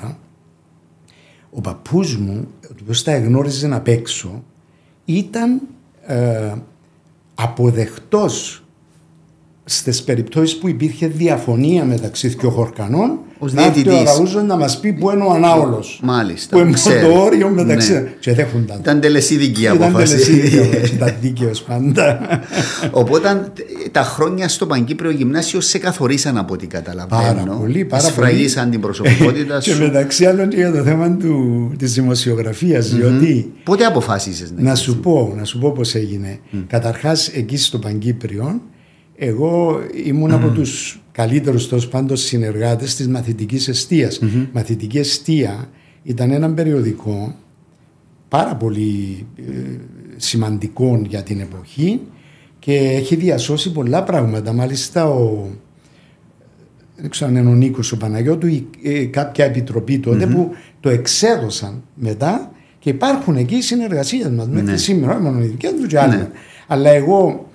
64 ο παππούς μου ο οποίος τα εγνώριζε απ' έξω ήταν ε, αποδεκτός στις περιπτώσεις που υπήρχε διαφωνία μεταξύ δύο χορκανών, Ως να έρθει ο διαιτητής. Ραούζο να μας πει που είναι ο ανάολος. Μάλιστα. Που είναι ξέρω. το όριο μεταξύ. Ναι. Και δέχονταν. Ήταν τελεσίδικη η Ήταν απόφαση. τελεσίδικη, ήταν δίκαιος πάντα. Οπότε τα χρόνια στο Παγκύπριο Γυμνάσιο σε καθορίσαν από ό,τι καταλαβαίνω. Πάρα πολύ, πάρα Σφραγίσαν την προσωπικότητα και σου. μεταξύ άλλων και για το θέμα του, της δημοσιογραφίας διότι Πότε αποφάσισες να να σου πω, να σου πω πώς έγινε καταρχάς εκεί στο Παγκύπριο εγώ ήμουν από τους καλύτερους τόσο πάντων συνεργάτες της μαθητικής εστίας μαθητική εστία ήταν ένα περιοδικό πάρα πολύ ε, σημαντικό για την εποχή και έχει διασώσει πολλά πράγματα. Μάλιστα ο δεν ξέρω αν είναι ο Νίκος ο Παναγιώτου ή ε, κάποια επιτροπή τότε που το εξέδωσαν μετά και υπάρχουν εκεί οι συνεργασίες μας. Μέχρι Ναι. σήμερα, όχι μόνο οι δικές τους και άλλοι. Αλλά εγώ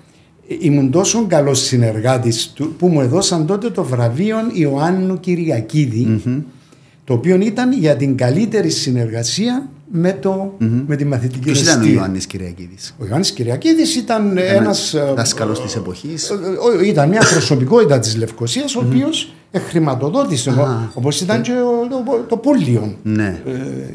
ήμουν τόσο καλός συνεργάτης του που μου έδωσαν τότε το βραβείο Ιωάννου Κυριακίδη το οποίο ήταν για την καλύτερη συνεργασία με, το, με τη μαθητική Ποιος ήταν ο αιστεία. Ιωάννης Κυριακίδης; Ο Ιωάννης Κυριακίδης ήταν ένας... ε, Δάσκαλος της εποχής. ε, ε, ήταν μια προσωπικότητα της Λευκοσίας ο οποίος χρηματοδότησε Α, όπως ήταν και ο- το, το Πούλιον Ναι.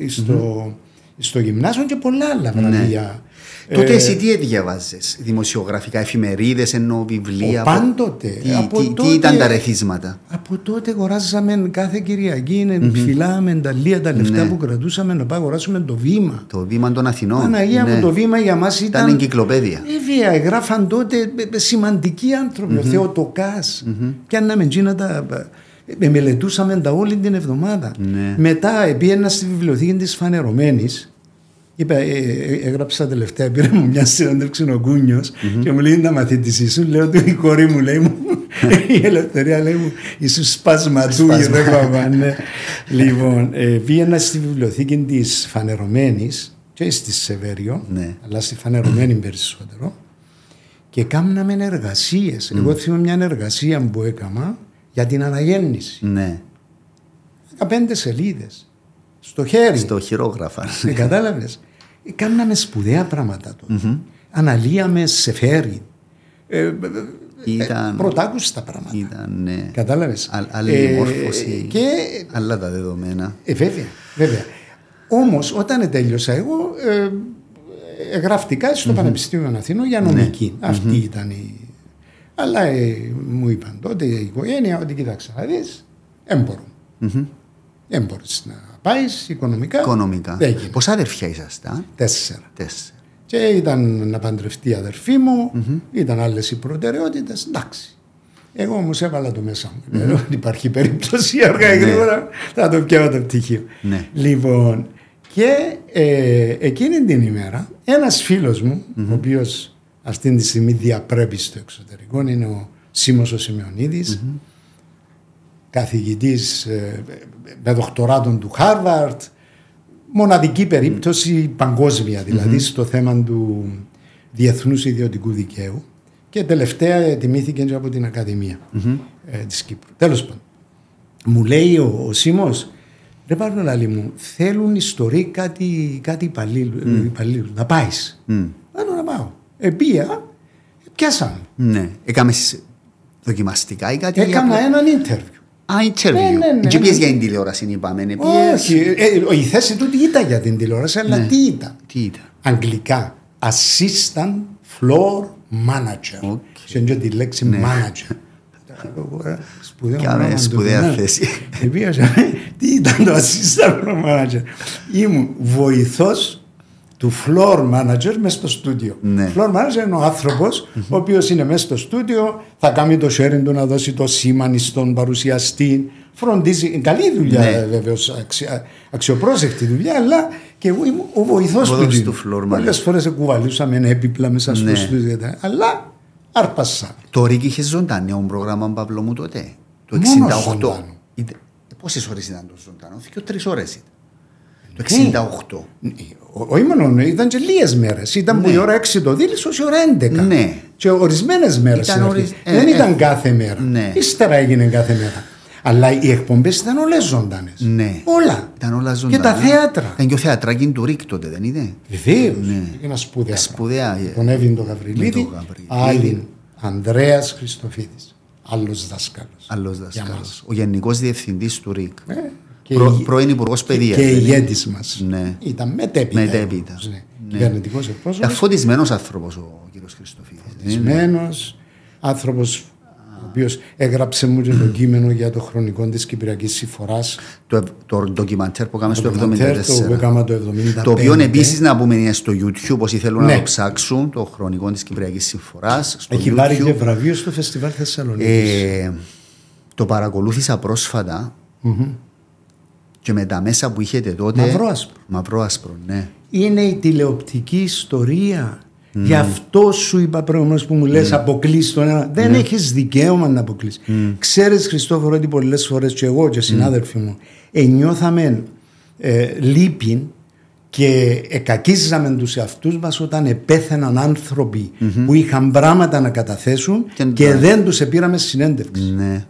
ε, στο, στο γυμνάσιο και πολλά άλλα βραβεία. Τότε Ε, εσύ τι διαβάζες, δημοσιογραφικά, εφημερίδες, εννοώ βιβλία. Ο, πάντοτε, Τι, από τι, τι τότε- ήταν τα ρεθίσματα; Από τότε αγοράζαμε κάθε Κυριακή, mm φυλάμε τα λία τα λεφτά Ναι. που κρατούσαμε να πάμε αγοράσουμε το βήμα. Το βήμα των Αθηνών. Παναγία ναι. μου το βήμα για μας Ήταν ήταν... εγκυκλοπαίδεια. Βέβαια, γράφαν τότε ε, ε, σημαντικοί άνθρωποι, ο Θεοτοκάς. Και αν να τζίνα τα... ε, μελετούσαμε τα όλη την εβδομάδα. Ναι. Μετά πήγαινα στη βιβλιοθήκη της Φανερωμένης Είπα, ε, ε, έγραψα τελευταία, πήρε μου μια συνέντευξη ο κουνιος και μου λέει να μαθητής σου. Λέω του η κόρη μου λέει μου, η ελευθερία λέει μου, είσαι σπασματού, Σπασμα. ρε παπά, ναι. λοιπόν, ε, πήγαινα στη βιβλιοθήκη της Φανερωμένης και στη Σεβέριο, Ναι. αλλά στη Φανερωμένη περισσότερο και κάμναμε εργασίες. Εγώ θυμάμαι μια εργασία που έκανα για την αναγέννηση. Ναι. 15 σελίδες. Στο χέρι. Στο χειρόγραφα. Ε, κατάλαβες. Ε, Κάναμε σπουδαία πράγματα τότε. Αναλύαμε σε φέρι. Ε, ε, ε, Ήταν- πρωτάκουστα πράγματα. Ήταν, ναι. Κατάλαβες. Α- Άλλη Ε, μόρφωση. και Άλλα τα δεδομένα. ε, βέβαια, βέβαια. Όμως όταν τέλειωσα εγώ ε, ε, γραφτικά στο Πανεπιστήμιο Αθήνων για νομική. Αυτή ήταν η... Αλλά ε, μου είπαν τότε η οικογένεια ότι κοίταξε να δεις, έμπορο. Μμμ. Δεν μπορείς να πάεις οικονομικά. Οικονομικά. Δεν γίνεται. Πόσα αδερφιά ήσασταν. Τέσσερα. Τέσσερα. Και ήταν να παντρευτεί η αδερφή μου, ήταν άλλες οι προτεραιότητες, εντάξει. Εγώ όμως έβαλα το μέσα μου. Λέω ότι υπάρχει περίπτωση αργά ή γρήγορα θα το πιάω το πτυχίο. Ναι. Λοιπόν, και ε, εκείνη την ημέρα ένας φίλος μου, ο οποίος αυτή τη στιγμή διαπρέπει στο εξωτερικό, είναι ο Σίμος ο σιμεωνιδης καθηγητής ε, με δοκτοράτων του Χάρβαρτ, μοναδική περίπτωση παγκόσμια δηλαδή στο θέμα του διεθνούς ιδιωτικού δικαίου και τελευταία τιμήθηκε και από την Ακαδημία ε, της Κύπρου. Τέλος πάντων, μου λέει ο, ο Σίμος, ρε Παρνολάλη μου, θέλουν ιστοροί κάτι, κάτι υπαλλήλου, υπαλλήλου, να πάεις. Μμ. Πάνω να πάω. Επία, πιάσαμε. Ναι. Έκαμε δοκιμαστικά ή κάτι. Έκανα για- έναν interview. Α, interview. Ναι, ναι, ναι, Και ναι. πιες για την τηλεόραση, είπαμε. ναι, Όχι, πιες- ε, η θέση του τι ήταν για την τηλεόραση, αλλά Ναι. τι ήταν; Τι ήταν; Αγγλικά. Assistant Floor Manager. OK. Και και τη λέξη Ναι. manager. Σπουδαίο Κάμε όνομα του, σπουδαία ναι. θέση. Και πήγα, Τι ήταν το assistant floor manager; Ήμουν βοηθός του floor manager μέσα στο στούντιο. Ναι. Floor manager είναι ο άνθρωπος ο οποίος είναι μέσα στο στούντιο, θα κάνει το sharing του να δώσει το σήμανι στον παρουσιαστή. Φροντίζει, καλή δουλειά Ναι. βεβαίως, αξιοπρόσεκτη δουλειά, αλλά και εγώ ήμουν ο βοηθός του. Βοηθός τύπου. του floor Πολλές manager. φορές κουβαλούσαμε έπιπλα μέσα στο Ναι. στούντιο, αλλά άρπασα. Το Ρίκ είχε ζωντανό πρόγραμμα Παύλο μου τότε. Το Μόνος 68. ζωντανό. Πόσες ώρες ήταν το ζωντανό, και τρει ώρες ήταν. Το Ναι. 68. Ο- Όχι μόνο, ήταν και λίγες μέρες. Ήταν που η ώρα 6 το δίλης, ω η ώρα 11. Ναι. Και ορισμένες μέρες. Ήταν ορι- ε, Δεν ε, ήταν κάθε μέρα. Ναι. Ύστερα έγινε κάθε μέρα. Αλλά οι εκπομπές ήταν όλες ζωντανές. Ναι. Όλα. Ήταν όλα Και ζωντανά. τα θέατρα. Ήταν και ο θεατράκι του Ρίκ τότε, δεν είναι. Βεβαίως. Ναι. Ένα σπουδαίο. Σπουδαία. Τον Εύην τον Με Γαβριλίδη. τον Γαβριλίδη. Άλλη, Ανδρέας Χριστοφίδης. Άλλος δάσκαλος. Άλλος Για δάσκαλος. μας. Ο Γενικός Διευθυντής του ΡΙΚ. Ε, και Προ, η- πρώην Υπουργός Παιδείας. και δεν είναι; ηγέτης μας. Ναι. Ήταν μετέπειτα. Μετέπειτα. όμως, Ναι. Ναι. Κυβερνητικός Ήταν εκπρόσωπος. φωτισμένος άνθρωπος ο κύριος Χριστοφίδης. δεν είναι; Φωτισμένος, άνθρωπος ο οποίος έγραψε μου και το κείμενο για το χρονικό της Κυπριακής Συμφοράς. Το, ευ- το ντοκιμαντέρ που κάναμε στο ντοκιμαντέρ, Το 1974. που έκανα το 75. Το οποίο επίσης να πούμε είναι στο YouTube, όσοι θέλουν Ναι. να το ψάξουν, το χρονικό της Κυπριακής Συμφοράς. Στο Έχει YouTube. πάρει και βραβείο στο Φεστιβάλ Θεσσαλονίκης. Ε, το παρακολούθησα πρόσφατα και με τα μέσα που είχετε τότε. Μαυρό-άσπρο. Μαυρό-άσπρο, ναι. είναι η τηλεοπτική ιστορία. Γι' αυτό σου είπα προηγουμένως που μου λες αποκλείς τον ένα. Δεν έχεις δικαίωμα να αποκλείς. Ξέρεις Χριστόφορο ότι πολλές φορές και εγώ και οι συνάδελφοι μου ενιώθαμε ε, λύπη και εκακίζαμε τους εαυτούς μας όταν επέθαιναν άνθρωποι που είχαν πράγματα να καταθέσουν Και και, να- δεν τους επήραμε συνέντευξη. Ναι.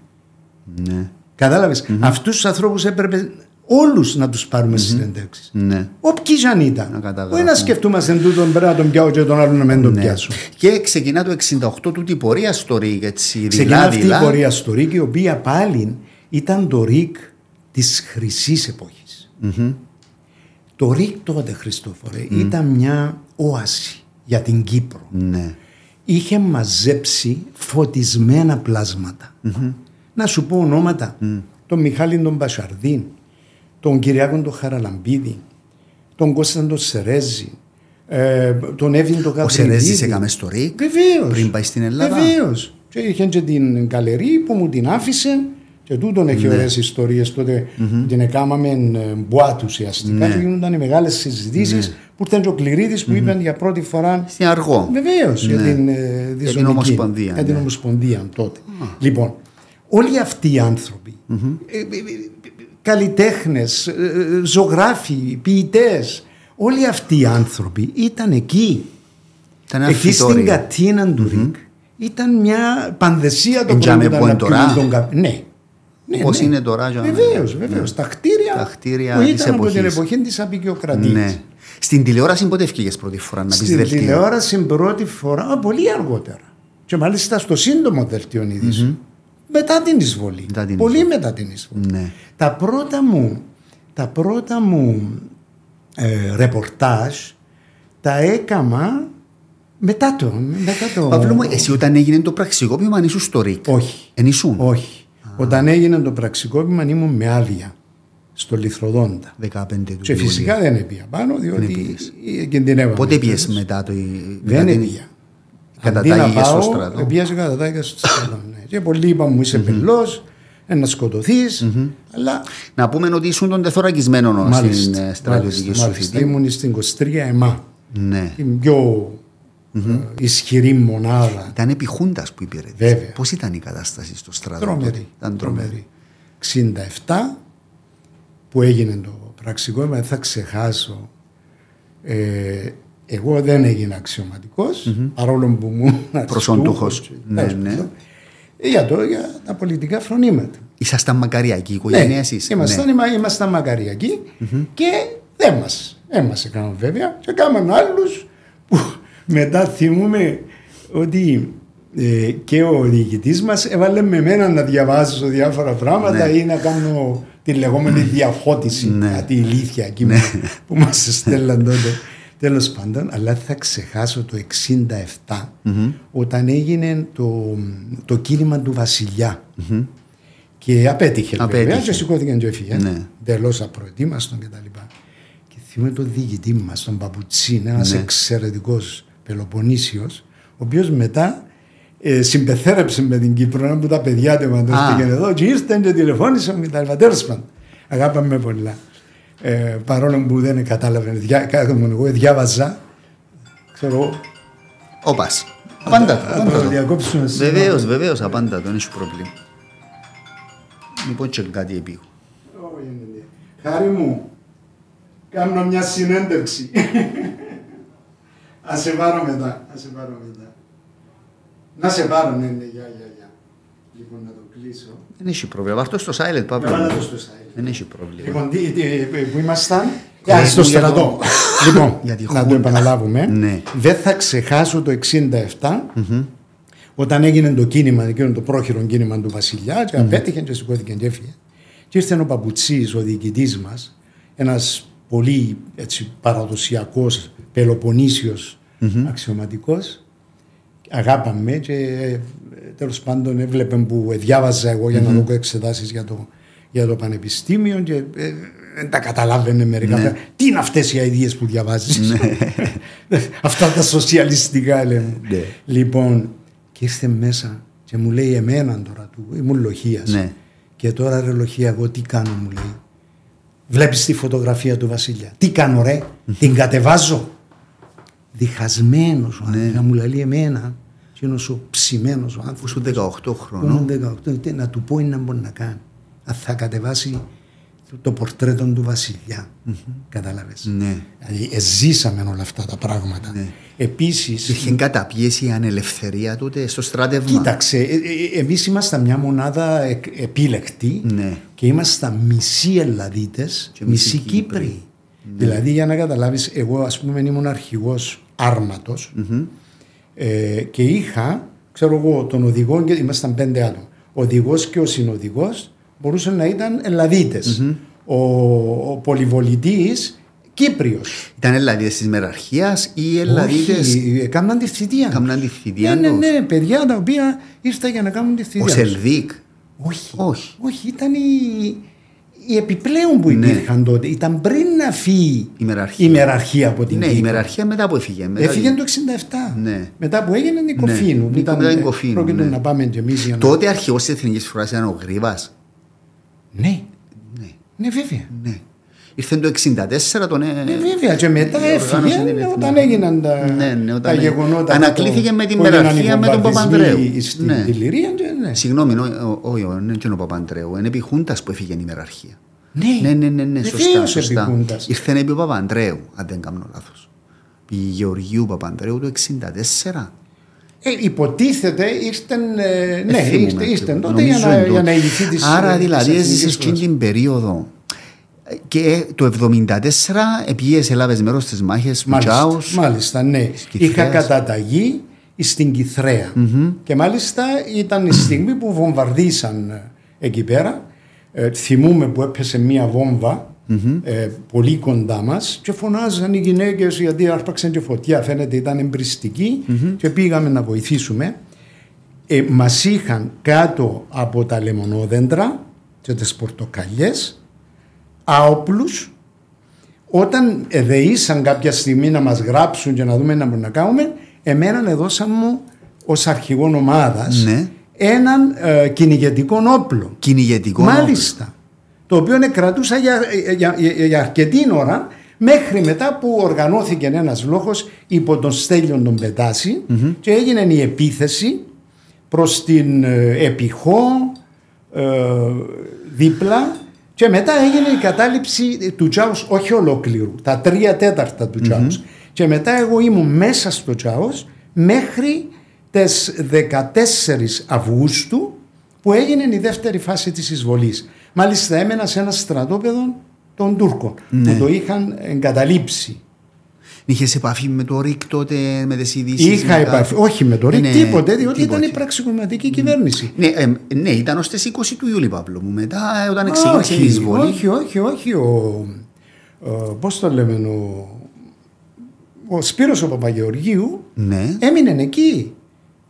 Ναι. Κατάλαβες; Αυτούς τους ανθρώπους έπρεπε όλους να τους πάρουμε συνέντευξεις. Ναι. Όποιοι και αν ήταν. καταγράφουν. Όχι να σκεφτούμαστε τούτον πρέπει να τον πιάω και τον άλλο να μην τον Ναι. πιάσω. Και ξεκινά το 68 τούτη πορεία στο ΡΙΚ, έτσι. Ξεκινά αυτή η δειλά-δειλά. πορεία στο ΡΙΚ, η οποία πάλι ήταν το ΡΙΚ της χρυσής εποχής. Το ΡΙΚ τότε, Χριστόφορε, ήταν μια όαση για την Κύπρο. Ναι. Είχε μαζέψει φωτισμένα πλάσματα. Να σου πω ονόματα. Τον Μιχάλη τον Μπασαρδίν, τον Κυριάκον τον Χαραλαμπίδη, τον Κώσταν τον Σερέζη, ε, τον Εύην τον Ο Σερέζης Καπριδίδη. έκαμε στο ΡΙΚ. Βεβαίως. Πριν πάει στην Ελλάδα. Βεβαίως. Και είχε και την καλερί που μου την άφησε. Και τούτον έχει Ναι. ωραίες ιστορίες τότε που την έκαναμε ε, μπουάτ ουσιαστικά Ναι. και γίνονταν οι μεγάλες συζητήσεις που ήρθαν και ο Κληρίδης που είπαν για πρώτη φορά Στην Αργό. Βεβαίως για Ναι. την, ε, διζωνική, Ομοσπονδία, Για την ναι. Ομοσπονδία τότε. Λοιπόν, όλοι αυτοί οι άνθρωποι, ε, ε, ε, καλλιτέχνες, ε, ε, ζωγράφοι, ποιητές, όλοι αυτοί οι άνθρωποι ήταν εκεί. Ήταν ένα Εκεί στην φυτόριο. κατίνα του ΡΙΚ ήταν μια πανδεσία το Εντιαμε που που είναι τώρα. πιούμε τον κα- Ναι. Ναι, Πώς ναι. είναι τώρα, Τζάμε; Βεβαίως, βεβαίως. Τα κτίρια, Τα κτίρια που της ήταν από την εποχής. εποχή της απεικιοκρατίας. Ναι. Στην τηλεόραση πότε ευκήγες πρώτη φορά να πεις Στην δελτίο; τηλεόραση πρώτη φορά, α, πολύ αργότερα. Και μάλιστα στο σύντομο δελτίο ειδήσεων. Μετά την εισβολή. Μετά την πολύ εισβολή. μετά την εισβολή. Ναι. Τα πρώτα μου, τα πρώτα μου ε, ρεπορτάζ τα έκανα μετά το. Μετά το Παύλο μου, εσύ όταν έγινε το πραξικόπημα αν ήσουν στο ΡΙΚ; Όχι. Εν ήσουν; Όχι. Όταν έγινε το πραξικόπημα ήμουν με άδεια στο Λιθροδόντα. 15 του Και Ιουλίου. φυσικά δεν έπια πάνω διότι πήγες. κινδυνεύαμε. Πότε πιες μετά το... Δεν μετά την- έπια. Κατατάγηκες στο στρατό. Πιάσε κατατάγηκες στο στρατό. ναι. Και πολλοί είπαν μου είσαι πελός, ε, να σκοτωθείς, αλλά Να πούμε ότι ήσουν τον τεθωρακισμένο στην μάλιστα, ε, στρατιωτική μάλιστα, σου μάλιστα. θητεία. ήμουν στην 23 ΕΜΑ, Ναι. την πιο ε, ισχυρή μονάδα. Ήταν επί Χούντας που υπηρετήσε. Βέβαια. Πώς ήταν η κατάσταση στο στρατό. τότε; Τρομερή. Ήταν τρομερή. 67 που έγινε το πραξικόπημα, δεν θα ξεχάσω. Ε, εγώ δεν έγινα αξιωματικός, παρόλο που μου ήμουν Προσοντούχος. αριστούχος και- Ναι, τέλος ναι. πάντων. Ε, Για, το, για τα πολιτικά φρονήματα. Ήσασταν μακαριακή οικογένεια Ναι, εσείς. ήμασταν, Ναι. είμα- ήμασταν μακαριακοί και δεν μας, δεν μας έκαναν βέβαια και κάναμε άλλους που μετά θυμούμε ότι ε, και ο διοικητής μας έβαλε με μένα να διαβάζω διάφορα πράγματα Ναι. ή να κάνω τη λεγόμενη διαφώτιση, Ναι. κάτι ηλίθια εκεί που- που μας στέλναν τότε. Τέλος πάντων, αλλά θα ξεχάσω το 67 όταν έγινε το, το κίνημα του βασιλια και απέτυχε, βέβαια Απέτυχε. και σηκώθηκαν και έφυγε. Ναι. Εντελώς απροετοίμαστον κτλ. Και θυμάμαι τον διοικητή μας, τον Παπουτσίν, ένας Ναι. εξαιρετικός Πελοποννήσιος, ο οποίος μετά ε, συμπεθέρεψε με την Κύπρο που τα παιδιά του μαντώστηκαν εδώ και ήρθαν και τηλεφώνησαν κτλ. Τέλος πάντων, αγάπαμε με πολλά. Ε, παρόλο που δεν κατάλαβε, διά, κάθε μου εγώ διάβαζα. Ξέρω εγώ. Όπας. Απάντα το. θα απάντα το το. διακόψουμε σήμερα. Βεβαίως, βεβαίως, απάντα το. Δεν έχει πρόβλημα. Λοιπόν και κάτι επίγου. Χάρη μου, κάνω μια συνέντευξη. Ας σε πάρω μετά, ας σε πάρω μετά. Να σε πάρω, ναι, ναι, γεια, γεια, γεια. Λοιπόν, να το κλείσω. Δεν έχει πρόβλημα. Βάρ' το στο silent, Παύλο. Βάλα μου. το στο site. Δεν έχει πρόβλημα. Λοιπόν, τι, τι, που ήμασταν. Για Α, στο το- στρατό. λοιπόν, για τη να το Χούντα. επαναλάβουμε. Ναι. Δεν θα ξεχάσω το 67 όταν έγινε το κίνημα, εκείνο το πρόχειρο κίνημα του Βασιλιά, και απέτυχε και σηκώθηκε και έφυγε. Και ήρθε ο Παπουτσής, ο διοικητής μας, ένας πολύ παραδοσιακός Πελοποννήσιος mm-hmm. αξιωματικός. Αγάπαμε και ε, τέλος πάντων έβλεπε που διάβαζα εγώ για να δω εξετάσεις για το, για το πανεπιστήμιο και ε, δεν τα καταλάβαινε μερικά. Ναι. Τι είναι αυτές οι ιδέε που διαβάζεις; Ναι. Αυτά τα σοσιαλιστικά λέμε. Ναι. Λοιπόν, και ήρθε μέσα και μου λέει εμένα τώρα του, ήμουν λοχεία. Ναι. Και τώρα ρε λοχεία, εγώ τι κάνω, μου λέει. Βλέπεις τη φωτογραφία του Βασίλεια. Τι κάνω, ρε, την κατεβάζω; Διχασμένος ο ναι. να μου λέει εμένα. Και είναι ο ψημένο ο άνθρωπος. Σου 18 χρόνων. 18, να του πω είναι να μπορεί να κάνει. Αν θα κατεβάσει το πορτρέτο του βασιλιά. Mm-hmm. Κατάλαβες. Ναι. Δηλαδή, ζήσαμε όλα αυτά τα πράγματα. Ναι. Επίση. Υπήρχε καταπίεση η ανελευθερία τότε στο στράτευμα; Κοίταξε, ε, ε, εμείς ήμασταν μια μονάδα επίλεκτη ναι. και ήμασταν μισοί Ελλαδίτες, μισοί Κύπροι. Ναι. Δηλαδή, για να καταλάβεις, εγώ ας πούμε ήμουν αρχηγός άρματος mm-hmm. ε, και είχα, ξέρω εγώ, τον οδηγό και ήμασταν πέντε άτομα. Ο οδηγός και ο συνοδηγός μπορούσαν να ήταν Ελλαδίτες. Mm-hmm. Ο, ο πολυβολητής Κύπριος. Ήταν Ελλαδίτες της μεραρχίας ή Ελλαδίτες... Όχι, έκαναν τη θητεία Κάμναν τη θητεία ναι, ναι, ναι, παιδιά τα οποία ήρθαν για να κάνουν τη θητεία Ο Σελδίκ. Όχι, όχι. όχι ήταν οι, οι επιπλέον που ναι. υπήρχαν ναι. τότε. Ήταν πριν να φύγει η μεραρχία, η μεραρχία από την Ναι, Κύπρο. η μεραρχία μετά που έφυγε. Μετά έφυγε το 67. Ναι. Μετά που έγινε η Κοφίνου. Ναι. Ήταν, μετά την Κοφίνου. Πρόκειται ναι. να πάμε κι εμείς για να. Τότε αρχηγός της Εθνικής Φορά ήταν ο Γρήβα. Ναι. Ναι, ναι βέβαια. Ναι. Ήρθε το 1964 τον... Ναι, βέβαια. Και μετά έφυγε όταν έγιναν τα, ναι, ναι, όταν τα γεγονότα. Ανακλήθηκε με την μεραρχία με τον Παπανδρέου. Στην ναι. Τηληρία. Ναι. Συγγνώμη, όχι, δεν είναι ο Παπανδρέου. Είναι επί Χούντας που έφυγε η μεραρχία. Ναι, ναι, ναι, ναι, ναι σωστά. σωστά. Ήρθε επί Παπανδρέου, αν δεν κάνω λάθος. Η Γεωργίου Παπανδρέου το 1964. Ε, υποτίθεται ήρθαν, ε, ναι, ήρθαν, ήρθαν τότε για να, για να ηγηθεί της Άρα δηλαδή έζησες εκείνη την περίοδο και το 1974 επίες έλαβες μέρος στις μάχες του Τσάους. Μάλιστα, ναι. Είχα καταταγή στην Κιθρέα mm-hmm. και μάλιστα ήταν η στιγμή που βομβαρδίσαν εκεί πέρα. Ε, θυμούμε που έπεσε μία βόμβα mm-hmm. ε, πολύ κοντά μας και φωνάζαν οι γυναίκες γιατί άρπαξαν και φωτιά. Φαίνεται ήταν εμπριστικοί mm-hmm. και πήγαμε να βοηθήσουμε. Ε, μας είχαν κάτω από τα λεμονόδεντρα και τις πορτοκαλιές άοπλους. Όταν δεήσαν κάποια στιγμή να μας γράψουν και να δούμε να μπορούμε να κάνουμε, εμένα έδωσαν μου ως αρχηγό ομάδας ναι. έναν ε, κυνηγετικό όπλο. Κυνηγετικό Μάλιστα το οποίο κρατούσα για, για, για, για αρκετή ώρα μέχρι μετά που οργανώθηκε ένας λόγος υπό τον Στέλιον τον πεταση και έγινε η επίθεση προς την ε, Επιχώ ε, δίπλα και μετά έγινε η κατάληψη του Τσάους όχι ολόκληρου, τα τρία τέταρτα του τσαους Και μετά εγώ ήμουν μέσα στο Τσάους μέχρι τις 14 Αυγούστου που έγινε η δεύτερη φάση της εισβολής. Μάλιστα έμενα σε ένα στρατόπεδο των Τούρκων ναι. που το είχαν εγκαταλείψει. Είχες επαφή με το ΡΙΚ τότε, με τις ειδήσεις. Είχα επαφή, όχι με το ΡΙΚ, ναι, τίποτε, διότι τίποτε. ήταν η πραξικοματική κυβέρνηση. Ναι, ε, ναι ήταν ως τις 20 του Ιούλη, Παύλο μου. Μετά, όταν ξεκίνησε η εισβολή. Όχι, όχι, όχι. Ο, Πώς το λέμε, ο, ο Σπύρος ο Παπαγεωργίου ναι. έμεινε εκεί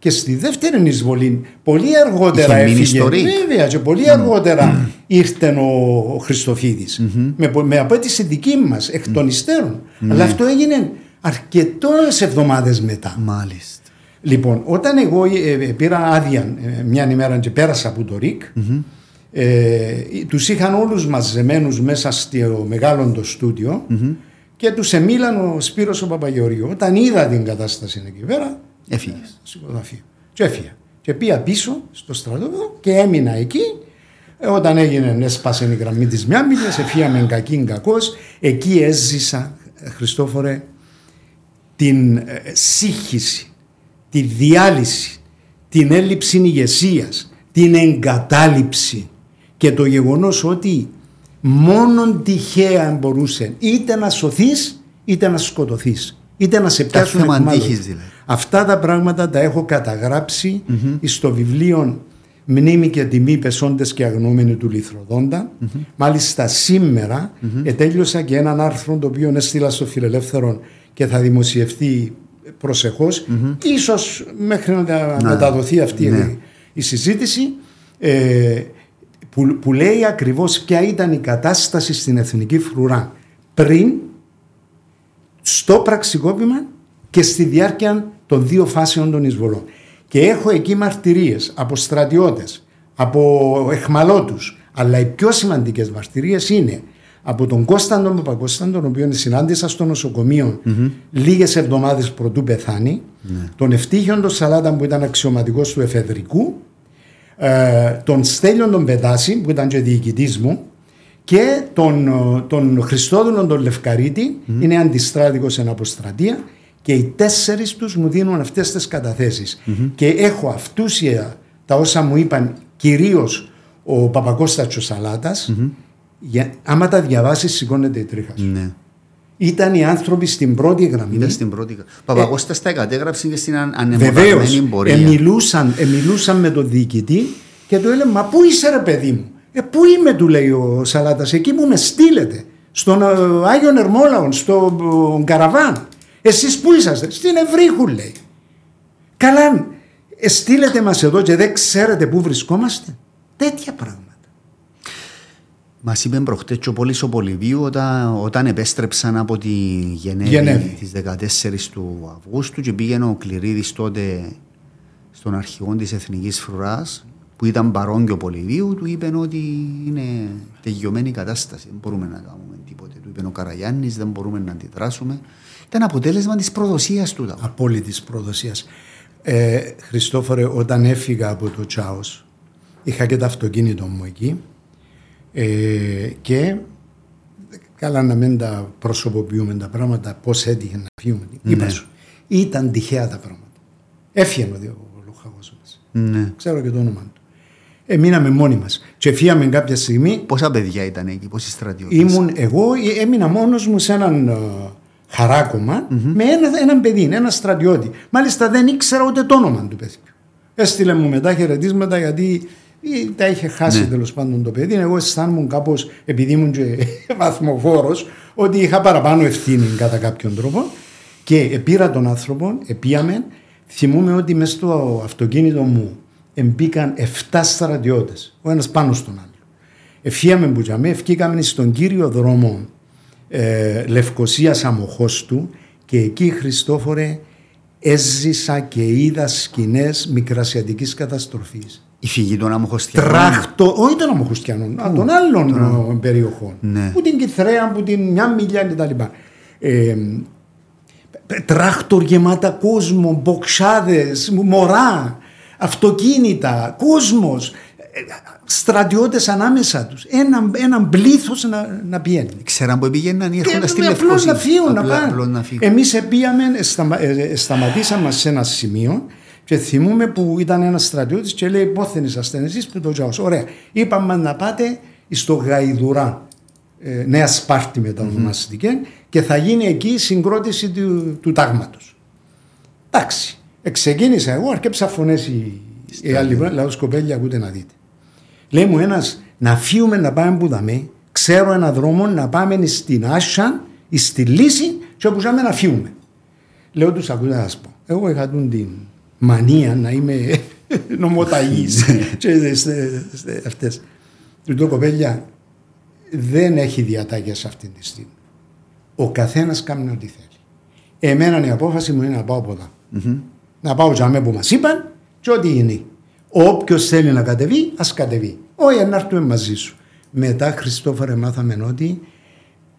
και στη δεύτερη εισβολή πολύ αργότερα έφυγε. Βέβαια, και πολύ αργότερα ήρθε ο, Χριστοφίδης. Με, με απέτηση δική μας, εκ των υστέρων. Αλλά ναι. αυτό έγινε αρκετέ εβδομάδες μετά. Μάλιστα. Λοιπόν, όταν εγώ ε, ε, πήρα άδεια ε, μια ημέρα και πέρασα από το ΡΙΚ, ε, τους είχαν όλους μαζεμένους μέσα στο μεγάλο το στούντιο και τους εμίλαν ο Σπύρος ο Παπαγεωργίου. Όταν είδα την κατάσταση εκεί πέρα, Έφυγε. Σκοταφείο. Και έφυγε. Και πήγα πίσω στο στρατόπεδο και έμεινα εκεί. Ε, όταν έγινε, έσπασε η γραμμή της Μιάμιλια, εφύγαμε κακήν κακός. Εκεί έζησα, ε, Χριστόφορε, την ε, σύγχυση, τη διάλυση, την έλλειψη ηγεσίας, την εγκατάλειψη και το γεγονός ότι μόνον τυχαία μπορούσε είτε να σωθείς είτε να σκοτωθείς είτε να σε πιάσουν δηλαδή. Αυτά τα πράγματα τα έχω καταγράψει στο βιβλίο Μνήμη και τιμή πεσόντες και αγνώμενοι του λιθροδοντα Μάλιστα σήμερα ετέλειωσα και έναν άρθρο το οποίο έστειλα στο Φιλελεύθερο και θα δημοσιευθεί προσεχώς ίσως μέχρι να, μεταδοθεί αυτή ναι. η συζήτηση ε, που, που λέει ακριβώς ποια ήταν η κατάσταση στην εθνική φρουρά πριν στο πραξικόπημα και στη διάρκεια των δύο φάσεων των εισβολών. Και έχω εκεί μαρτυρίες από στρατιώτες, από εχμαλώτους, αλλά οι πιο σημαντικές μαρτυρίες είναι από τον Κώσταντο Παπακώσταντο, τον οποίο συνάντησα στο νοσοκομείο mm-hmm. λίγες εβδομάδες πρωτού πεθάνει, ναι. τον Ευτύχιον τον Σαλάτα που ήταν αξιωματικός του Εφεδρικού, ε, τον Στέλιον τον Πετάση που ήταν και διοικητής μου και τον, ε, τον Χριστόδουλον τον Λευκαρίτη, mm-hmm. είναι αντιστράτηγος εν αποστρατεία και οι τέσσερις τους μου δίνουν αυτές τις καταθέσεις. Mm-hmm. Και έχω αυτούσια τα όσα μου είπαν κυρίως ο Παπακώστατσο Σαλάτας. Mm-hmm για, άμα τα διαβάσεις, σηκώνεται η τρίχα σου. Ναι. Ήταν οι άνθρωποι στην πρώτη γραμμή. Ήταν στην πρώτη γραμμή. Ε, Παπαγώστα τα κατέγραψε και στην ανεμοδαρμένη πορεία. Εμιλούσαν, εμιλούσαν με τον διοικητή και του έλεγε Μα πού είσαι, ρε παιδί μου; Ε, πού είμαι, του λέει ο Σαλάτας, εκεί που με στείλετε. Στον ε, Άγιον Ερμόλαον, στο ε, Καραβάν. Εσείς πού είσαστε, στην Ευρύχου, λέει. Καλά, στείλετε μας εδώ και δεν ξέρετε πού βρισκόμαστε. Τέτοια πράγματα. Μας είπε προχτές και ο Πόλη ο Πολυβίου όταν, όταν επέστρεψαν από τη Γενέβη, τις 14 του Αυγούστου και πήγαινε ο Κληρίδης τότε στον αρχηγό της Εθνικής Φρουράς που ήταν παρόν και ο Πολυβίου, του είπε ότι είναι τελειωμένη η κατάσταση. Δεν μπορούμε να κάνουμε τίποτε. Του είπε ο Καραγιάννης, δεν μπορούμε να αντιδράσουμε. Ήταν αποτέλεσμα της προδοσίας του. Απόλυτης προδοσίας. Ε, Χριστόφορε, όταν έφυγα από το Τσάος, είχα και το αυτοκίνητο μου εκεί ε, και καλά να μην τα προσωποποιούμε τα πράγματα πώς έτυχε να φύγουμε. Ναι. Είπα σου, ήταν τυχαία τα πράγματα. Έφυγε ο Λουχαγός ναι. Ξέρω και το όνομα του. Ε, μείναμε μόνοι μας. Και φύγαμε κάποια στιγμή. Πόσα παιδιά ήταν εκεί, πόσοι στρατιώτες; Ήμουν εγώ, έμεινα μόνος μου σε έναν uh, χαράκωμα mm-hmm. με ένα, έναν παιδί, ένας στρατιώτη. Μάλιστα δεν ήξερα ούτε το όνομα του παιδιού. Έστειλε μου μετά χαιρετίσματα γιατί ή τα είχε χάσει ναι. τέλος πάντων το παιδί. Εγώ αισθάνομαι κάπως, επειδή ήμουν και βαθμοφόρος, ότι είχα παραπάνω ευθύνη κατά κάποιον τρόπο. Και πήρα τον άνθρωπο, επίαμε. Θυμούμαι ότι μέσα στο αυτοκίνητο μου εμπήκαν 7 στρατιώτες, ο ένας πάνω στον άλλο. Ευκήκαμε που τζαμέ, ευκήκαμε στον κύριο δρόμο ε, Λευκωσίας Αμοχώστου και εκεί Χριστόφορε έζησα και είδα σκηνές μικρασιατικής καταστροφής. Η φυγή των Αμοχωστιανών. Τράκτορ, όχι των Αμοχωστιανών, των άλλων Τώρα. περιοχών. Ναι. Που την Κυθρέα, που την Μια Μηλιά κτλ. Ε, τράκτορ γεμάτα κόσμο, μποξάδες, μωρά, αυτοκίνητα, κόσμος, στρατιώτες ανάμεσα τους. Έναν ένα πλήθος να, να πηγαίνει. Ξέραν που πήγαιναν ή έρχονταν στη Λευκοσία. να φύγουν, να πάνε. Εμείς επήγαμε, σταμα, ε, σταματήσαμε σε ένα σημείο και θυμούμε που ήταν ένας στρατιώτης και λέει: Πόθεν είσαστε εσεί που το τζάω. Ωραία. Είπαμε να πάτε στο Γαϊδουρά. Ε, Νέα Σπάρτη μετανομαστηκε mm-hmm. και θα γίνει εκεί η συγκρότηση του, του τάγματος. Εντάξει. Εξεκίνησα εγώ, αρκέψα φωνές οι, οι άλλοι λαός κοπέλια, ακούτε να δείτε. Λέει μου ένας να φύγουμε να πάμε που δαμε, ξέρω ένα δρόμο να πάμε στην Άσσα, στη Λύση, και όπου να φύγουμε. Λέω τους, ακούτε να σας πω. Εγώ είχα την μανία να είμαι νομοταγής ναι. και αυτές. Το κοπέλια δεν έχει διατάγες αυτή τη στιγμή. Ο καθένας κάνει ό,τι θέλει. Εμένα η απόφαση μου είναι να πάω από εδώ. Να πάω τζαμέ που μας είπαν και ό,τι είναι. Όποιος θέλει να κατεβεί, ας κατεβεί. Όχι, να έρθουμε μαζί σου. Μετά, Χριστόφορε, μάθαμε ότι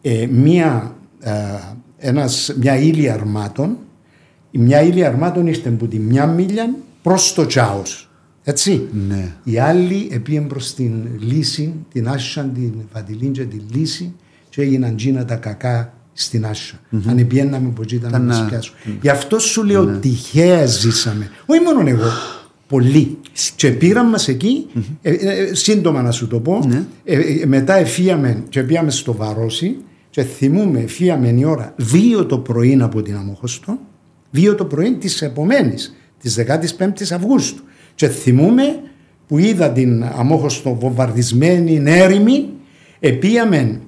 ε, μια, ε, ένας, μια ύλη αρμάτων η μια ύλη αρμάτων ήρθε από τη μια μίλια προς το Τσάο. Έτσι. Ναι. Οι άλλοι επίεν προς την λύση, την Άσσα, την Βατιλίντζα, τη λύση και έγιναν τζίνα τα κακά στην Άσσα. Mm-hmm. Αν επιέναμε από εκεί ήταν να πιάσουν. Γι' αυτό σου λέω ναι. τυχαία ζήσαμε. Όχι μόνο εγώ. Πολλοί. Και πήραν μας εκεί, ε, ε, σύντομα να σου το πω, ναι. ε, ε, μετά εφίαμε και πήγαμε στο Βαρόσι και θυμούμε, εφίαμε η ώρα δύο το πρωί από την Αμοχωστό 2 το πρωί της επομένης, της 15η Αυγούστου. Και θυμούμε που είδα την αμόχωστο βομβαρδισμένη έρημη, επίαμε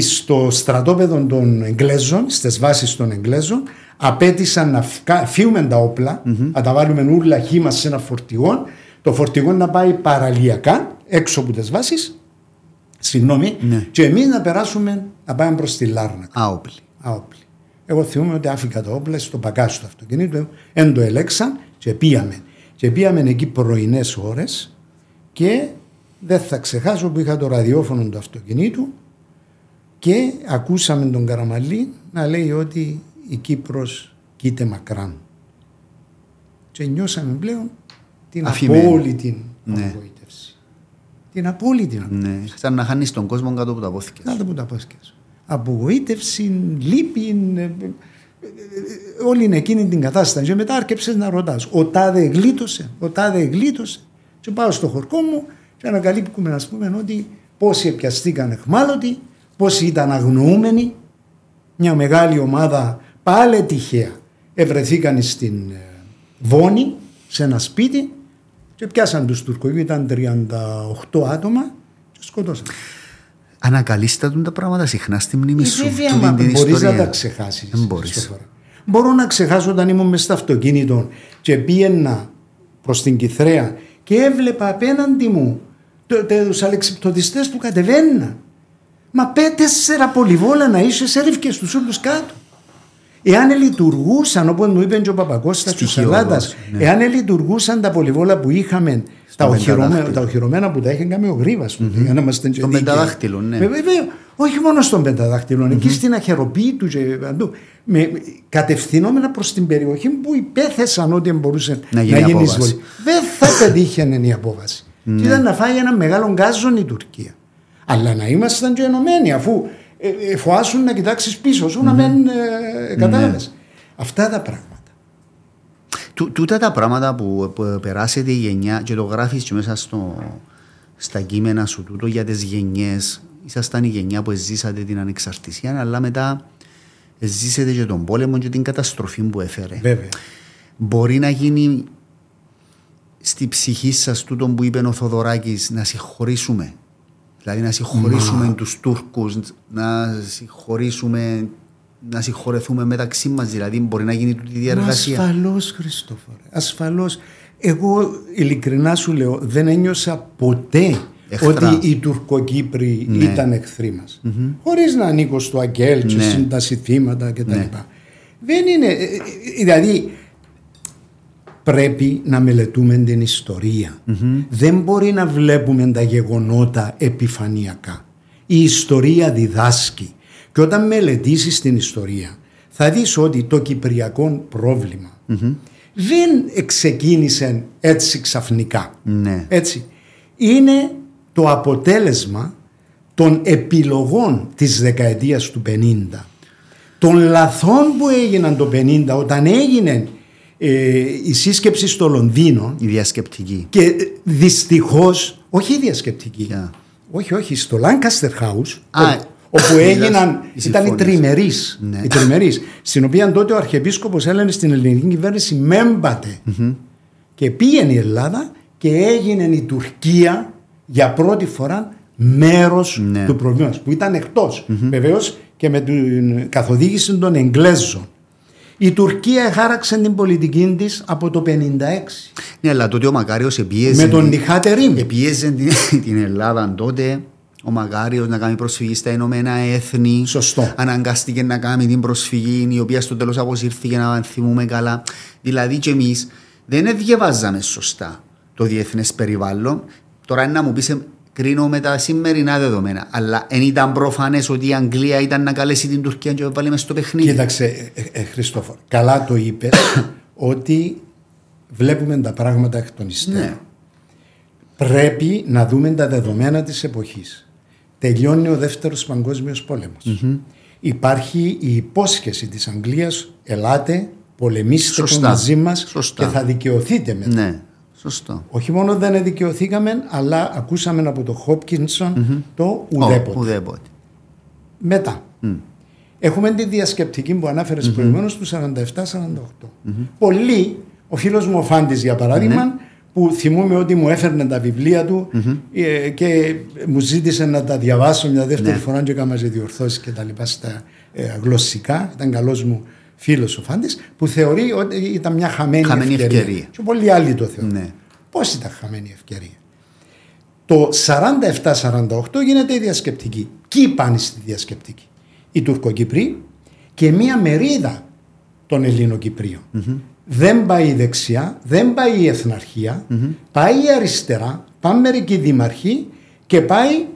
στο στρατόπεδο των Εγγλέζων, στις βάσεις των Εγγλέζων, απέτησαν να φύγουμε τα όπλα, να τα βάλουμε ούλα χήμα σε ένα φορτηγό, το φορτηγό να πάει παραλιακά, έξω από τις βάσεις, συγγνώμη, Ναι. και εμείς να περάσουμε να πάμε προς τη Λάρνακα. Άοπλοι. Άοπλοι. Εγώ θυμούμαι ότι άφηκα τα όπλα στο παγκάσιο του αυτοκινήτου, εν το ελέξαν και πήγαμε. Και πήγαμε εκεί πρωινές ώρες και δεν θα ξεχάσω που είχα το ραδιόφωνο του αυτοκινήτου και ακούσαμε τον Καραμαλή να λέει ότι η Κύπρος κοίται μακράν. Και νιώσαμε πλέον την Αφημένη. απόλυτη Ναι. απογοήτευση. Την απόλυτη απογοήτευση. Ναι. Σαν να χάνεις τον κόσμο κάτω από τα πόθηκες. Κάτω από τα πόσκες. Απογοήτευση, λύπη, ε, ε, ε, όλη είναι εκείνη την κατάσταση. Και μετά άρκεψες να ρωτάς, ο τάδε γλίτωσε, ο τάδε γλίτωσε. Και πάω στο χορκό μου και ανακαλύπτουμε να πούμε ότι πόσοι πιαστήκαν εχμάλωτοι, πόσοι ήταν αγνοούμενοι. Μια μεγάλη ομάδα πάλι τυχαία ευρεθήκαν στην ε, Βόνη, σε ένα σπίτι και πιάσαν τους Τουρκογιού, ήταν 38 άτομα και σκοτώσαν. Ανακαλύστατουν τα πράγματα συχνά στη μνήμη σου. Ε, Βέβαια, τούτη μα την μπορείς ιστορία. να τα ξεχάσεις. Δεν μπορείς. Χριστόφορε. Μπορώ να ξεχάσω όταν ήμουν μες στο αυτοκίνητο και πήγαινα προς την Κυθρέα και έβλεπα απέναντι μου το- τους αλεξιπτοδιστές που κατεβαίνουν. Μα πέ τέσσερα πολυβόλα να είσαι σε ρίφκες τους όλους κάτω. Εάν λειτουργούσαν, όπως μου είπε και ο Παπακώστας της Στοιχειοδός, Ελλάδας, ναι. εάν λειτουργούσαν τα πολυβόλα που είχαμε, τα, οχυρωμένα, πενταδάχτυλο. τα οχυρωμένα που τα είχε κάνει ο Γρήβας, τότε, για να είμαστε και Στον δίκαιοι. πενταδάχτυλο, ναι. Ε, Βέβαια, όχι μόνο στον πενταδάχτυλο, εκεί στην αχεροποίη του και παντού. Με, κατευθυνόμενα προς την περιοχή που υπέθεσαν ότι μπορούσε Να γίνει απόβαση. εισβολή. Δεν θα πετύχαινε η απόβαση. Και ήταν να φάει ένα μεγάλο γκάζον η Τουρκία. Αλλά να ήμασταν και ενωμένοι, αφού ε, ε, φοάσουν να κοιτάξεις πίσω σου, να μην ε, κατάλαβες. Αυτά τα πράγματα. Τού- Τούτα τα πράγματα που, που περάσετε η γενιά και το γράφεις και μέσα στο, στα κείμενα σου τούτο για τις γενιές ήσασταν η γενιά που ζήσατε την ανεξαρτησία αλλά μετά ζήσετε και τον πόλεμο και την καταστροφή που έφερε. Βέβαια. Μπορεί να γίνει στη ψυχή σας τούτο που είπε ο Θοδωράκης να συγχωρήσουμε. Δηλαδή να συγχωρήσουμε τους Τούρκους, να συγχωρήσουμε, να συγχωρεθούμε μεταξύ μας. Δηλαδή μπορεί να γίνει τούτη η διαργασία. Ασφαλώς, Χριστόφορε. Ασφαλώς. Εγώ ειλικρινά σου λέω, δεν ένιωσα ποτέ Εχθρά. ότι οι Τουρκοκύπροι Ναι. ήταν εχθροί μας. Χωρίς να ανήκω στο Αγγέλ, και Ναι. σύνταση θύματα κτλ. Ναι. Δεν είναι. ε, ε, Δηλαδή, πρέπει να μελετούμε την ιστορια Δεν μπορεί να βλέπουμε τα γεγονότα επιφανειακά. Η ιστορία διδάσκει. Και όταν μελετήσεις την ιστορία θα δεις ότι το κυπριακό πρόβλημα δεν ξεκίνησε έτσι ξαφνικά. Ναι. Έτσι. Είναι το αποτέλεσμα των επιλογών της δεκαετίας του 50 των λαθών που έγιναν το 50 όταν έγινε ε, η σύσκεψη στο Λονδίνο Η διασκεπτική. και ε, δυστυχώς όχι η διασκεπτική Ποια; όχι όχι στο Lancaster House Α, ο- όπου οι έγιναν διδασ- οι ήταν οι συμφωνίες. τριμερείς, Ναι. οι τριμερείς στην οποία τότε ο Αρχιεπίσκοπος έλεγε στην ελληνική κυβέρνηση μέμπατε και πήγαινε η Ελλάδα και έγινε η Τουρκία για πρώτη φορά μέρος Ναι. του προβλήματος που ήταν εκτός βεβαίως και με την καθοδήγηση των Εγγλέζων η Τουρκία χάραξε την πολιτική της από το 56 Ναι, αλλά τότε ο Μακάριος επίεζε, με τον Νιχάτερ επίεζε την, την Ελλάδα τότε. Ο Μακάριος να κάνει προσφυγή στα Ηνωμένα Έθνη. Σωστό. Αναγκάστηκε να κάνει την προσφυγή, η οποία στο τέλος αποσύρθηκε να θυμούμε καλά. Δηλαδή και εμείς δεν διαβάζαμε σωστά το διεθνές περιβάλλον. Τώρα είναι να μου πεις, ε, κρίνω με τα σημερινά δεδομένα. Αλλά δεν ήταν προφανές ότι η Αγγλία ήταν να καλέσει την Τουρκία και να βάλει μες στο παιχνίδι. Κοίταξε, ε, ε, Χριστόφορ, καλά το είπες ότι βλέπουμε τα πράγματα εκ των υστέρων. Ναι. Πρέπει να δούμε τα δεδομένα της εποχής. Τελειώνει ο δεύτερος παγκόσμιος πόλεμος. Υπάρχει η υπόσχεση της Αγγλίας ελάτε, πολεμήστε Σωστά. μαζί μας Σωστά. και θα δικαιωθείτε μετά. Ναι, σωστό. Όχι μόνο δεν δικαιωθήκαμε, αλλά ακούσαμε από τον Χόπκινσον το ουδέποτε. Ουδέποτε. Μετά. Έχουμε τη διασκεπτική που αναφερε mm-hmm. προηγουμένως του 47-48. Πολλοί, ο φίλος μου ο Φάντης για παράδειγμα, ναι. που θυμούμαι ότι μου έφερνε τα βιβλία του ε, και μου ζήτησε να τα διαβάσω μια δεύτερη ναι. φορά και έκανα διορθώσεις και τα λοιπά στα ε, γλωσσικά. Ήταν καλός μου φίλος ο Φάντης, που θεωρεί ότι ήταν μια χαμένη, χαμένη ευκαιρία. ευκαιρία. Και πολλοί άλλοι το θεωρούν. Ναι. Πώς ήταν χαμένη η ευκαιρία; Το 47-48 γίνεται η διασκεπτική. Ποιοι πάνε στη διασκεπτική. Οι Τουρκοκυπροί και μία μερίδα των Ελληνοκυπρίων. Mm-hmm. Δεν πάει δεξιά, δεν πάει η εθναρχία, mm-hmm. πάει η αριστερά, πάνε μερικοί δήμαρχοι και πάει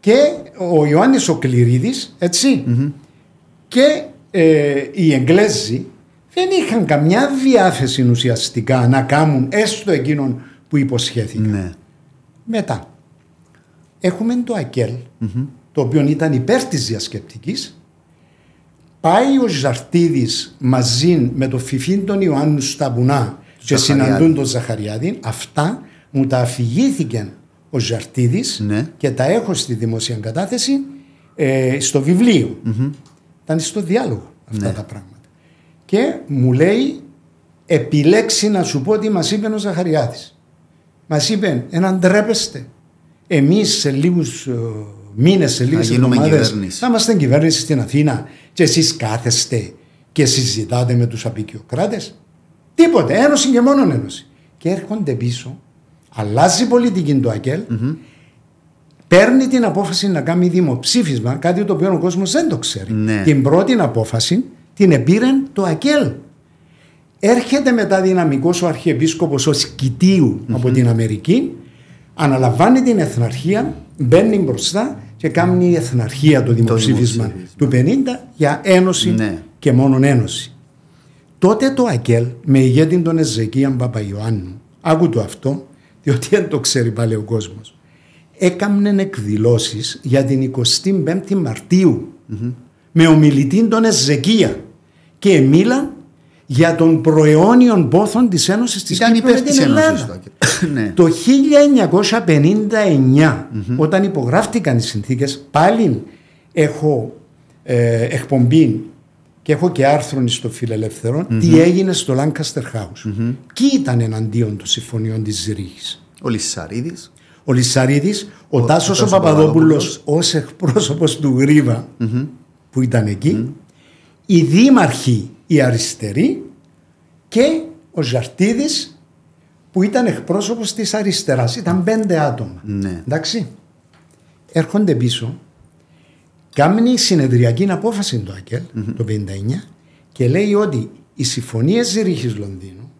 και ο Ιωάννης ο Κληρίδης, έτσι. Mm-hmm. Και ε, οι Εγγλέζοι δεν είχαν καμιά διάθεση ουσιαστικά να κάνουν έστω εκείνον που υποσχέθηκαν. Ναι. Μετά έχουμε το ΑΚΕΛ, το οποίο ήταν υπέρ της διασκεπτικής. Πάει ο Ζαρτίδης μαζί με το φιφίν τον Ιωάννου στα βουνά και συναντούν τον Ζαχαριάδη. Αυτά μου τα αφηγήθηκε ο Ζαρτίδης ναι. και τα έχω στη δημοσία κατάθεση ε, στο βιβλιο Ήταν στο διάλογο αυτά ναι. τα πράγματα. Και μου λέει επιλέξει να σου πω τι μας είπε ο Ζαχαριάδης. Μας είπε έναν ντρέπεστε εμείς σε λίγους ε, μήνες, σε λίγες εβδομάδες θα είμαστε κυβέρνηση στην Αθήνα και εσείς κάθεστε και συζητάτε με τους απεικιοκράτες. Τίποτε. Ένωση και μόνο ένωση. Και έρχονται πίσω, αλλάζει η πολιτική του ΑΚΕΛ, παίρνει την απόφαση να κάνει δημοψήφισμα, κάτι το οποίο ο κόσμος δεν το ξέρει. Ναι. Την πρώτη απόφαση την επήρε το ΑΚΕΛ. Έρχεται μετά δυναμικός ο Αρχιεπίσκοπος ως κοιτιου από την Αμερική αναλαμβάνει την εθναρχία, μπαίνει μπροστά και κάνει η εθναρχία το δημοψήφισμα του 50 για ένωση ναι. και μόνο ένωση. Τότε το ΑΚΕΛ με ηγέτη τον Εζεκίαν Παπαϊωάννου, άκου το αυτό, διότι δεν το ξέρει πάλι ο κόσμος, έκαμνε εκδηλώσεις για την 25η μαρτιου με ομιλητή τον Εζεκία και μίλαν για τον προαιώνιον πόθον της Ένωσης της Ήταν Κύπρου την Ελλάδα. ναι. Το 1959 όταν υπογράφτηκαν οι συνθήκες πάλι έχω ε, εκπομπή και έχω και άρθρο στο φιλελευθερο τι έγινε στο Lancaster House. mm Ποιοι ήταν εναντίον των συμφωνιών της Ζηρίχης. Ο Λισαρίδης. Ο Λισαρίδης, ο, ο Τάσος ο, ο Παπαδόπουλος ως εκπρόσωπος του γριβα που ήταν εκεί, οι δήμαρχοι οι αριστεροί και ο Ζαρτίδης που ήταν εκπρόσωπος της αριστεράς. Ήταν πέντε άτομα. Ναι. Εντάξει. Έρχονται πίσω, κάνει συνεδριακή απόφαση το ΑΚΕΛ το 59 και λέει ότι οι συμφωνίες Ζηρίχης Λονδίνου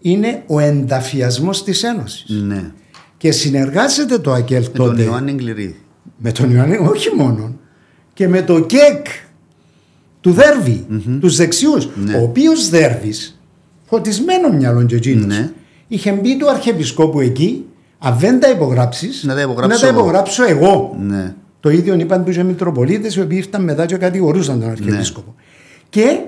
είναι ο ενταφιασμός της Ένωσης. Ναι. Και συνεργάζεται το ΑΚΕΛ με τότε. Με τον Ιωάννη Εγκληρίδη. Με τον Ιωάννη, όχι μόνο. Και με το ΚΕΚ του Δέρβη, mm-hmm. τους δεξιούς. Ναι. Ο οποίος Δέρβης, φωτισμένο μυαλό και εκείνος, ναι. είχε μπει του Αρχιεπισκόπου εκεί, αν δεν τα υπογράψεις, να, να τα υπογράψω εγώ. Ναι. Το ίδιο είπαν τους Μητροπολίτε, οι οποίοι ήρθαν μετά και κατηγορούσαν τον Αρχιεπίσκοπο. Ναι. Και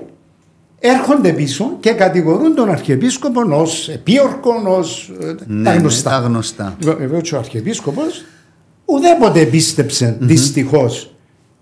έρχονται πίσω και κατηγορούν τον Αρχιεπίσκοπο ως επίορκο, ως. Ε, ναι, τα γνωστά. Ναι, τα γνωστά. Βεβαίως ο Αρχιεπίσκοπος ουδέποτε πίστεψε mm-hmm. δυστυχώς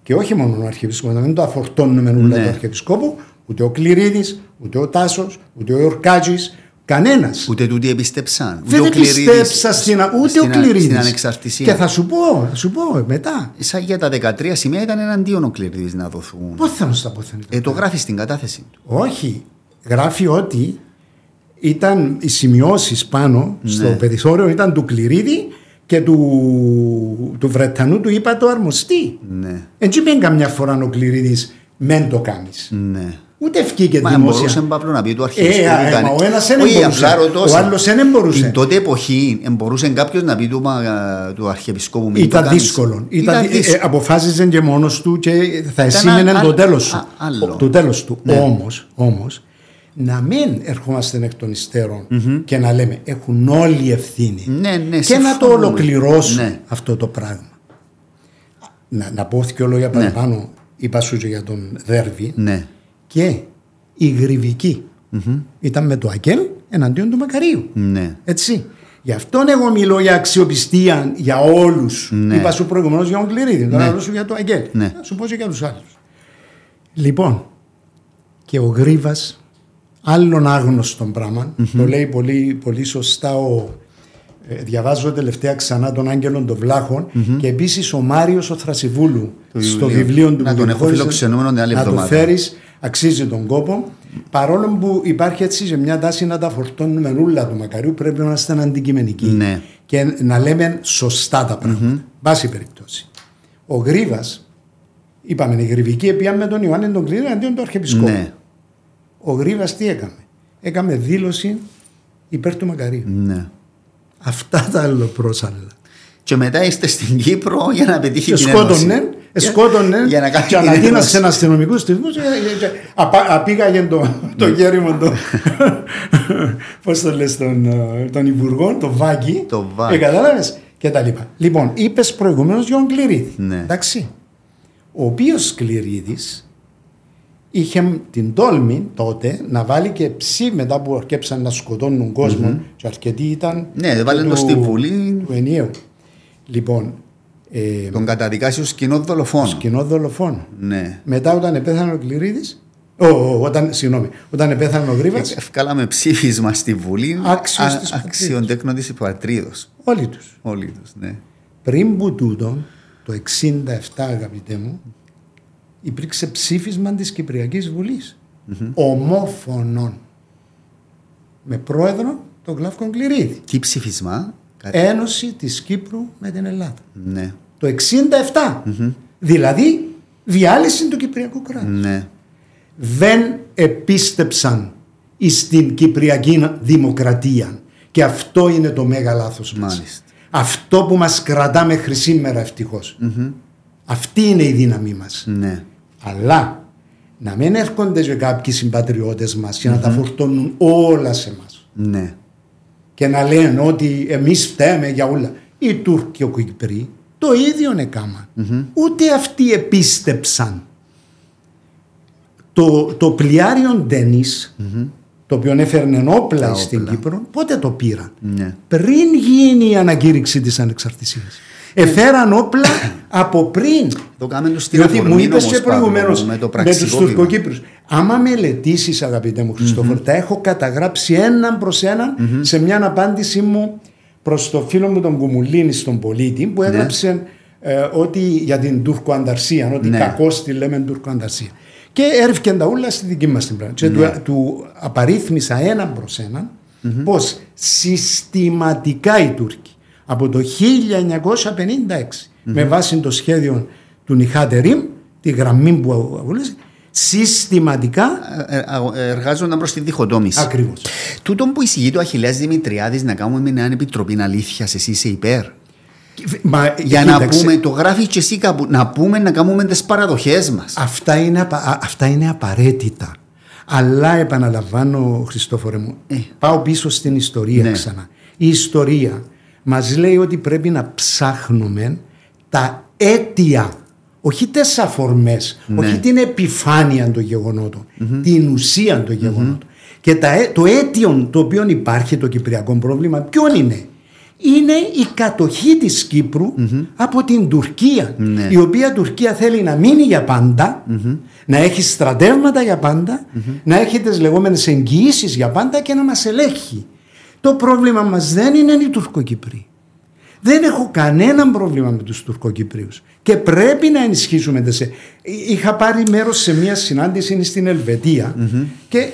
και όχι μόνο ο Αρχιεπίσκοπος, να μην το αφορτώνουμε όλα ναι. του Αρχιεπισκόπου, ούτε ο Κληρίδης, ούτε ο Τάσος, ούτε ο Ιορκάτζης, κανένας. Ούτε τούτοι επιστέψαν. Δεν επιστέψα στην, ούτε στην, ο Κληρίδης. Στην ανεξαρτησία. Και θα σου πω, θα σου πω μετά. Σαν για τα 13 σημεία ήταν εναντίον ο Κληρίδης να δοθούν. Πώς θα μου τα πω, ε, Το γράφεις στην κατάθεση. Όχι. Γράφει ότι ήταν οι σημειώσεις πάνω ναι. στο περιθώριο ήταν του Κληρίδη και του, του Βρετανού του είπα το αρμοστή. Ναι. Έτσι πήγαινε καμιά φορά ο Κληρίδης μεν το κάνεις. Ναι. Ούτε ευκήκε δημόσια. Μα μπορούσε Παύλο να πει το αρχιστή. Ε, ε, μα ο ένας δεν μπορούσε. Ο άλλος δεν μπορούσε. Στην τότε εποχή μπορούσε κάποιος να πει του, του αρχιεπισκόπου μην Ήταν δύσκολο. Ήταν, ήταν δύσκολο. Ε, αποφάσιζε και μόνος του και θα εσύμενε το τέλος του. Το τέλος του. Ναι. Όμως, όμως να μην ερχόμαστε εκ των υστέρων mm-hmm. και να λέμε έχουν όλοι ευθύνη ναι, ναι, και να το ολοκληρώσουμε ναι. αυτό το πράγμα. Να, να πω και λόγια ναι. παραπάνω, είπα σου για τον Δέρβη ναι. Και η Γρυβική mm-hmm. ήταν με το Ακέλ εναντίον του Μακαρίου. Ναι. Έτσι. Γι' αυτόν εγώ μιλώ για αξιοπιστία για όλους. Ναι. Είπα σου προηγουμένως για τον Κληρίδη, τώρα ναι. σου για το Αγγέλ. Ναι. σου πω και για τους άλλους. Λοιπόν, και ο Γρίβας, άλλον άγνωστον το λέει πολύ, πολύ σωστά ο, ε, διαβάζω τελευταία ξανά τον Άγγελων των βλαχων και επίσης ο Μάριος ο Θρασιβούλου στο βιβλίο του Να τον έχω φιλοξενούμενο την άλλη να εβδομάδα. το φέρεις, αξίζει τον κόπο. Παρόλο που υπάρχει έτσι σε μια τάση να τα φορτώνουμε όλα του μακαριού, πρέπει να είμαστε αντικειμενικοί Ναι. και να λέμε σωστά τα πράγματα. Βάση περιπτώσει. Ο Γρίβας, είπαμε, η Γρυβική επία με τον Ιωάννη τον Κλήρα αντίον του Αρχιεπισκόπου. Ναι, Ο Γρίβας τι έκαμε; Έκαμε δήλωση υπέρ του Μακαρίου. ναι. Αυτά τα αλλοπρόσαλλα. Και μετά είστε στην Κύπρο για να πετύχει Και την σκότωνε, ένωση. Ε, σκότωνε Για να κάνει και την ανατείνασε ένωση. αστυνομικούς τύπου. Απήγαγε το, το γέριμο το. Πώς το λες, τον, ε, τον Υπουργό, το Βάκη. Το Βάκη. Ε, Κατάλαβες; Και τα λοιπά. Λοιπόν, είπες προηγουμένως για τον Κληρίδη. Ναι. Εντάξει. Ο οποίος Κληρίδης είχε την τόλμη τότε να βάλει και ψή μετά που αρκέψαν να σκοτώνουν κόσμο και αρκετοί ήταν Ναι, βάλε του- το στη Βουλή. του ενιαίου. Λοιπόν, ε, Τον καταδικάσει ως κοινό δολοφόνο. κοινό δολοφόνο. Ναι. Μετά όταν επέθανε ο Κληρίδης, ο, ο, όταν, συγγνώμη, όταν επέθανε ο Γρήβας, Ευκάλαμε ψήφισμα στη Βουλή Άξιος α- της πατρίδος. αξιοντέκνο της πατρίδος. όλοι τους. Όλοι τους, ναι. Πριν που τούτο, το 67 αγαπητέ μου, υπήρξε ψήφισμα της Κυπριακής Βουλής. Ομόφωνων. Με πρόεδρο τον Γλάφκον Κληρίδη. Τι ψήφισμα; Κάτι- Ένωση της Κύπρου με την Ελλάδα. Ναι, Το 67. Δηλαδή διάλυση του Κυπριακού κράτους. ναι. δεν επίστεψαν στην Κυπριακή Δημοκρατία. Και αυτό είναι το μέγα λάθος μας. Μάλιστα. Αυτό που μας κρατά μέχρι σήμερα ευτυχώς. Αυτή είναι η δύναμή μας. Ναι. Αλλά να μην έρχονται και κάποιοι συμπατριώτες μας και να τα φορτώνουν όλα σε μας. Ναι. Και να λένε ότι εμείς φταίμε για όλα. Οι Τούρκοι ο Κυπροί το ίδιο έκαναν. Ούτε αυτοί επίστεψαν. Το, το πλοιάριο Ντένις, το οποίο έφερνε όπλα Τα στην όπλα. Κύπρο, πότε το πήραν; Ναι. Πριν γίνει η ανακήρυξη της ανεξαρτησίας. Εφέραν όπλα από πριν. Το κάνουμε τους στην Διότι μου αφορμή είπες όμως, και προηγουμένως Παύλο, με με, το τους πραξικόπημα. Τουρκοκύπρου. Άμα μελετήσεις, αγαπητέ μου χριστοφορο τα έχω καταγράψει έναν προς έναν σε μια απάντησή μου προς το φίλο μου τον Κουμουλίνη στον πολίτη που έγραψε ε, ότι για την Τουρκοανταρσία, ότι Ναι. κακώς τη λέμε Τουρκοανταρσία. Και έρευκε τα ούλα στη δική μας την πράγμα. Και του, του απαρίθμησα έναν προς έναν πώ συστηματικά οι Τούρκοι από το 1956 με βάση το σχέδιο του Νιχάτεριμ, τη γραμμή που αγωνίζει, συστηματικά Ε, ε, ε, Εργάζονταν προς τη διχοτόμηση. ακριβώς. Τούτον που εισηγεί το Αχιλέας Δημητριάδης να κάνουμε μια επιτροπή αλήθειας, εσύ είσαι υπέρ. Μα, Για να κοίταξε, πούμε, το γράφει και εσύ κάπου, να πούμε να κάνουμε τις παραδοχές μας. Αυτά είναι, απα- α- αυτά είναι απαραίτητα. Αλλά επαναλαμβάνω, Χριστόφορε μου, πάω πίσω στην ιστορία Ναι. ξανά. Η ιστορία μας λέει ότι πρέπει να ψάχνουμε τα αίτια, όχι τις αφορμές, όχι την επιφάνεια των γεγονότων, την ουσία των γεγονότων. Και τα, αι- το αίτιο το οποίο υπάρχει το κυπριακό πρόβλημα, ποιο είναι; Είναι η κατοχή της κυπρου από την Τουρκία Ναι. η οποία Τουρκία θέλει να μείνει για παντα να έχει στρατεύματα για παντα να έχει τις λεγόμενες εγγυήσεις για πάντα και να μας ελέγχει. Το πρόβλημα μας δεν είναι οι Τουρκοκυπροί. Δεν έχω κανένα πρόβλημα με τους Τουρκοκυπρίους και πρέπει να ενισχύσουμε τις... Είχα πάρει μέρος σε μια συνάντηση στην ελβετια και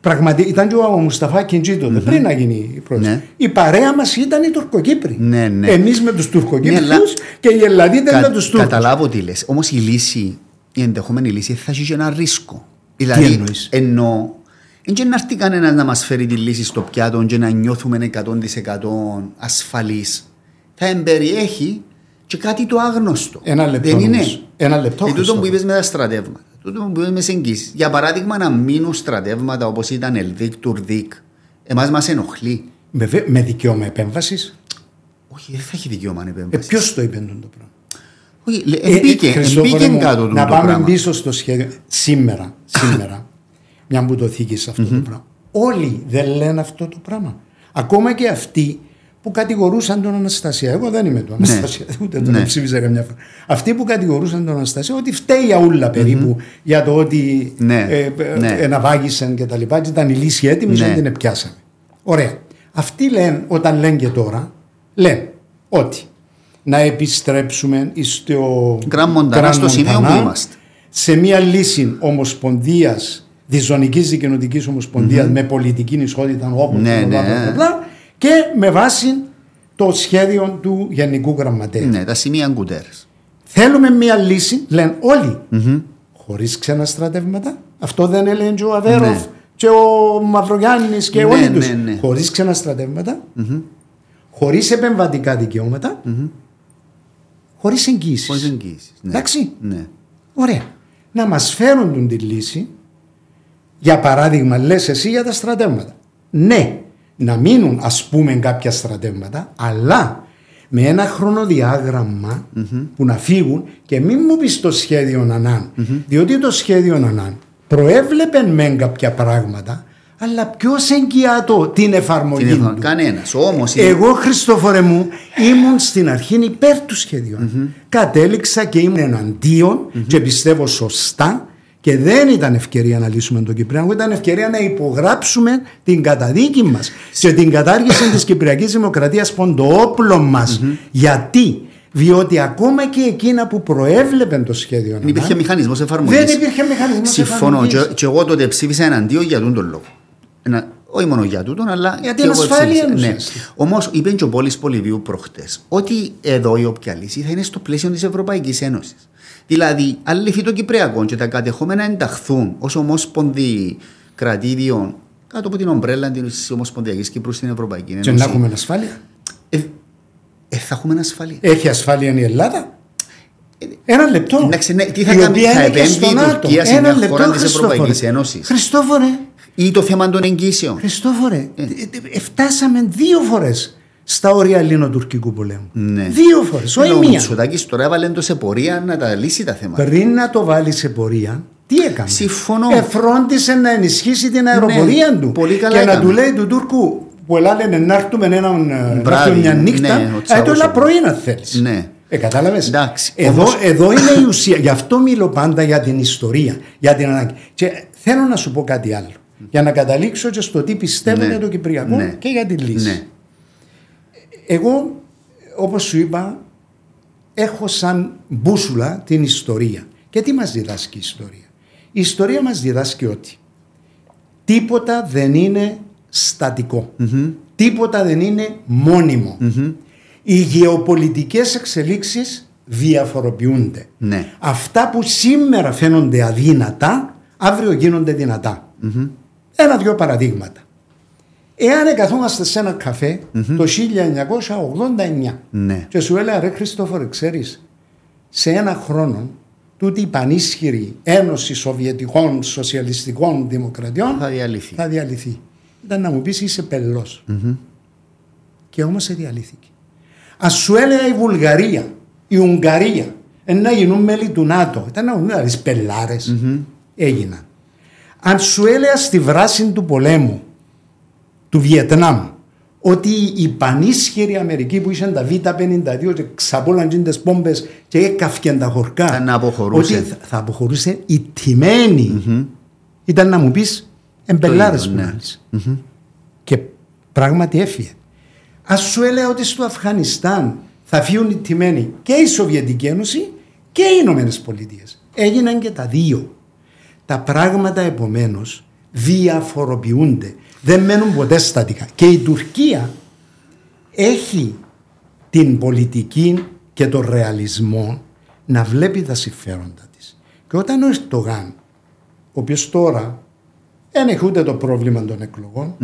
πραγματικά ήταν και ο Μουσταφά Κιντζή τότε, πριν να γίνει η πρόεδρος. Ναι. Η παρέα μας ήταν οι Τουρκοκύπροι. Ναι, ναι. Εμείς με τους Τουρκοκύπριους Ναι, αλλά- και οι Ελλαδίτες Κα- με τους Τούρκους. Καταλάβω τι λες. Όμως η λύση, η ενδεχόμενη λύση θα έχει και ένα ρίσκο. Δηλαδή, εννοείς; εννοώ, δεν και να έρθει κανένας να μας φέρει τη λύση στο πιάτο και να νιώθουμε 100% ασφαλείς. Θα εμπεριέχει και κάτι το άγνωστο. Ένα λεπτό Δεν είναι. όμως. Ένα λεπτό, Ε, τούτο Χριστόφορε. που είπες με τα στρατεύματα. Τούτο που είπες με τις εγγύσεις. Για παράδειγμα να μείνουν στρατεύματα όπως ήταν Ελδίκ, Τουρδίκ. Εμάς μας ενοχλεί. Με, βε- με δικαίωμα επέμβασης; Όχι, δεν θα έχει δικαίωμα να Ε, επέμβασης. Ποιος το είπε το πράγμα; Όχι, λέ- Ε, ε, εμπήκε, Χριστόφορε εμπήκε μου, κάτω του Να το πάμε πράγμα. πίσω στο σχέδιο. Σήμερα, σήμερα, μια που το θήκες αυτό το πράγμα. Όλοι δεν λένε αυτό το πράγμα. Ακόμα και αυτοί που κατηγορούσαν τον Αναστασία. Εγώ δεν είμαι τον Αναστασία, ούτε τον Ναι. ψήφισα καμιά φορά. Αυτοί που κατηγορούσαν τον Αναστασία ότι φταίει για ούλα περίπου για το ότι Ναι, ε, ε, ναι. εναβάγησαν και τα λοιπά και ήταν η λύση έτοιμη Ναι. και την πιάσαμε. Ωραία. Αυτοί λένε, όταν λένε και τώρα, λένε ότι να επιστρέψουμε στο Grand Montana, στο σημείο που είμαστε. σε μια λύση ομοσπονδίας, διζωνική δικαινοτική ομοσπονδίας με πολιτική ισότητα όπως Ναι, ναι. και με βάση το σχέδιο του Γενικού Γραμματέα. Ναι, τα σημεία κουτέρε. Θέλουμε μια λύση, λένε όλοι, χωρίς ξένα στρατεύματα. Αυτό δεν έλεγε και ο Αβέροφ Ναι. και ο Μαυρογιάννης και Ναι, όλοι ναι, τους. ναι. Χωρίς ξένα στρατεύματα, χωρίς επεμβατικά δικαιώματα, χωρίς εγγύσει. Χωρίς εγγύηση. Ναι. Εντάξει. Ναι. Ωραία. Να μας φέρουν την τη λύση, για παράδειγμα, λες εσύ για τα στρατεύματα. Ναι, να μείνουν ας πούμε κάποια στρατεύματα, αλλά με ένα χρονοδιάγραμμα που να φύγουν και μην μου πεις το σχέδιο Ανάν. Διότι το σχέδιο Ανάν προέβλεπε μεν κάποια πράγματα, αλλά ποιος εγγυάτο την εφαρμογή Την εφα- του; Κανένας. Όμως Εγώ, Χριστόφορε μου, ήμουν στην αρχή υπέρ του σχεδιου Κατέληξα και ήμουν εναντίον και πιστεύω σωστά και δεν ήταν ευκαιρία να λύσουμε τον Κυπριακό, ήταν ευκαιρία να υπογράψουμε την καταδίκη μας και την κατάργηση της Κυπριακής Δημοκρατίας που είναι το όπλο μας. Γιατί; Διότι ακόμα και εκείνα που προέβλεπαν το σχέδιο δεν υπήρχε Ανάν, μηχανισμός εφαρμογής. δεν υπήρχε μηχανισμός Συμφωνώ. εφαρμογής. Και, και εγώ τότε ψήφισα εναντίον για τον τον λόγο. Ένα, όχι μόνο για τούτον, αλλά. Για και την εγώ ασφάλεια ψήφισα. Ναι. ουσιαστικά. Όμως είπε και ο Πόλης Πολυβίου προχτές ότι εδώ η όποια λύση θα είναι στο πλαίσιο της Ευρωπαϊκής Ένωσης. Δηλαδή, αν λυθεί το Κυπριακό και τα κατεχόμενα ενταχθούν ως ομόσπονδη κρατήδιων κάτω από την ομπρέλα της Ομοσπονδιακής Κύπρου στην Ευρωπαϊκή Ένωση. Και να έχουμε ασφάλεια. Ε, ε, θα έχουμε ασφάλεια. Έχει ασφάλεια η Ελλάδα; Ένα λεπτό. Εντάξει, ναι, τι θα Η κάνει, οποία θα είναι και επέμβει στο η ΝΑΤΟ. Τουρκία σε Ένα μια λεπτό, χώρα της Χριστόφορε. Ευρωπαϊκής Ένωσης. Χριστόφορε, Ή το θέμα των εγγύσεων. Χριστόφορε, Ε. ε, ε, φτάσαμε δύο φορές στα όρια ελληνοτουρκικού πολέμου. Ναι. Δύο φορές, όχι Ο μία. Μητσοτάκης τώρα έβαλε το σε πορεία να τα λύσει τα θέματα. Πριν να το βάλει σε πορεία, τι έκανε; Συμφωνώ. Εφρόντισε να ενισχύσει την αεροπορία Ναι, του. πολύ καλά και να έκανε. του λέει του Τούρκου που λένε να έρθουμε έναν, ε, να Βράδυ, έρθουμε μια νύχτα. ναι, ο ε, Τσάβος το έλα ο- πρωί να θέλεις. Ναι. Ε, κατάλαβες; Εντάξει, Εδώ, όμως- εδώ είναι η ουσία. Γι' αυτό μιλώ πάντα για την ιστορία, για την ανάγκη. Και θέλω να σου πω κάτι άλλο. Για να καταλήξω και στο τι πιστεύω Ναι. για το Κυπριακό Ναι. και για τη λύση. Ναι. Εγώ, όπως σου είπα, έχω σαν μπούσουλα την ιστορία. Και τι μας διδάσκει η ιστορία; Η ιστορία μας διδάσκει ότι τίποτα δεν είναι στατικό. Τίποτα δεν είναι μόνιμο. Οι γεωπολιτικές εξελίξεις διαφοροποιούνται. Ναι. Αυτά που σήμερα φαίνονται αδύνατα, αύριο γίνονται δυνατά. Ένα-δυο παραδείγματα. Εάν καθόμαστε σε ένα καφέ το 1989 Ναι. και σου έλεγα ρε Χριστόφορε ξέρεις σε ένα χρόνο τούτη η πανίσχυρη ένωση Σοβιετικών Σοσιαλιστικών Δημοκρατιών Θα διαλυθεί. θα διαλυθεί. Ήταν να μου πεις είσαι πελός. Και όμως σε διαλύθηκε. Ας σου έλεγα η Βουλγαρία, η Ουγγαρία, ε, να γίνουν μέλη του ΝΑΤΟ. Ήταν να γίνουν τις πελάρες. Έγιναν. Αν σου έλεγα στη βράση του πολέμου του Βιετνάμ ότι η πανίσχυρη Αμερική που είχε τα Β-52 και ξαπόλαν τις πόμπες και έκαυκαν τα χορκά Θα να αποχωρούσε. ότι θα- θα αποχωρούσε η τιμένη ήταν να μου πεις εμπελάρες Το που ίδιο, να ναι. λες. και πράγματι έφυγε ας σου έλεγα ότι στο Αφγανιστάν θα φύγουν οι τιμένοι και η Σοβιετική Ένωση και οι Ηνωμένες Πολιτείες. έγιναν και τα δύο τα πράγματα επομένως διαφοροποιούνται. Δεν μένουν ποτέ στατικά. Και η Τουρκία έχει την πολιτική και τον ρεαλισμό να βλέπει τα συμφέροντα της. Και όταν ο Ερτογάν, ο οποίος τώρα δεν έχει ούτε το πρόβλημα των εκλογων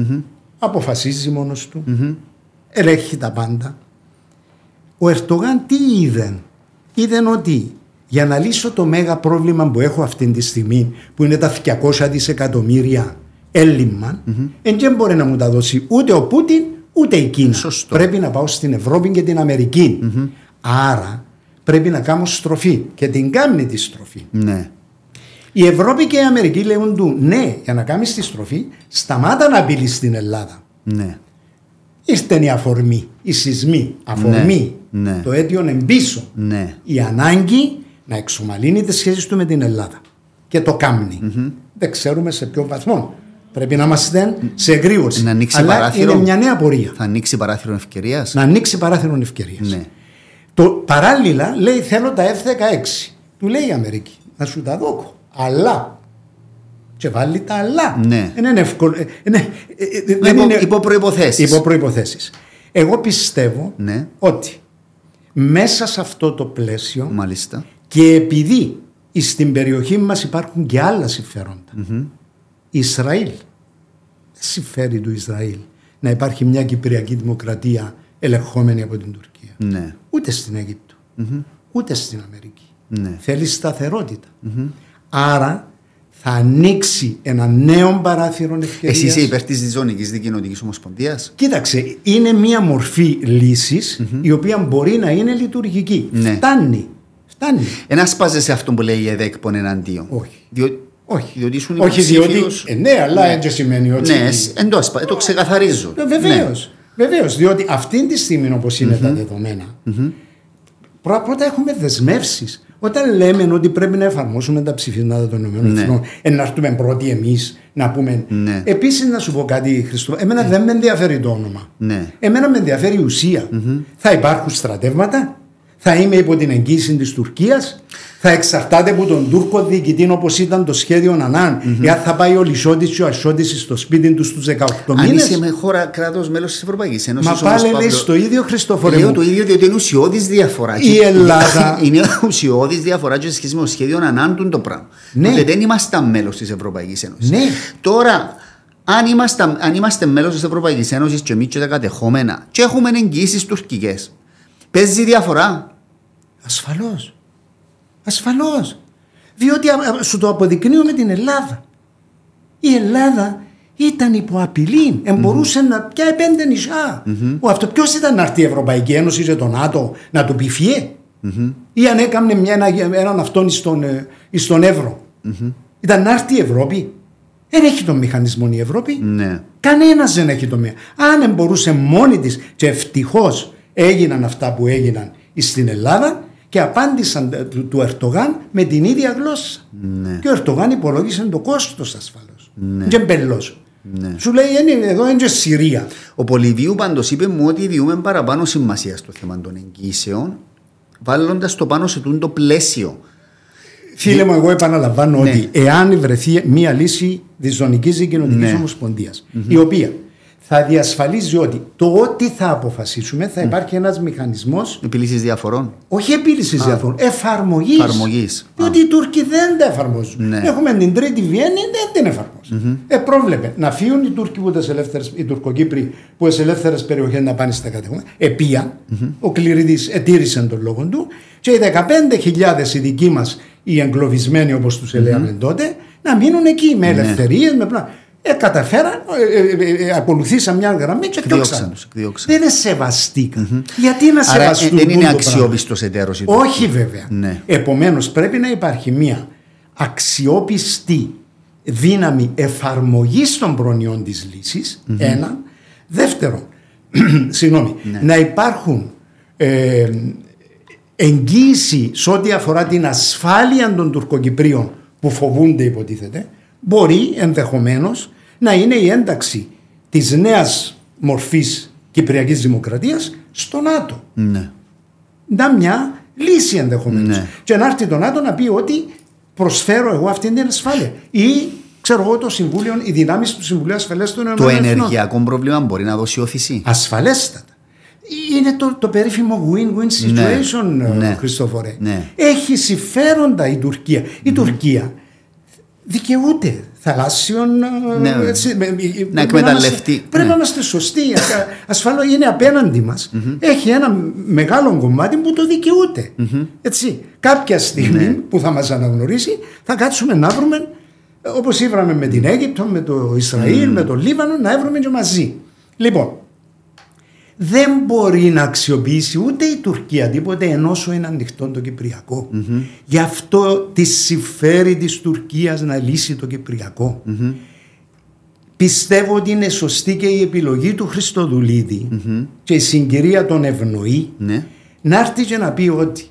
αποφασίζει μόνος του, ελέγχει τα πάντα. Ο Ερτογάν τι είδε; Είδε ότι για να λύσω το μέγα πρόβλημα που έχω αυτή τη στιγμή που είναι τα 200 δισεκατομμύρια έλλειμμα εν δεν μπορεί να μου τα δώσει ούτε ο Πούτιν ούτε η Κίνα. Σωστό. Πρέπει να πάω στην Ευρώπη και την αμερικη Άρα πρέπει να κάνω στροφή και την κάνει τη στροφή. Ναι. Η Ευρώπη και η Αμερική λέγουν του ναι για να κάνεις τη στροφή σταμάτα να απειλείς την Ελλάδα. Ναι. ήρθε η αφορμή, η σεισμή, αφορμή, Ναι, ναι. το αίτιο εμπίσω. Ναι. Η ανάγκη να εξομαλύνει τις σχέσεις του με την Ελλάδα. Και το καμνει Δεν ξέρουμε σε ποιο βαθμό. Πρέπει να είμαστε σε εγρήγορση. Να ανοίξει Αλλά παράθυρο. είναι μια νέα πορεία. Θα ανοίξει παράθυρο ευκαιρίας. Να ανοίξει παράθυρο ευκαιρίας. Ναι. Το παράλληλα λέει θέλω τα F-16. Του λέει η Αμερική να σου τα δώκω. Αλλά. Και βάλει τα αλλά. Ναι. Δεν είναι εύκολο. ε, ε, ναι, ε, ε, δεν υπο- είναι- υπό προϋποθέσεις. Υπό προϋποθέσεις. Εγώ πιστεύω Ναι. ότι μέσα σε αυτό το πλαίσιο Μάλιστα. και επειδή στην περιοχή μας υπάρχουν και άλλα συμφέροντα. Ισραήλ. Δεν συμφέρει του Ισραήλ να υπάρχει μια Κυπριακή δημοκρατία ελεγχόμενη από την Τουρκία. Ναι. Ούτε στην αιγυπτο ούτε στην Αμερική. Ναι. Θέλει σταθερότητα. Άρα θα ανοίξει ένα νέο παράθυρο ευκαιρίας. Εσύ είσαι υπέρ της Διζωνική Δικοινοτική Ομοσπονδίας; Κοίταξε, είναι μια μορφή λύσης η οποία μπορεί να είναι λειτουργική. Ναι. Φτάνει. Φτάνει. Ένα σπάζεσαι αυτό που λέει η ΕΔΕΚ που είναι εναντίον. Όχι. Διό... Όχι. Διότι ήσουν Όχι διότι. υποψήφιος. Ε, ναι, αλλά έτσι σημαίνει ότι. Ναι, εντός. Το ξεκαθαρίζω. Βεβαίως. Ναι. Βεβαίως. Διότι αυτή τη στιγμή όπως είναι τα δεδομένα, πρώτα, πρώτα έχουμε δεσμεύσεις. Όταν λέμε ότι πρέπει να εφαρμόσουμε τα ψηφίσματα των ΗΠΑ, ναι. να έρθουμε πρώτοι εμείς να πούμε. Ναι. Επίσης, να σου πω κάτι, Χριστό, εμένα δεν με ενδιαφέρει το όνομα. Ναι. Εμένα με ενδιαφέρει η ουσία. Θα υπάρχουν στρατεύματα, θα είμαι υπό την εγγύηση της Τουρκίας, θα εξαρτάται από τον Τούρκο διοικητή όπως ήταν το σχέδιο Ανάν, εάν θα πάει ο Λισότη και ο Ασότης στο σπίτι του στους 18 Αν μήνες. είσαι με χώρα κράτος μέλος της Ευρωπαϊκής Ένωσης. Μα πάλι λέει στο ίδιο Χριστόφορε Λέω μου. το ίδιο διότι είναι ουσιώδης διαφορά. Η Και- Ελλάδα- είναι ουσιώδης διαφορά και σε σχέση με το σχέδιο ανάντουν το πράγμα. Ναι. Οπότε δεν είμαστε μέλος της Ευρωπαϊκής Ένωσης. Ναι. Τώρα, αν είμαστε, αν είμαστε μέλος της Ευρωπαϊκής Ένωσης και εμείς και τα κατεχόμενα, και έχουμε εγγυήσεις τουρκικές, παίζει διαφορά. Ασφαλώς. Ασφαλώς. Διότι α, α, σου το αποδεικνύω με την Ελλάδα. Η Ελλάδα ήταν υπό απειλή. Εμπορούσε να πιάει πέντε νησιά. Ο αυτό ποιος ήταν να έρθει η Ευρωπαϊκή Ένωση και το ΝΑΤΟ να του πει φιέ; Ή αν έκανε μια, ένα, έναν αυτόν στον, ε, στον Εύρο; Ήταν να έρθει η Ευρώπη. Δεν έχει τον μηχανισμό η Ευρώπη. Ναι. Κανένας δεν έχει το μία. Αν μπορούσε μόνη της και ευτυχώς έγιναν αυτά που έγιναν στην Ελλάδα και απάντησαν ε, του, του Ερτογάν με την ίδια γλώσσα. Ναι. Και ο Ερτογάν υπολόγισε το κόστος ασφαλώς. Ναι. Και μπελό. Ναι. Σου λέει «Είναι- εδώ είναι και Συρία. Ο Πολυβίου πάντως είπε μου ότι διούμε παραπάνω σημασία στο θέμα των εγγύσεων, βάλλοντα το πάνω σε τούτο το πλαίσιο. Φίλε μου, εγώ επαναλαμβάνω Ναι. ότι εάν βρεθεί μια λύση της ζωνικής δικοινοτική Ναι. ομοσπονδίας, η οποία θα διασφαλίζει ότι το ό,τι θα αποφασίσουμε θα υπάρχει ένας μηχανισμός Επιλύσει διαφορών. Όχι επίλυσης διαφορών, εφαρμογής. Εφαρμογής. Διότι οι Τούρκοι δεν τα εφαρμόζουν. Ναι. Έχουμε την τρίτη Βιέννη, δεν την εφαρμόζουν. Ε, πρόβλεπε να φύγουν οι Τούρκοι που τις ελεύθερες, οι Τουρκοκύπροι που τι ελεύθερες περιοχές να πάνε στα κατεχόμενα. Επίαν, ο Κληρίδης ετήρησε τον λόγο του και οι 15.000 οι δικοί μας, οι εγκλωβισμένοι όπως τους έλεγαμε τότε, να μείνουν εκεί με Ναι. ελευθερίες, με πλά. Ε, καταφέραν, ε, ε, ε, ε, ακολουθήσαν μια γραμμή και Εκδιώξαν διώξαν. τους, εκδιώξαν. Δεν είναι σεβαστήκα. Γιατί να Άρα σεβαστούν ε, δεν είναι τούτο πράγμα. αξιόπιστο εταίρος η Όχι βέβαια. Ναι. Επομένως πρέπει να υπάρχει μια αξιόπιστη δύναμη εφαρμογής των προνοιών της λυσης Ένα. Δεύτερον, συγγνώμη, Ναι. να υπάρχουν ε, εγγύηση σε ό,τι αφορά την ασφάλεια των Τουρκοκυπρίων που φοβούνται υποτίθεται, μπορεί ενδεχομένως να είναι η ένταξη της νέας μορφής Κυπριακής Δημοκρατίας στο ΝΑΤΟ Ναι. να μια λύση ενδεχομένως. Ναι. Και να έρθει το ΝΑΤΟ να πει ότι προσφέρω εγώ αυτή την ασφάλεια. Ή ξέρω εγώ το Συμβούλιο, οι δυνάμεις του Συμβουλίου Ασφαλείας των Το Ηνωμένων Εθνών. ενεργειακό πρόβλημα μπορεί να δώσει όθηση; Ασφαλέστατα. Είναι το, το περίφημο win-win situation, Ναι. ναι. Ναι. Χριστόφορε. Ναι. Έχει συμφέροντα η Τουρκία. Η Τουρκία δικαιούται θαλάσσιων. ε, Ναι. έτσι, με- με- πρέπει να εκμεταλλευτεί. είμαστε- Πρέπει Ναι. να είμαστε σωστοί. Ασφαλώ είναι απέναντι μας. Έχει ένα μεγάλο κομμάτι που το δικαιούται. Έτσι. Κάποια στιγμή Ναι. που θα μας αναγνωρίσει, θα κάτσουμε να βρούμε όπως ήβραμε με την Αίγυπτο, με το Ισραήλ, με το Λίβανο, να βρούμε και μαζί. Λοιπόν, δεν μπορεί να αξιοποιήσει ούτε η Τουρκία τίποτε ενώ σου είναι ανοιχτό το κυπριακο Γι' αυτό τη συμφέρει της Τουρκίας να λύσει το κυπριακο Πιστεύω ότι είναι σωστή και η επιλογή του χριστοδουλιδη και η συγκυρία τον ευνοεί Ναι. να έρθει και να πει ότι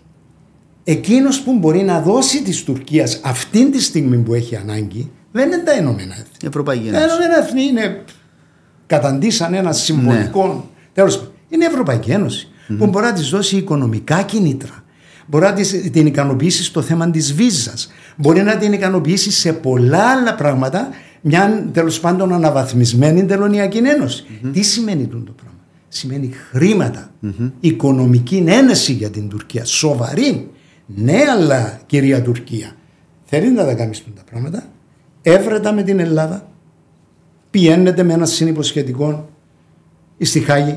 εκείνος που μπορεί να δώσει της Τουρκίας αυτήν τη στιγμή που έχει ανάγκη δεν είναι τα Ηνωμένα Έθνη. Η Ευρωπαϊκή Τα Ένωση. Ηνωμένα Έθνη είναι καταντήσαν ένα συμβολικό. Τέλος πάντων, είναι η Ευρωπαϊκή Ένωση που μπορεί να της δώσει οικονομικά κίνητρα. Μπορεί να της- την ικανοποιήσει στο θέμα της βίζας. Μπορεί να την ικανοποιήσει σε πολλά άλλα πράγματα μια τέλος πάντων αναβαθμισμένη τελωνιακή ένωση. Τι σημαίνει τούτο το πράγμα; Σημαίνει χρήματα, οικονομική ένεση για την Τουρκία. Σοβαρή. Ναι, αλλά κυρία Τουρκία, θέλει να τα κάνεις τα πράγματα; Έβρετα με την Ελλάδα, πιένετε με ένα συνυποσχετικό στη Χάγη.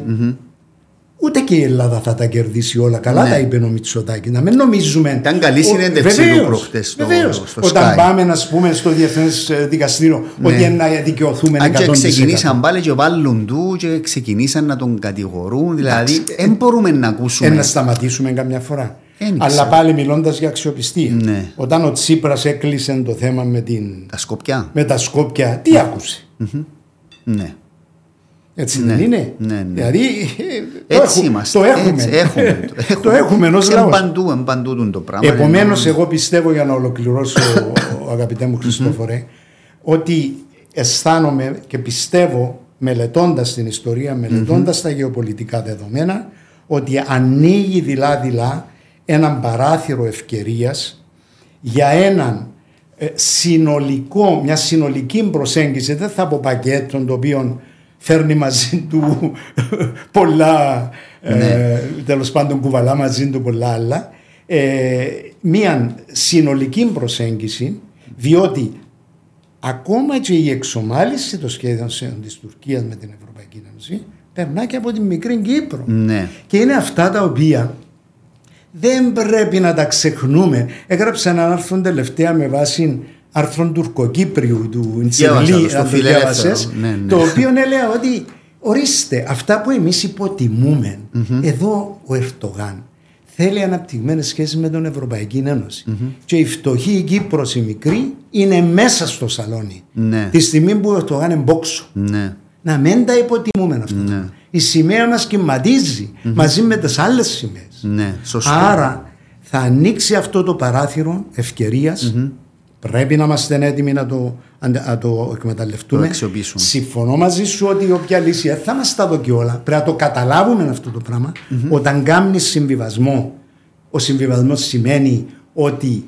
Ούτε και η Ελλάδα θα τα κερδίσει όλα. Καλά Ναι. τα είπε ο Μητσοτάκη. Να μην νομίζουμε. Ήταν καλή Ο- συνέντευξη του βεβαίως, προχτές στο- βεβαίως. στο Όταν Sky. πάμε να πούμε στο Διεθνές Δικαστήριο ότι να δικαιωθούμε Ναι. Αν και 100%. ξεκινήσαν πάλι και βάλουν του και ξεκινήσαν να τον κατηγορούν. Δηλαδή, δεν μπορούμε να Ε, ακούσουμε. να σταματήσουμε καμιά φορά. Δεν Αλλά ξέρω. πάλι μιλώντας για αξιοπιστία. Ναι. Όταν ο Τσίπρας έκλεισε το θέμα με, την, Τα σκοπιά. με τα Σκόπια, τι άκουσε; Ναι. Έτσι δεν είναι; ναι, ναι. Δηλαδή ε, το, Έτσι έχου- είμαστε. το έχουμε. Έτσι, έχουμε. το το έχουμε ως Σε λαός. Παντού, εν παντού τούτο το πράγμα. Επομένως, Ενώ- εγώ πιστεύω για να ολοκληρώσω, αγαπητέ μου Χριστόφορε, ότι αισθάνομαι και πιστεύω, μελετώντας την ιστορία, μελετώντας τα γεωπολιτικά δεδομένα, ότι ανοίγει δειλά-δειλά έναν παράθυρο ευκαιρίας για έναν ε, συνολικό, μια συνολική προσέγγιση, δεν θα πω πακέτο το οποίο φέρνει μαζί του πολλά, ε, τέλος πάντων κουβαλά μαζί του πολλά άλλα, ε, μια συνολική προσέγγιση, διότι ακόμα και η εξομάλυση των σχέδιων της Τουρκίας με την Ευρωπαϊκή Ένωση περνά και από την μικρή Κύπρο. Ναι. Και είναι αυτά τα οποία δεν πρέπει να τα ξεχνούμε. Έγραψα ένα άρθρο τελευταία με βάση άρθρο τουρκοκύπριου του Διάβασα Ιντσελή, το, στο αν το Φιλελεύθερο. διάβασες, Ναι, ναι. το οποίο έλεγα ότι ορίστε αυτά που εμείς υποτιμούμε εδώ ο Ερτογάν θέλει αναπτυγμένες σχέσεις με την Ευρωπαϊκή Ένωση. και η φτωχή η Κύπρος η μικρή είναι μέσα στο σαλόνι Ναι. τη στιγμή που ο Ερτογάν είναι μπόξο. Ναι. Να μην τα υποτιμούμε αυτό. Ναι. Η σημαία μας κυματίζει μαζί με τις άλλες σημαίες. Ναι. Σωστό. Άρα θα ανοίξει αυτό το παράθυρο ευκαιρίας. Πρέπει να είμαστε έτοιμοι να το, αντε- να το εκμεταλλευτούμε. Το αξιοποιήσουμε. Συμφωνώ μαζί σου ότι όποια λύση δεν θα μας τα δω και όλα. Πρέπει να το καταλάβουμε αυτό το πραγμα Όταν κάνεις συμβιβασμό, ο συμβιβασμός σημαίνει ότι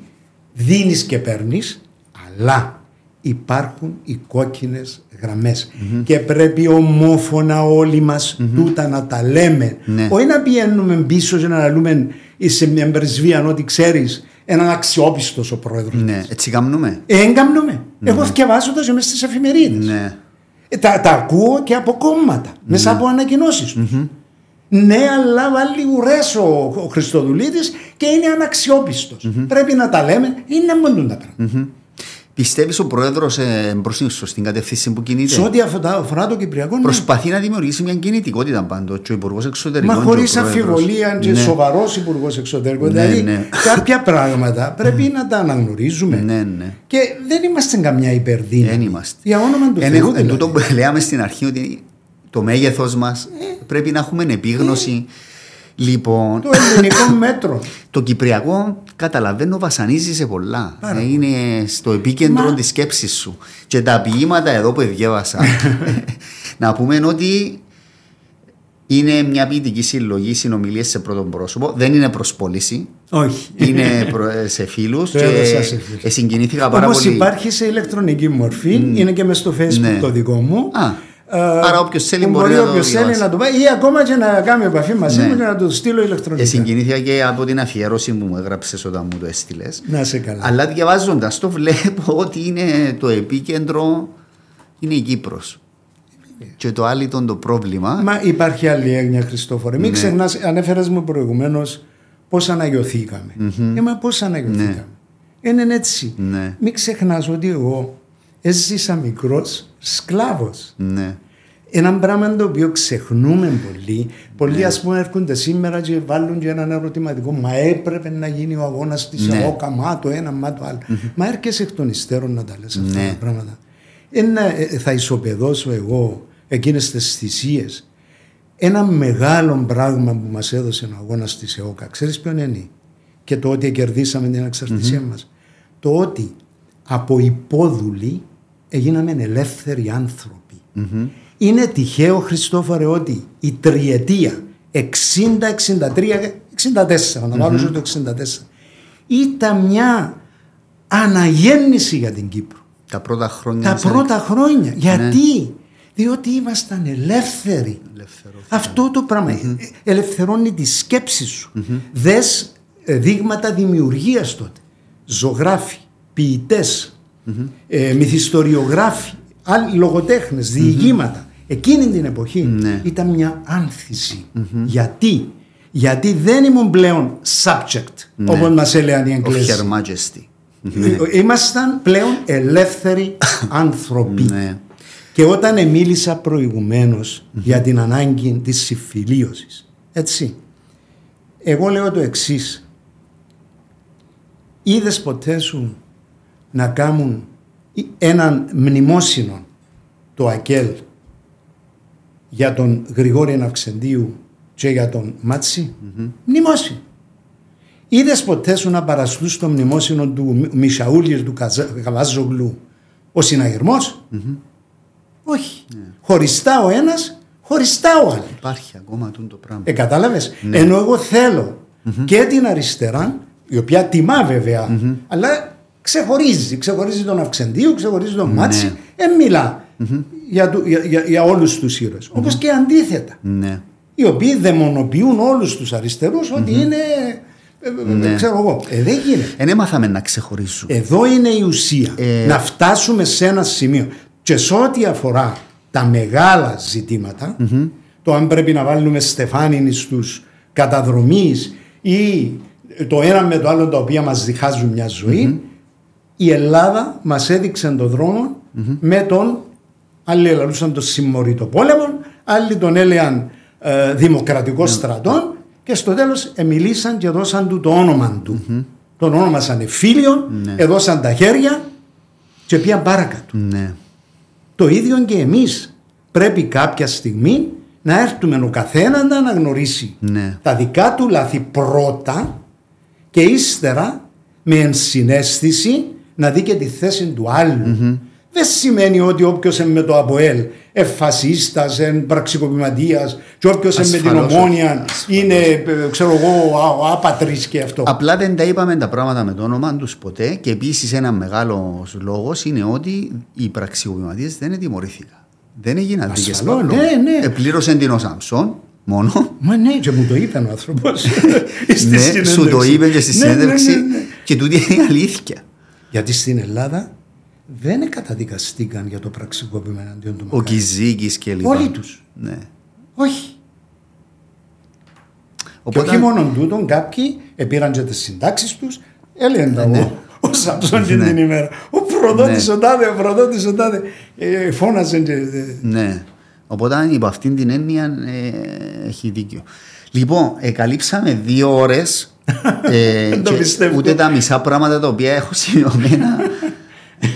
δίνεις και παίρνεις, αλλά υπάρχουν οι κόκκινες γραμμές και πρέπει ομόφωνα όλοι μας τούτα να τα λέμε Ναι. όχι να πηγαίνουμε πίσω και να λέμε σε μια πρεσβεία ότι ξέρεις έναν αξιόπιστος ο πρόεδρος Ναι. Έτσι κάνουμε. ε, έγκαμνουμε. Εγώ διαβάζω τα μέσα στι εφημερίδες. Ναι. Ε, τα, τα ακούω και από κόμματα, μέσα από ανακοινώσεις τους. Ναι, αλλά βάλει ουρές ο, ο Χριστοδουλίδης και είναι αναξιόπιστος. Πρέπει να τα λέμε, είναι μόνο τα πράγματα. Πιστεύεις ο πρόεδρος ε, προς την σωστή κατεύθυνση που κινείται; Σε ό,τι αφορά, αφορά το Κυπριακό, ναι. Προσπαθεί να δημιουργήσει μια κινητικότητα πάντως. Και ο Υπουργός Εξωτερικών. Μα και ο χωρίς Πρόεδρος. αμφιβολία και Ναι. σοβαρός υπουργός εξωτερικών. Ναι, δηλαδή ναι. κάποια πράγματα πρέπει να τα αναγνωρίζουμε. Ναι, ναι. Και δεν είμαστε καμιά υπερδύναμη. Δεν είμαστε. Για όνομα του Εν, Θεού. έχω- εν δηλαδή. τούτο που λέαμε στην αρχή ότι το μέγεθος μας πρέπει να έχουμε επίγνωση. Λοιπόν, Το ελληνικό μέτρο. το Κυπριακό καταλαβαίνω βασανίζει σε πολλά. Πάρα Ε, Είναι στο επίκεντρο Μα- της σκέψης σου. Και τα ποίηματα εδώ που διάβασα. να πούμε ότι είναι μια ποιητική συλλογή συνομιλίες σε πρώτον πρόσωπο. Δεν είναι προς πώληση. Όχι. Είναι προ- σε φίλους. Το και έδωσα σε φίλους. ε, συγκινήθηκα πάρα Όμως πολύ. υπάρχει σε ηλεκτρονική μορφή, είναι και μες στο facebook Ναι. το δικό μου. Α, Ε, άρα όποιος θέλει που μπορεί να το όποιος θέλει διαβάσει. να το πάει ή ακόμα και να κάνει επαφή μαζί Ναι. μου και να το στείλω Ε, ηλεκτρονικά. συγκινήθηκα και από την αφιέρωση που μου έγραψες όταν μου το έστειλες. Να σε καλά. Αλλά διαβάζοντας το βλέπω ότι είναι το επίκεντρο είναι η Κύπρος. Και το άλλο ήταν το πρόβλημα. Μα υπάρχει άλλη έγνοια, Χριστόφορε. Μην Ναι. ξεχνάς, ανέφερες μου προηγουμένως πώς αναγιωθήκαμε. Ε, μα πώς αναγιωθήκαμε. Είναι έτσι. Ναι. Μην ξεχνάς ότι εγώ έζησα μικρός σκλάβος. Ναι. Ένα πράγμα το οποίο ξεχνούμε πολύ. Πολλοί Ναι. ας πούμε έρχονται σήμερα και βάλουν και έναν ερωτηματικό. Μα έπρεπε να γίνει ο αγώνας της Ναι. ΕΟΚΑ, μα το ένα, μα το άλλο. Μα έρχεσαι εκ των υστέρων να τα λες αυτά Ναι. τα πράγματα. ένα, ε, θα ισοπεδώσω εγώ εκείνες τις θυσίες ένα μεγάλο πράγμα που μας έδωσε ο αγώνας της ΕΟΚΑ ξέρεις ποιον είναι; Και το ότι κερδίσαμε την εξαρτησία mm-hmm. μας το ότι από υπόδουλοι έγιναμε ελεύθεροι άνθρωποι. Mm-hmm. Είναι τυχαίο Χριστόφορε ότι η τριετία 60, 63, 64 να βάλω το 64 ήταν μια αναγέννηση για την Κύπρο. Τα πρώτα χρόνια. Τα πρώτα χρόνια. Ναι. Γιατί; Διότι ήμασταν ελεύθεροι. Αυτό το πράγμα mm-hmm. ελευθερώνει τη σκέψη σου. Mm-hmm. Δες ε, δείγματα δημιουργίας τότε. Ζωγράφοι, ποιητές, mm-hmm. ε, μυθιστοριογράφοι, άλλοι λογοτέχνες, διηγήματα. Εκείνη την εποχή ναι. ήταν μια άνθηση. Γιατί; Γιατί δεν ήμουν πλέον subject, ναι. όπως μας έλεγαν οι Εγγλές. Ε, ήμασταν πλέον ελεύθεροι άνθρωποι. Ναι. Και όταν μίλησα για την ανάγκη της συμφιλίωσης, έτσι, εγώ λέω το εξής. Είδες ποτέ σου να κάνουν έναν μνημόσυνο το ΑΚΕΛ για τον Γρηγόρη Ναυξεντίου και για τον Μάτσι. Mm-hmm. Μνημόσυνο. Είδες ποτέ σου να παραστούν στο μνημόσυνο του Μισαούλης του Καβάζογλου ο συναγερμός; Mm-hmm. Όχι. Yeah. Ναι. Χωριστά ο ένας, χωριστά ο άλλος. Υπάρχει ακόμα το πράγμα. Ε, κατάλαβες; Ναι. Ενώ εγώ θέλω mm-hmm. και την αριστερά, η οποία τιμά βέβαια, mm-hmm. αλλά ξεχωρίζει. Ξεχωρίζει τον Αυξεντίου, ξεχωρίζει τον ναι. Μάτσι. Ε, μιλά για, για, για, για όλους τους ήρωες. Όπως και αντίθετα. Ναι. Οι οποίοι δαιμονοποιούν όλους τους αριστερούς ότι είναι ναι. Ξέρω εγώ. Ε, δεν γίνεται. Δεν έμαθαμε να ξεχωρίσουμε. Εδώ είναι η ουσία. Ε... Να φτάσουμε σε ένα σημείο. Και σε ό,τι αφορά τα μεγάλα το αν πρέπει να βάλουμε στεφάνινοι στους καταδρομή ή το ένα με το άλλο τα οποία μας διχάζουν μια ζωη η Ελλάδα μας έδειξε τον δρομο με τον άλλοι ελαλούσαν τον συμμορήτο πόλεμο άλλοι τον έλεγαν ε, δημοκρατικός στρατό και στο τέλος μιλήσαν και δώσαν του το όνομα του. Mm-hmm. Τον ονόμασαν φίλιο, ναι. έδωσαν τα χέρια και πήγαν παρακάτω. Ναι. Το ίδιο και εμείς πρέπει κάποια στιγμή να έρθουμε ο καθένα να αναγνωρίσει ναι. τα δικά του λάθη πρώτα και ύστερα με ενσυναίσθηση να δει και τη θέση του αλλου Δεν σημαίνει ότι όποιος είναι με το ΑΠΟΕΛ εφασίστα, πραξικοπηματίας, και όποιος είναι με την ομόνια είναι, ε, ξέρω εγώ, άπατρης και αυτό. Απλά δεν τα είπαμε τα πράγματα με το όνομα τους ποτέ και επίσης ένας μεγάλος λόγος είναι ότι οι πραξικοπηματίες δεν τιμωρήθηκαν. Δεν έγιναν δίκες Ναι, ναι. Επλήρωσε την ο Σαμψόν μόνο. Μα ναι, και μου το είπε ο άνθρωπος. ναι, σου το είπε και στη ναι, ναι, συνέντευξη. Ναι, και τούτη είναι η αλήθεια. Γιατί στην Ελλάδα δεν καταδικαστήκαν για το πραξικόπημα εναντίον του Ο Κιζίκη και λοιπά. Όλοι τους. Ναι. Όχι. Οπότε... Και όχι μόνο τούτον, κάποιοι επήραν και τις συντάξεις τους, έλεγαν τα ναι. ο Σαμψόν την ναι. ημέρα. Ο προδότης ναι. ο τάδε, ο προδότης ο τάδε. Ε, φώναζε και. Ναι. Οπότε υπό αυτήν την έννοια ε, έχει δίκιο. Λοιπόν, ε, καλύψαμε δύο ώρες. ε, ούτε τα μισά πράγματα τα οποία έχω σημειωμένα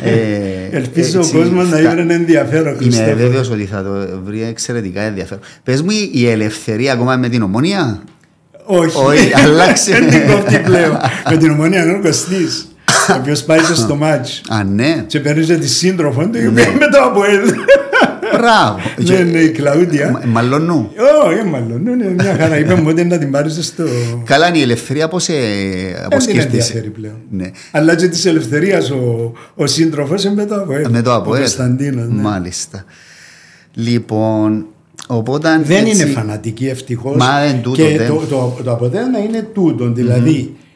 ε, Ελπίζω ο κόσμος να βρει ενδιαφέρον. Είμαι βέβαιος ότι θα το βρει εξαιρετικά ενδιαφέρον. Πες μου, η ελευθερία ακόμα με την ομόνια. Όχι, Όχι αλλάξε. Δεν την κόφτει πλέον. με την ομόνια είναι ο Κωστής. Ο οποίος πάει στο μάτσο. Α, ναι. Και παίρνει τη σύντροφο του, η οποία μετά από εδώ. Μπράβο. Ναι, ναι, η Κλαούντια. Μαλώνου. Όχι, μαλώνου. Είναι μια χαρά. Είπε μου ότι να την πάρεις στο. Καλά, είναι η ελευθερία πώς αποσκέφτεσαι. Δεν πλέον. Ναι. Αλλά και της ελευθερίας ο, ο σύντροφος είναι με το ΑΠΟΕΛ. Με το ΑΠΟΕΛ. Κωνσταντίνος. Ναι. Μάλιστα. Λοιπόν, οπότε. Δεν έτσι... είναι φανατική ευτυχώς. Μα δεν τούτο. Και δεν. Το, το, το, αποτέλεσμα είναι τούτο. Δηλαδή, mm-hmm ε,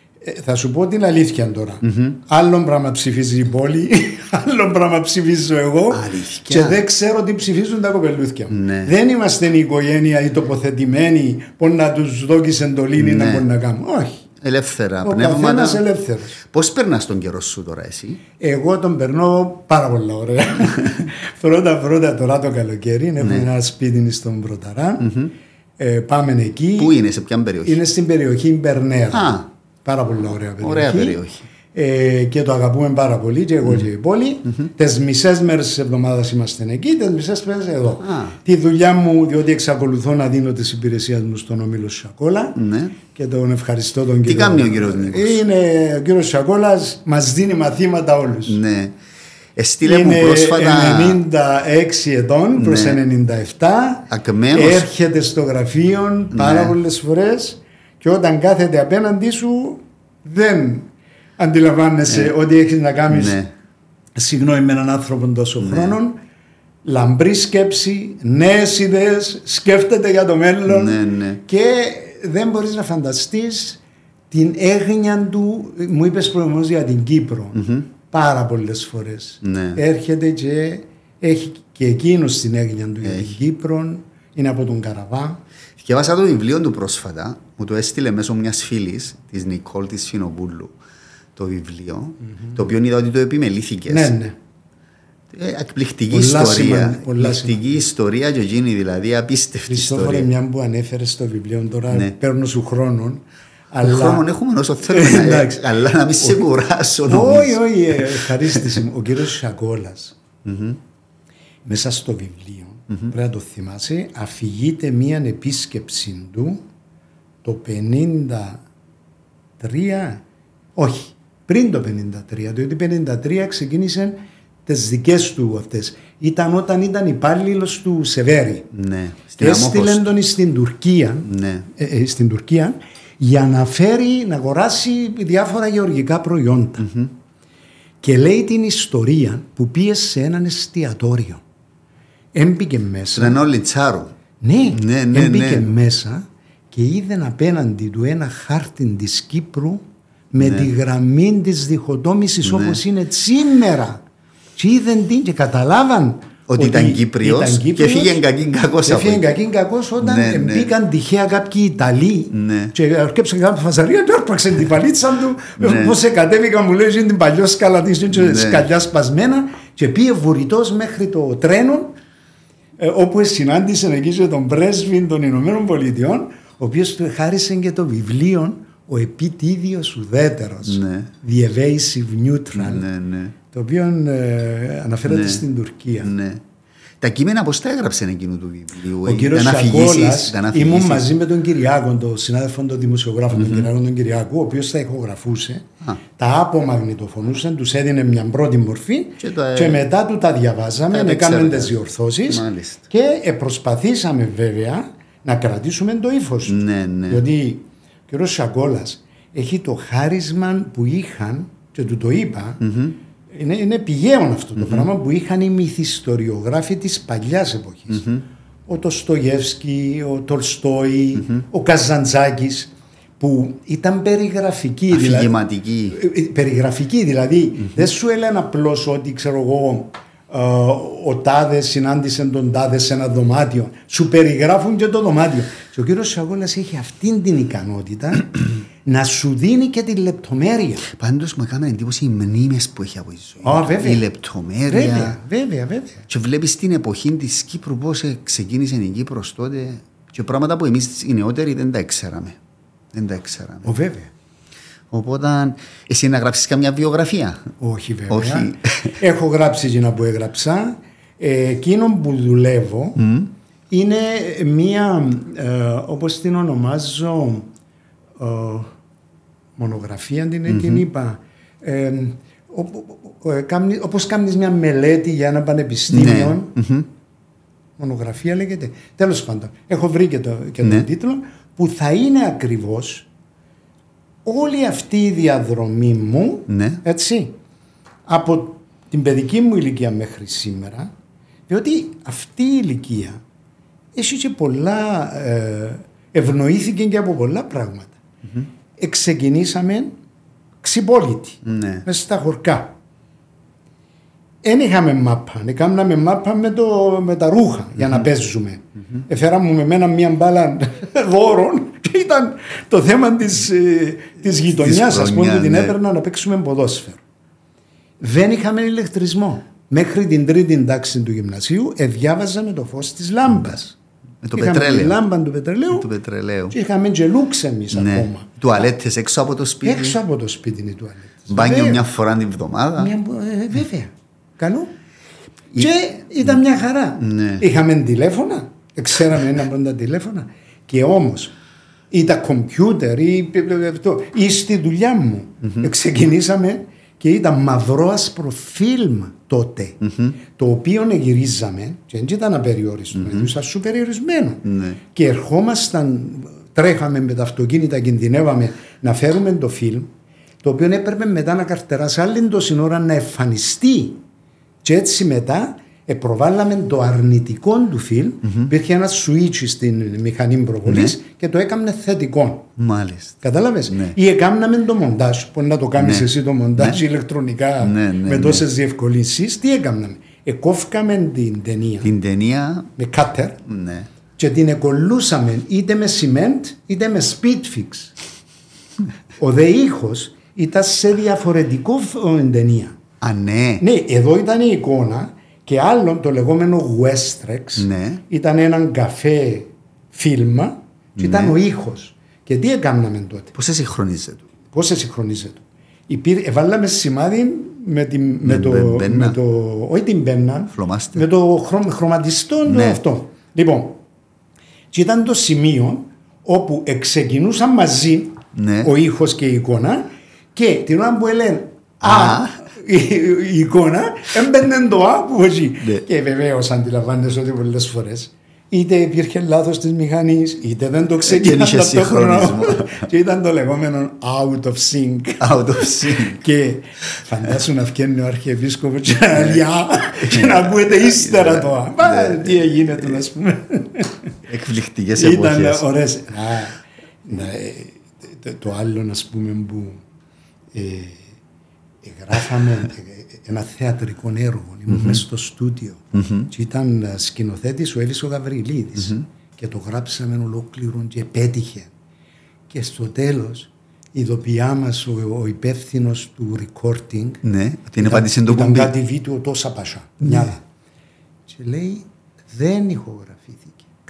θα σου πω την αλήθεια τώρα. Mm-hmm. Άλλο πράγμα ψηφίζει η πόλη, άλλο πράγμα ψηφίζω εγώ. Αλήθεια. Και δεν ξέρω τι ψηφίζουν τα κοπελούθια μου. Ναι. Δεν είμαστε η οικογένεια ή τοποθετημένοι που να τους δώσει εντολή ναι. να μπορούν να κάνουν. Όχι. Ελεύθερα Ο πνεύματα. ελεύθερος. Πώς περνάς τον καιρό σου τώρα, εσύ; Εγώ τον περνώ πάρα πολύ ωραία. πρώτα πρώτα τώρα το καλοκαίρι. Έχουμε ναι. ένα σπίτι στον πρωταρα mm-hmm. Ε, πάμε εκεί. Πού είναι, σε ποια περιοχή; Είναι στην περιοχή Μπερνέρα. Πάρα πολύ ωραία περιοχή. Ωραία περιοχή. ε, και το αγαπούμε πάρα πολύ και εγώ και η πόλη. Mm-hmm. Τις μισές μέρες της εβδομάδας είμαστε εκεί, τις μισές μέρες εδώ. Α. Τη δουλειά μου, διότι εξακολουθώ να δίνω τις υπηρεσίες μου στον Ομίλο Σακόλα Ναι. και τον ευχαριστώ τον κύριο. κάνει ο κύριος Νίκος; Είναι ο κύριος Σακόλας, μας δίνει μαθήματα όλους. Ναι. Εστήλε μου Είναι πρόσφατα. 96 ετών προς Ναι. 97. Ακμένος. Έρχεται στο γραφείο πάρα Ναι. πολλές φορές και όταν κάθεται απέναντί σου δεν αντιλαμβάνεσαι ότι έχεις να κάνεις Ναι. συγγνώμη με έναν άνθρωπο τόσο χρόνων. Λαμπρή σκέψη, νέες ιδέες, σκέφτεται για το μέλλον Ναι, ναι. και δεν μπορείς να φανταστείς την έγνοια του, μου είπες προηγουμένως για την κυπρο πάρα πολλές φορές. Ναι. Έρχεται και έχει και εκείνος την έγνοια του για την Κύπρο, είναι από τον Καραβά. Διαβάσα το βιβλίο του πρόσφατα, μου το έστειλε μέσω μιας φίλης, της Νικόλ της Σινοπούλου, το βιβλιο το οποίο είδα ότι το επιμελήθηκες. Ναι, ναι. Ε, εκπληκτική Πολλά ιστορία. σημαντικά, πολλά εκπληκτική ιστορία και εκείνη, δηλαδή απίστευτη Χριστόφορε, ιστορία. μια που ανέφερες στο βιβλίο, τώρα Ναι. παίρνω σου χρόνων. Αλλά... Χρόνο έχουμε όσο θέλουμε, να- Εντάξει. αλλά να μην σε κουράσω νομίζω. Όχι, όχι, ε, ευχαρίστηση μου. Ο κύριος Σακόλας, μέσα στο βιβλίο, πρέπει να το θυμάσαι, αφηγείται μία επίσκεψη του το 53, όχι, πριν το 53, διότι 53 ξεκίνησε τις δικές του αυτές. Ήταν όταν ήταν υπάλληλος του Σεβέρη. Ναι, Και στην έστειλε Αμόχωστο. τον στην Τουρκία, Ναι. ε, ε, στην Τουρκία για να φέρει, να αγοράσει διάφορα γεωργικά προϊόντα. Και λέει την ιστορία που πήγε σε έναν εστιατόριο. Έμπηκε μέσα. Στον Ενό Λιτσάρου. Ναι, Ναι, ναι, έμπηκε ναι. μέσα και είδε απέναντι του ένα χάρτη της Κύπρου με Ναι. τη γραμμή της διχοτόμησης όπως είναι σήμερα. Και είδαν την και καταλάβαν Ότι ήταν Κύπριος και έφυγε κακήν κακός Και από έφυγε εκεί. κακήν κακός όταν Ναι, ναι. μπήκαν τυχαία κάποιοι Ιταλοί Ναι. και αρκέψαν κάποια φασαρία και άρπαξαν την παλίτσα του Ναι. πώς κατέβηκαν μου λέει είναι την παλιό σκάλα της και Ναι. σκαλιά σπασμένα και πήγε βουρητός μέχρι το τρένο ε, όπου συνάντησε εκεί και τον πρέσβη των Ηνωμένων Πολιτειών ο οποίος του χάρισε και το βιβλίο ο επιτίδιος ουδέτερος Ναι. The Evasive Neutral Ναι, ναι. το οποίο ε, αναφέρεται Ναι. στην Τουρκία. ναι. Τα κείμενα πώς τα έγραψε εκείνου του βιβλίου. Ο κύριος Ήταν Σακόλας, αφηγήσεις, ήταν ήμουν αφηγήσεις. μαζί με τον Κυριάκο, τον συνάδελφο τον δημοσιογράφο, τον Κυριάκο τον Κυριάκου, ο οποίος τα ηχογραφούσε, Α. τα απομαγνητοφωνούσε, τους έδινε μια πρώτη μορφή Και το, ε, και μετά του τα διαβάζαμε, τα έκαναμε επεξεργα- τις διορθώσεις Μάλιστα. και ε, προσπαθήσαμε βέβαια να κρατήσουμε το ύφος του. Ναι, ναι. Διότι ο κύριος Σακόλα έχει το χάρισμα που είχαν, και του το είπα, είναι, είναι πηγαίο αυτό το πράγμα που είχαν οι μυθιστοριογράφοι της παλιάς εποχής. Ο Τοστογεύσκη, ο τολστοη ο Καζαντζάκης που ήταν περιγραφικοί. δηλαδή- Αφηγηματική. ε, ε, περιγραφική δηλαδή δεν σου έλεγαν απλώς ότι ξέρω εγώ ε, ο τάδες συνάντησε τον τάδε σε ένα δωμάτιο σου περιγράφουν και το δωμάτιο και ο κύριος Σαγόλας έχει αυτήν την ικανότητα να σου δίνει και τη λεπτομέρεια Πάντως μου έκανε εντύπωση οι μνήμες που έχει από τη ζωή. Α, του. βέβαια. Η λεπτομέρεια. βέβαια βέβαια βέβαια Και βλέπεις την εποχή της Κύπρου πώς ε, ξεκίνησε η Κύπρος τότε και πράγματα που εμείς οι νεότεροι δεν τα ήξεραμε. Δεν τα ήξεραμε. ο βέβαια Οπότε εσύ να γράψεις καμιά βιογραφία; όχι βέβαια Όχι. έχω γράψει εκείνα που έγραψα ε, εκείνο που δουλεύω είναι μία ε, όπως την ονομάζω ε, μονογραφία την, την είπα ε, ο- ο- ο- ε, κάμνει- όπως κάνεις μια μελέτη για ένα πανεπιστήμιο Ναι. Μμμ. μονογραφία λέγεται τέλος πάντων έχω βρει και, το, και Ναι. τον τίτλο που θα είναι ακριβώς όλη αυτή η διαδρομή μου Ναι. έτσι από την παιδική μου ηλικία μέχρι σήμερα διότι αυτή η ηλικία έχει και πολλά ε, ευνοήθηκε και από πολλά πράγματα εξεκινήσαμε ξυπόλυτοι Ναι. μέσα στα χωρκά δεν είχαμε μάπα. Έκαναμε μάπα με, το, με τα ρουχα για να παίζουμε. Εφέραμε με μένα μια μπάλα δώρων και ήταν το θέμα της, ε, της γειτονιάς ας πούμε χρονιάς, που την ναι. έπαιρνα να παίξουμε ποδόσφαιρο. Δεν είχαμε ηλεκτρισμό. Μέχρι την τρίτη τάξη του γυμνασίου εδιάβαζα με το φως της λάμπας. Με το Είχαμε πετρέλαιο. τη λάμπα του πετρελαίου Του πετρελαίου. και είχαμε και λούξ εμείς Ναι. ακόμα. Τουαλέτες έξω από το σπίτι. Έξω από το σπίτι είναι η τουαλέτα. Μπάνιο Βέβαια. μια φορά την εβδομάδα. Μια, ε, βέβαια. Καλό. Και ήταν μια χαρά. Ναι. Είχαμε τηλέφωνα, ξέραμε ένα από τα τηλέφωνα. Και όμως ή τα κομπιούτερ ή, αυτό, ή στη δουλειά μου. Ξεκινήσαμε και ήταν μαυρός άσπρο φιλμ τότε το οποίο γυρίζαμε και δεν ήταν απεριόριστο mm ήταν σου περιορισμένο. Ναι. και ερχόμασταν τρέχαμε με τα αυτοκίνητα κινδυνεύαμε να φέρουμε το φιλμ το οποίο έπρεπε μετά να καρτεράσει. Άλλη τόση ώρα να εμφανιστεί και έτσι μετά ε, προβάλαμε το αρνητικό του φιλμ. Υπήρχε ένας switch στην μηχανή προβολής και το έκαμε θετικό. Μάλιστα. Κατάλαβες; Ναι. Ή έκαναμε το μοντάζ. Που να το κάνεις Ναι. εσύ το μοντάζ ηλεκτρονικά Ναι, ναι, με ναι. τόσες διευκολύνσεις. Τι έκαναμε. Εκόφκαμε την ταινία Την ταινία. με cutter Ναι. και την εκολούσαμε είτε με cement είτε με speed fix. Ο δε ήχος ήταν σε διαφορετικό φ- ε, ταινία. Α, ναι. Ναι, εδώ ήταν η εικόνα και άλλον το λεγόμενο Westrex Ναι. ήταν έναν καφέ φίλμα και ήταν ο ήχος. Και τι έκαναμε τότε, Πώς συγχρονίζεται. πώς σε συγχρονίζεται. Υπήρ, εβάλαμε σημάδι με, τη, με, Με το, μπε- μπένα. με το, όχι την μπένα, Φλομάστερ. με το χρωμ, χρωματιστό το Ναι. αυτό. Λοιπόν, και ήταν το σημείο όπου εξεκινούσαν μαζί Ναι. ο ήχος και η εικόνα και την ώρα που έλεγαν Α. Α, η, η εικόνα έμπαινε το Α που εκεί. Ναι. Και βεβαίως αντιλαμβάνεσαι ότι πολλές φορές είτε υπήρχε λάθος της μηχανής, είτε δεν το ξεκίνησε είχε συγχρονισμό. και ήταν το λεγόμενο out of sync. Out of sync. Και φαντάσου να βγαίνει ο Αρχιεπίσκοπος και να λέει «Α», και να ακούετε ύστερα το Α. Μα, Τι έγινε του, ας πούμε. Εκπληκτικές Ήταν εποχές. ωραίες. Α, να, ε, το- Το άλλο, ας πούμε, που ε, ε, γράφαμε ε, ένα θεατρικό έργο. Ήμουν μέσα στο στούντιο. Και ήταν σκηνοθέτης ο Εύης ο Γαβριλίδης. Και το γράψαμε ολόκληρο και πέτυχε. Και στο τέλος η ειδοποιά μας ο, ο υπεύθυνος του recording Ναι, την απάντησε το ήταν κουμπί. κάτι βίντεο τόσα πασά. Μιάδα. Και λέει δεν ηχογραφήθηκε.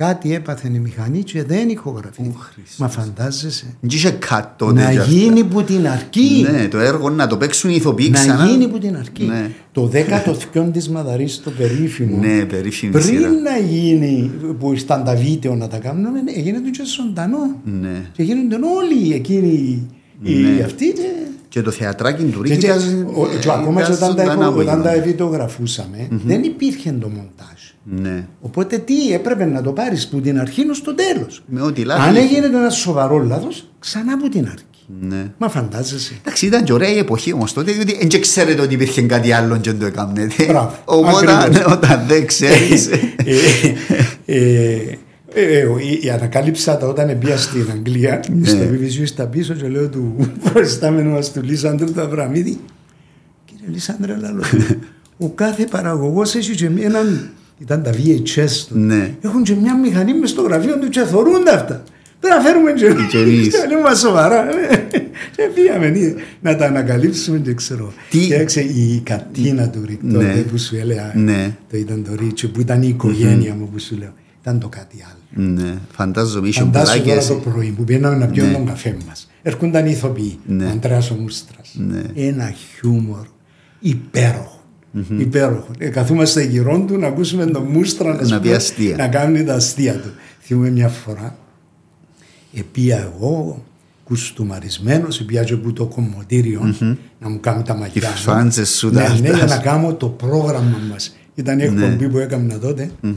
Κάτι έπαθε η μηχανή και δεν ηχογραφήθηκε. Μα φαντάζεσαι. Δεν είχε κάτω τότε. Να για αυτά. γίνει που την αρκεί. Ναι, το έργο να το παίξουν οι ηθοποιοί Να ξανά. γίνει που την αρκεί. Ναι. Το δέκατο θκιόν της Μαδαρής το περίφημο. Ναι, περίφημη πριν σειρά. να γίνει που ήρθαν τα βίντεο να τα κάνουμε, έγινε το και ζωντανό. Ναι. Και γίνονται όλοι εκείνοι οι Ναι. αυτοί. Και, Και το θεατράκι του και, Ρίκη και, ήταν- ο- και ακόμα και ήταν όταν τα, ζωντανά εχω- που όταν τα γίνονταν. βιντεογραφούσαμε, δεν υπήρχε το μοντάζ. Ναι. Οπότε τι έπρεπε να το πάρεις που την αρχή ως το τέλος; Με ό,τι λάθη Αν είχε. έγινε ένας σοβαρός λάθος, ξανά από την αρχή. Ναι. Μα φαντάζεσαι. Εντάξει, ήταν και ωραία η εποχή όμως τότε, διότι δεν ξέρετε ότι υπήρχε κάτι άλλο και δεν το έκαμε. Μπράβο, Οπότε ακριβώς. όταν δεν ξέρει. Ε, ε, ε, ε, η- η ανακάλυψα τα όταν πήγα στην Αγγλία, Ναι. στο BBC στα πίσω και λέω του προϊστάμενου μας του Λίσανδρου του Αβραμίδη κύριε Λίσανδρε λαλό, ο κάθε παραγωγός έχει και μία- έναν ήταν τα VHS του Ναι. έχουν και μια μηχανή μες στο γραφείο του και θωρούν τα αυτά Πρέπει να φέρουμε και Και εμείς. Λέμε μας σοβαρά. ε. Και πήγαμε ναι, να τα ανακαλύψουμε και ξέρω. Τι- Και έξε η κατίνα του Ρικ Ναι. τότε που σου έλεγα. Ναι. Το ήταν το Ρίτσο που ήταν η οικογένεια μου που σου λέω. Ήταν το κάτι άλλο. Ναι, φαντάζομαι είχε Φαντάσου τώρα μπουλάκια. το πρωί που πήγαμε να πιούμε Ναι. τον καφέ μας. Έρχονταν οι ηθοποιοί. Ναι. Ο Αντρέας ο Μούστρας. Ναι. Ένα χιούμορ υπέροχο. Υπέροχο. Ε, καθούμαστε γύρω του να ακούσουμε τον Μούστρα Να σου πει πω, αστεία. να κάνει τα αστεία του. Θυμούμαι μια φορά, επία εγώ, κουστούμαρισμένος, επία και που το κομμωτήριο να μου κάνω τα μαγιά. Οι μου. φράντσες σου τα ναι, ναι, αυτά. για να κάνω το πρόγραμμα μας. Ήταν η Ναι. εκπομπή που έκανα τότε. Ε, κα-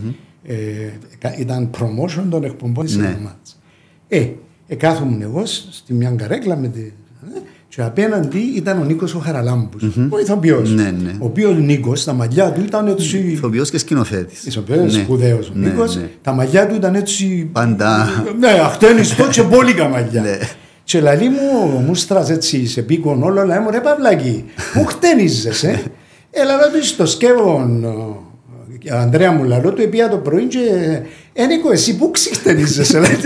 ήταν promotion των εκπομπών της Ναι. εβδομάδας. Ε, ε, κάθομουν εγώ σ- στη μια καρέκλα με τη, ε, και απέναντι ήταν ο Νίκος ο χαραλαμπος ο ηθοποιός. Ναι, ναι. Ο οποίος Νίκος, τα μαλλιά του ήταν έτσι... Ηθοποιός και σκηνοθέτης. Ηθοποιός, Ναι. σπουδαίος ο Ναι, Νίκος. ναι. Τα μαλλιά του ήταν έτσι... Πάντα. Ναι, αχτένιστο και μπόλικα μαλλιά. Ναι. Και λαλή μου, ο Μούστρας έτσι σε πήκον όλο, λέει μου ρε Παυλάκη, πού χτένιζεσαι. Έλα να του στο σκεύον, ο Ανδρέα μου λαλό του, επία το πρωί και Ένικο εσύ πού ξυχτενίζεσαι, λέει.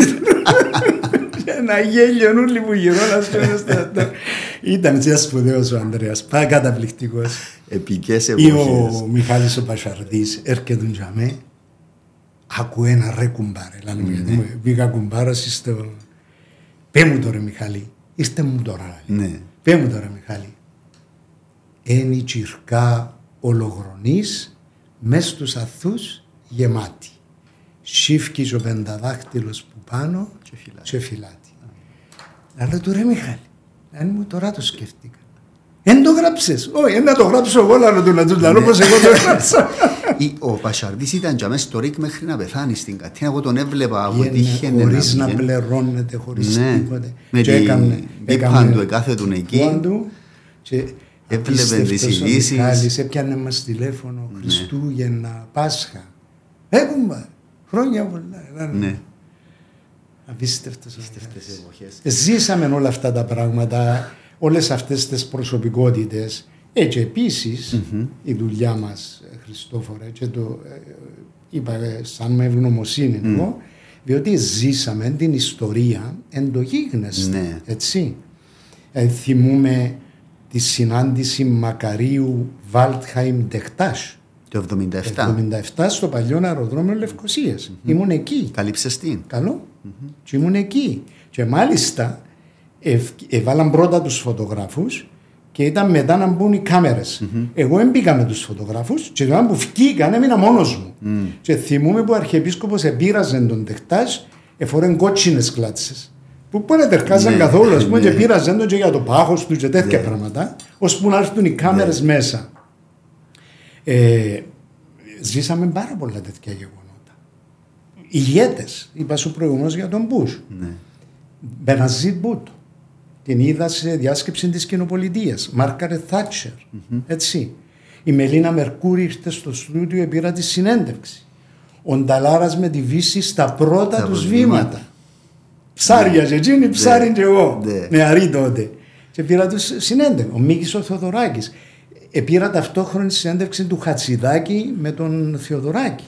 Και Ένα γέλιο όλοι που γυρώνας Ήταν έτσι σπουδαίος ο Ανδρέας, πάρα καταπληκτικός. Επικές Ή εποχές. ο Μιχάλης ο Πασαρδής έρχεται για με ακούει ένα ρε κουμπάρε λένε μου γιατί μου πήγα κουμπάρας στο πέ μου τώρα Μιχάλη είστε μου τώρα λέει. Ναι. πέ μου τώρα Μιχάλη ένι τσιρκά ολογρονής μες στους αθούς γεμάτη. Σύφκης ο πενταδάχτυλος που πάνω Και φυλάτη. και φυλάτη. Να λέω του ρε Μιχάλη, να μου τώρα το σκέφτηκα. Εν το γράψες. Όχι, εν να το γράψω εγώ, να του να του Ναι. λέω πως εγώ το γράψα. Ή- Ο Πασαρδής ήταν για μέσα στο ΡΙΚ μέχρι να πεθάνει στην Κατίνα. Εγώ τον έβλεπα από Πήγαινε τύχαινε χωρίς να βγαίνει. πληρώνεται, χωρίς Ναι. τίποτε. Με Και την έκανε- μπίπαν έκανε του, εκάθετον εκεί. πουάν του και Έβλεπε απίστευτος τις ο ειδήσεις. Μιχάλης, έπιανε μας τηλέφωνο, Ναι. Χριστούγεννα, Πάσχα. Έχουμε χρόνια πολλά. Ναι. Απίστευτος ο Αυτές Μιχάλης. τις εποχές. Ζήσαμε όλα αυτά τα πράγματα, όλες αυτές τις προσωπικότητες. Έτσι επίσης η δουλειά μας, ε, Χριστόφορε, και το ε, είπα ε, σαν με ευγνωμοσύνη εγώ, διότι ζήσαμε την ιστορία εν το γίγνεσθε, Ναι. έτσι. Ε, θυμούμε τη συνάντηση Μακαρίου Βάλτχαϊμ Ντεχτάς Το 77. 77 στο παλιό αεροδρόμιο Λευκοσίας. Ήμουν εκεί. Καλύψες την. Καλό. Και ήμουν εκεί. Και μάλιστα ευ- έβαλαν πρώτα τους φωτογράφους και ήταν μετά να μπουν οι καμερες Εγώ έμπηκα με τους φωτογράφους και όταν που βγήκαν έμεινα μόνος μου. Και θυμούμαι που ο Αρχιεπίσκοπος επήραζε τον τεχτάζ εφορέν κότσινες κλάτσες. Που μπορεί να τερκάζαν Ναι, καθόλου, ας πούμε, ναι. και πήραζαν τον και για το πάχος τους και τέτοια πράγματα, ώσπου να έρθουν οι κάμερες μέσα. Ε, ζήσαμε πάρα πολλά τέτοια γεγονότα. Ηγέτες, είπα σου προηγουμένως για τον Μπούς. Ναι. Μπεναζίτ Μπούτο. Την είδα σε διάσκεψη της κοινοπολιτείας. Μάρκαρε Θάτσερ. Έτσι. Η Μελίνα Μερκούρη ήρθε στο στούντιο και πήρα τη συνέντευξη. Ο Νταλάρας με τη Βύση στα πρώτα Τα τους βήματα. Βήματα. Ψάρια και εκείνη, ψάρι και εγώ. Ναι. Νεαρή τότε. Και πήρα τους συνέντευξη. Ο Μίκης ο Θοδωράκης. Επήρα ταυτόχρονη συνέντευξη του Χατσιδάκη με τον Θεοδωράκη.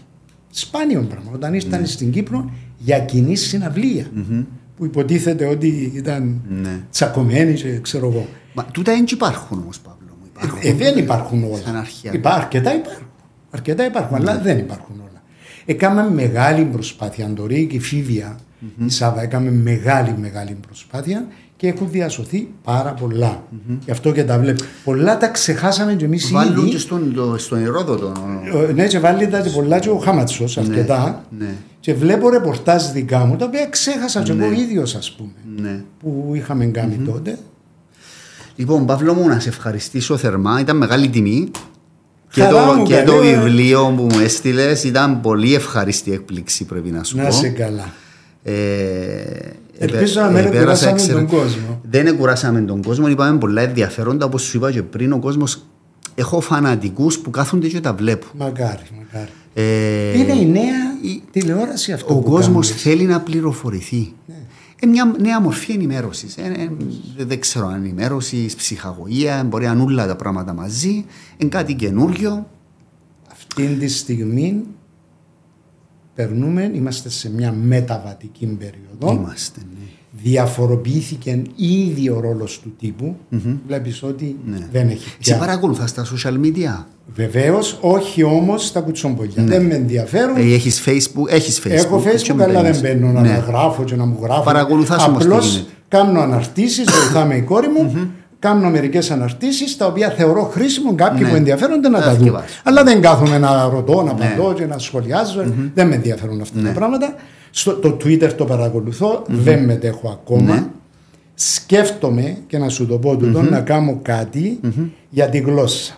Σπάνιο πράγμα. Όταν ήρθαν στην Κύπρο για κοινή συναυλία. Που υποτίθεται ότι ήταν Ναι. τσακωμένοι και ξέρω εγώ. Μα τούτα δεν υπάρχουν όμως Παύλο μου. Υπάρχουν. Ε, δεν υπάρχουν όλα. Σαν αρχαία. Υπά, αρκετά υπάρχουν. Αρκετά υπάρχουν, αλλά δεν υπάρχουν όλα. Έκαμε μεγάλη προσπάθεια. Αντορή και η Φίβια, η Σάβα, έκαμε μεγάλη μεγάλη προσπάθεια και έχουν διασωθεί πάρα πολλά. Γι' αυτό και τα βλέπω. Πολλά τα ξεχάσαμε κι εμείς Βάλουν ήδη. και στον, το, στον Ηρόδοτο. Ε, Ναι, και βάλει τα και πολλά και ο Χάματσος αρκετά. ναι. Και βλέπω ρεπορτάζ δικά μου, τα οποία ξέχασα και εγώ ίδιος ας πούμε. Ναι. Που είχαμε κάνει τότε. Λοιπόν, Παύλο μου, να σε ευχαριστήσω θερμά. Ήταν μεγάλη τιμή. Και, Χαρά το, μου, και καλή, το ε. βιβλίο που μου έστειλες ήταν πολύ ευχαριστή έκπληξη, πρέπει να σου Να πω. σε καλά. Ε, Ελπίζω να επε- μην επέρασα κουράσαμε εξαιρε- τον κόσμο. Δεν εκουράσαμε τον κόσμο, είπαμε πολλά ενδιαφέροντα. Όπως σου είπα και πριν, ο κόσμο. Έχω φανατικούς που κάθονται και τα βλέπουν. Μακάρι, μακάρι. Ε, Είναι η νέα η- τηλεόραση αυτό ο που κόσμος κάνουμε. θέλει να πληροφορηθεί. Ε, μια νέα μορφή ενημέρωσης. Ε, ε, δεν ξέρω αν ενημέρωσης, ψυχαγωγία, μπορεί να είναι όλα τα πράγματα μαζί. Είναι κάτι καινούριο. Αυτή τη στιγμή περνούμε, είμαστε σε μια μεταβατική περίοδο. Είμαστε. Ναι. Διαφοροποιήθηκε ήδη ο ρόλος του τύπου. Βλέπεις ότι Ναι. δεν έχει Εσύ πια. παρακολουθάς τα social media; Βεβαίως, όχι όμως στα κουτσομπολιά. Δεν με ενδιαφέρουν. Ε, έχεις facebook, έχεις facebook. Έχω και facebook, με αλλά δεν παίρνεις. μπαίνω να Ναι. γράφω και να μου γράφω. Παρακολουθάς όμως τι Απλώς γίνεται. κάνω αναρτήσεις, βοηθάμε η κόρη μου. Κάνω μερικές αναρτήσεις τα οποία θεωρώ χρήσιμο κάποιοι Ναι. που ενδιαφέρονται να Να τα δουν. θυκευάσουν. Αλλά δεν κάθομαι να ρωτώ, να Ναι. πατώ και να σχολιάζω. Δεν με ενδιαφέρουν αυτά τα πράγματα. Στο, το Twitter το παρακολουθώ, δεν μετέχω ακόμα. Ναι. Σκέφτομαι και να σου το πω τούτο, να κάνω κάτι για τη γλώσσα.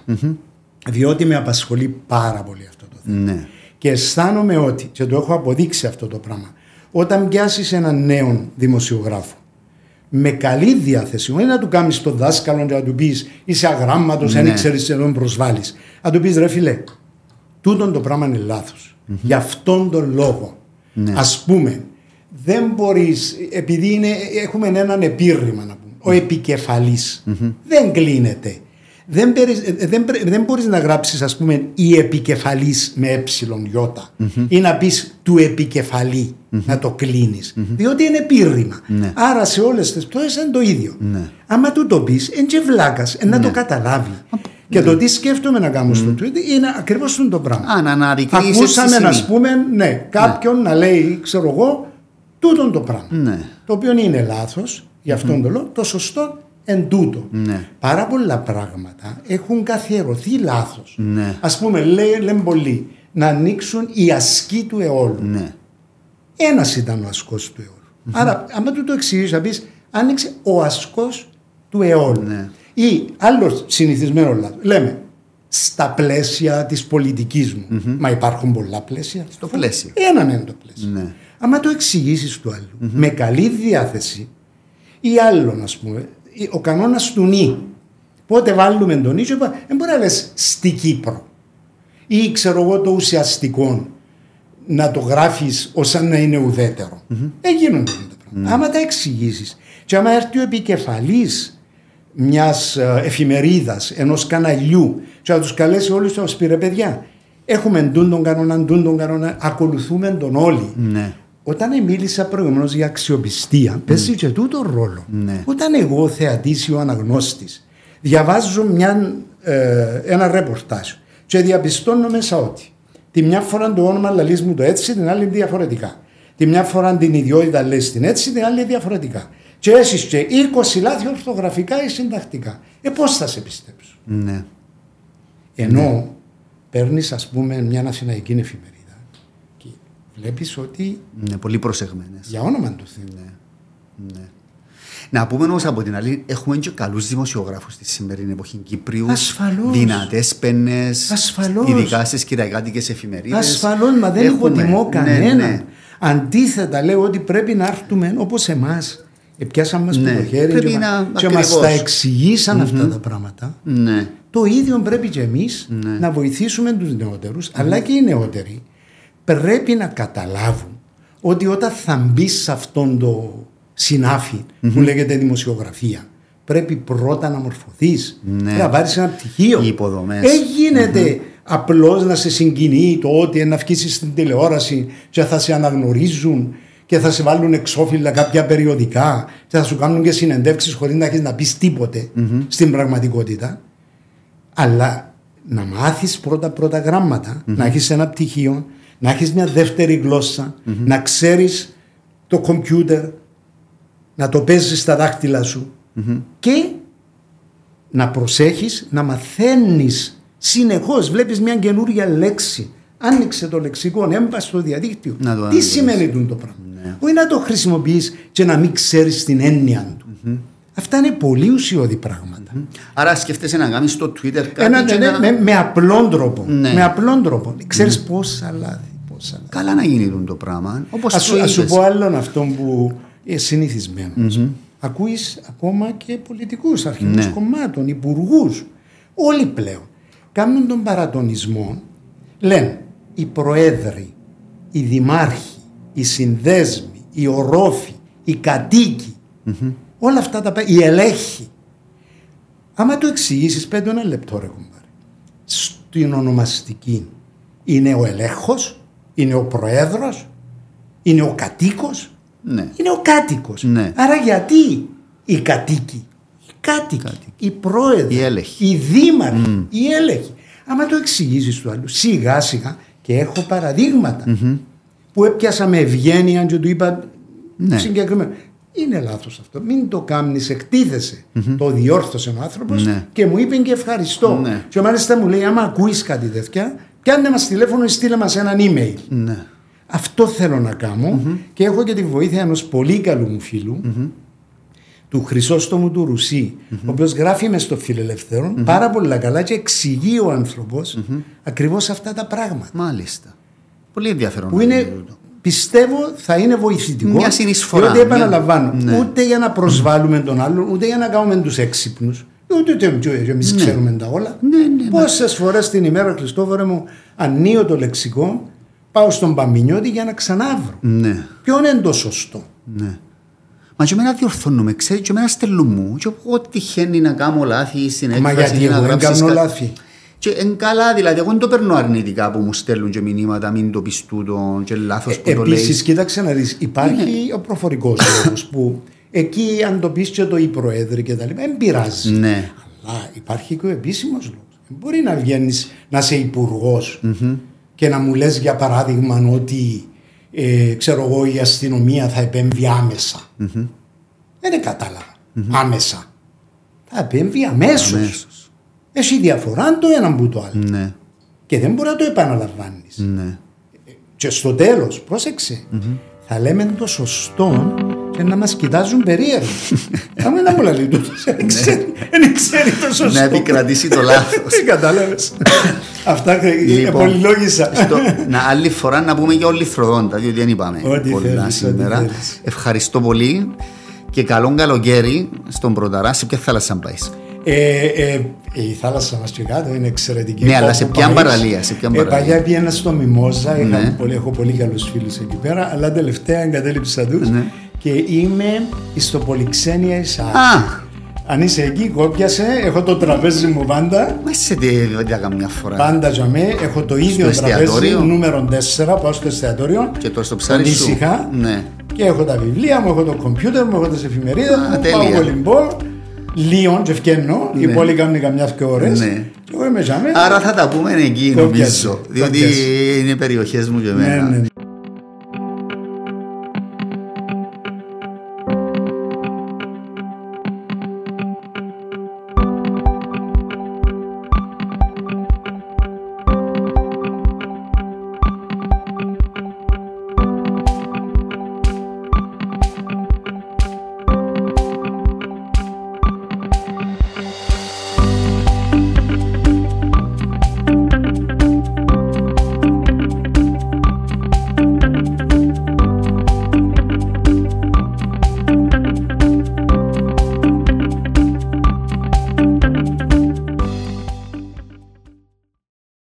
Διότι με απασχολεί πάρα πολύ αυτό το θέμα. Ναι. Και αισθάνομαι ότι, και το έχω αποδείξει αυτό το πράγμα, όταν πιάσεις έναν νέο δημοσιογράφο με καλή διάθεση, όχι να του κάνεις τον δάσκαλο και να του πεις είσαι αγράμματος, Ναι. δεν ήξερε σε τον προσβάλλεις. Να του πεις ρε φιλέ, τούτον το πράγμα είναι λάθος. Γι' αυτόν τον λόγο, Ναι. ας πούμε, δεν μπορείς, επειδή είναι, έχουμε έναν επίρρημα να πούμε, ο επικεφαλης δεν κλείνεται. Δεν, περι- ε, δεν, πρέ- δεν μπορείς να γράψεις ας πούμε η επικεφαλής με ε ιώτα ή να πεις του επικεφαλή να το κλείνεις διότι είναι επίρρημα Ναι. άρα σε όλες τις πτώσεις είναι το ίδιο. Ναι. άμα του το πεις είναι και βλάκας ε, να το καταλάβει. Και το τι σκέφτομαι να κάνω στο Twitter είναι ακριβώς το πράγμα. Α, να αναρρικνύεις Ακούσαμε έτσι να σημείο. πούμε, ναι, κάποιον να λέει, ξέρω εγώ, τούτον το πράγμα. Ναι. Το οποίο είναι λάθος, γι' αυτόν τον λόγο, το σωστό εν τούτο. Ναι. Πάρα πολλά πράγματα έχουν καθιερωθεί λάθος. Ναι. Α πούμε, λέει, λένε πολλοί, να ανοίξουν οι ασκοί του αιώλου. Ναι. Ένας ήταν ο ασκός του αιώλου. Άρα, άμα του το εξηγήσει, να πεις, άνοιξε ο ασκός του αιώλου. Ναι. Ή άλλο συνηθισμένο λάθος. Λέμε, στα πλαίσια της πολιτικής μου. Μα υπάρχουν πολλά πλαίσια. Στο πλαίσιο. Έναν είναι το πλαίσιο. Ναι. Άμα το εξηγήσεις του αλλου με καλή διάθεση ή άλλον, ας πούμε, ο κανόνας του νη. Πότε βάλουμε τον νη, δεν μπορεί να λες στη Κύπρο ή ξέρω εγώ το ουσιαστικό να το γράφεις ως να είναι ουδέτερο. Δεν γίνονται αυτά τα πράγματα. Άμα τα εξηγήσεις και άμα έρθει ο επικεφαλής μιας εφημερίδας, ενός καναλιού, και να τους καλέσει όλους τους πήρε παιδιά. Έχουμε ντούν τον κανόνα, ντούν τον κανόνα, ακολουθούμε τον όλοι. Ναι. Όταν μίλησα προηγουμένως για αξιοπιστία, παίζει και τούτο ρόλο. Ναι. Όταν εγώ θεατής ή ο αναγνώστης διαβάζω μια, ε, ένα ρεπορτάζ και διαπιστώνω μέσα ότι τη μια φορά το όνομα λαλείς μου το έτσι, την άλλη διαφορετικά. Τη μια φορά την ιδιότητα λες την έτσι, την άλλη διαφορετικά. Και εσύ και 20 λάθη ορθογραφικά ή συντακτικά. Ε, πώς θα σε πιστέψω; Ναι. Ενώ παίρνεις, ας πούμε, μια αθηναϊκή εφημερίδα και βλέπεις ότι. Ναι, πολύ προσεγμένες. Για όνομα του Θεού. Ναι. ναι. Να πούμε όμως από την άλλη, έχουμε και καλούς δημοσιογράφους στη σημερινή εποχή Κύπριου. Ασφαλώς. Δυνατές πένες. Ασφαλώς. Ειδικά στις κυριακάτικες εφημερίδες. Ασφαλώς, μα δεν Έχουμε. υποτιμώ Ναι, κανέναν. ναι. Αντίθετα, λέω ότι πρέπει να έρθουμε όπως εμάς. Επιάσαν μα Ναι. το χέρι Πρέπει και, να- μα, και μας ακριβώς. τα εξηγησαν αυτά τα πράγματα. Ναι. Το ίδιο πρέπει και εμείς Ναι. να βοηθήσουμε τους νεότερους, αλλά και οι νεότεροι πρέπει να καταλάβουν ότι όταν θα μπει σε αυτόν το συναφη που λέγεται δημοσιογραφία, πρέπει πρώτα να μορφωθείς, Ναι. πρέπει να πάρεις ένα πτυχίο. Οι υποδομές. Δεν γίνεται απλώς να σε συγκινεί το ότι να βγεις στην τηλεόραση και θα σε αναγνωρίζουν και θα σε βάλουν εξώφυλλα κάποια περιοδικά και θα σου κάνουν και συνεντεύξεις χωρίς να έχεις να πεις τίποτε στην πραγματικότητα αλλά να μάθεις πρώτα πρώτα γράμματα, να έχεις ένα πτυχίο, να έχεις μια δεύτερη γλώσσα, να ξέρεις το κομπιούτερ, να το παίζεις στα δάχτυλα σου και να προσέχεις να μαθαίνεις συνεχώς. Βλέπεις μια καινούργια λέξη. Άνοιξε το λεξικό, έμπα στο διαδίκτυο. Να το Τι ανεβάσεις. σημαίνει τούτο το πράγμα; Ναι. Όχι να το χρησιμοποιείς και να μην ξέρεις την έννοια του. Αυτά είναι πολύ ουσιώδη πράγματα. Άρα σκέφτεσαι να κάνεις στο Twitter κάτι. Ένα, και ναι, να- με, με απλόν τρόπο. Ναι. Με απλόν τρόπο. Ξέρεις πόσα λάθη. Πόσα λάθη. Καλά να γίνει το πράγμα. Όπως Ας, σου- ας σου πω άλλον αυτό που είναι συνηθισμένος. Ακούεις ακόμα και πολιτικούς αρχηγούς Ναι. κομμάτων, υπουργούς. Όλοι πλέον κάνουν τον παρατονισμό. Λένε οι προέδροι, οι δημάρχοι, οι συνδέσμοι, οι ορόφοι, οι κατοικοι Όλα αυτά τα πράγματα, οι ελέγχοι. Άμα το εξηγήσεις, πέντε ένα λεπτό ρε κουμπάρε. Στην ονομαστική είναι ο ελέγχος, είναι ο προέδρος, είναι ο κατοίκος, Ναι. είναι ο κάτοικος. Ναι. Άρα γιατί οι κατοίκοι, οι κάτοικοι, Κάτοικοι. οι πρόεδροι, Οι έλεγχοι. οι δήμαρχοι, οι έλεγχοι. Άμα το εξηγήσεις του άλλου, σιγά σιγά και έχω παραδείγματα που έπιασα με ευγένεια και του είπα Ναι. συγκεκριμένα. Είναι λάθος αυτό. Μην το κάνει, εκτίθεσαι. Το διόρθωσε ο άνθρωπος Ναι. και μου είπε και ευχαριστώ. Ναι. Και μάλιστα μου λέει: Άμα ακούεις κάτι τέτοια, πιάνε μας τηλέφωνο ή στείλε μας έναν email. Ναι. Αυτό θέλω να κάνω και έχω και τη βοήθεια ενός πολύ καλού μου φιλου του Χρυσόστομου του ρουσι ο οποίος γράφει μες στο φιλελευθερο πάρα πολύ καλά και εξηγεί ο άνθρωπος ακριβώς αυτά τα πράγματα. Μάλιστα. Πολύ ενδιαφέρον. Που να είναι, γίνει τούτο. πιστεύω, θα είναι βοηθητικό. Μια συνεισφορά, Διότι μια- επαναλαμβάνω, Ναι. ούτε για να προσβάλλουμε τον άλλον, ούτε για να κάνουμε τους έξυπνους, ούτε ούτε εμείς ξέρουμε τα όλα. Ναι, ναι, Πόσες φορές την ημέρα, Χριστόφορε μου, ανοίγω το λεξικό, πάω στον Παμινιώτη για να ξανάβρω. Ναι. Ποιο είναι το σωστό; Ναι. Μα και εμένα διορθώνουμε, ξέρεις, και εμένα στέλνουν μου. Και εγώ τυχαίνει να κάνω λάθη στην έκφραση. Μα γιατί ή να εγώ δεν γράψεις κάνω κα- λάθη; Και εν καλά, δηλαδή, εγώ δεν το παίρνω αρνητικά που μου στέλνουν και μηνύματα, μην το πεις τούτο και λάθος που το λέει. Επίση, κοίταξε να δεις, υπάρχει ο προφορικός λόγος που εκεί, αν το πεις και το οι προέδροι και τα λοιπά, δεν πειράζει. Ναι. Αλλά υπάρχει και ο επίσημος λόγος. Δεν μπορεί να βγαίνεις να είσαι υπουργός και να μου λες για παράδειγμα ότι ε, ξέρω εγώ η αστυνομία θα επέμβει άμεσα. Δεν κατάλαβα. Άμεσα. θα επέμβει αμέσως. Έχει διαφορά το ένα που το άλλο. Ναι. Και δεν μπορεί να το επαναλαμβάνεις. Ναι. Και στο τέλος, πρόσεξε, θα λέμε το σωστό και να μας κοιτάζουν περίεργα. Θα μου να μου λέει τούτος. Δεν ξέρει το σωστό. Να επικρατήσει το λάθος. Δεν κατάλαβες. Αυτά πολυλόγησα. Να άλλη φορά να πούμε για όλη φροντόντα, διότι δεν είπαμε πολλά σήμερα. Ευχαριστώ πολύ και καλό καλοκαίρι στον Πρωταρά. Σε ποια θάλασσα πάεις; Ε, ε, η θάλασσα μας και κάτω είναι εξαιρετική. Ναι, αλλά σε ποια παραλία. Σε ποια ε, παλιά πήγαινα στο Μιμόζα, ναι. πολύ, έχω πολύ καλούς φίλους εκεί πέρα, αλλά τελευταία εγκατέλειψα τους ναι. Και είμαι στο Πολυξένια Ισά. Αν είσαι εκεί, κόπιασε. Έχω το τραπέζι μου πάντα. Μα σε τι είδα καμιά φορά. Πάντα για μέ. Έχω το ίδιο τραπέζι, νούμερο 4, πάω στο εστιατόριο. Και το στο ψάρι σου. Ναι. Και έχω τα βιβλία μου, έχω το κομπιούτερ μου, έχω τις εφημερίδες μου. Πάω βολυμπόλ. Λίον και ευκαινώ, ναι. οι πόλοι κάνουν καμιά και ώρες ναι. και εγώ είμαι ζάμε. Άρα θα τα πούμε εκεί νομίζω, διότι είναι περιοχές μου και εμένα. Ναι, ναι, ναι.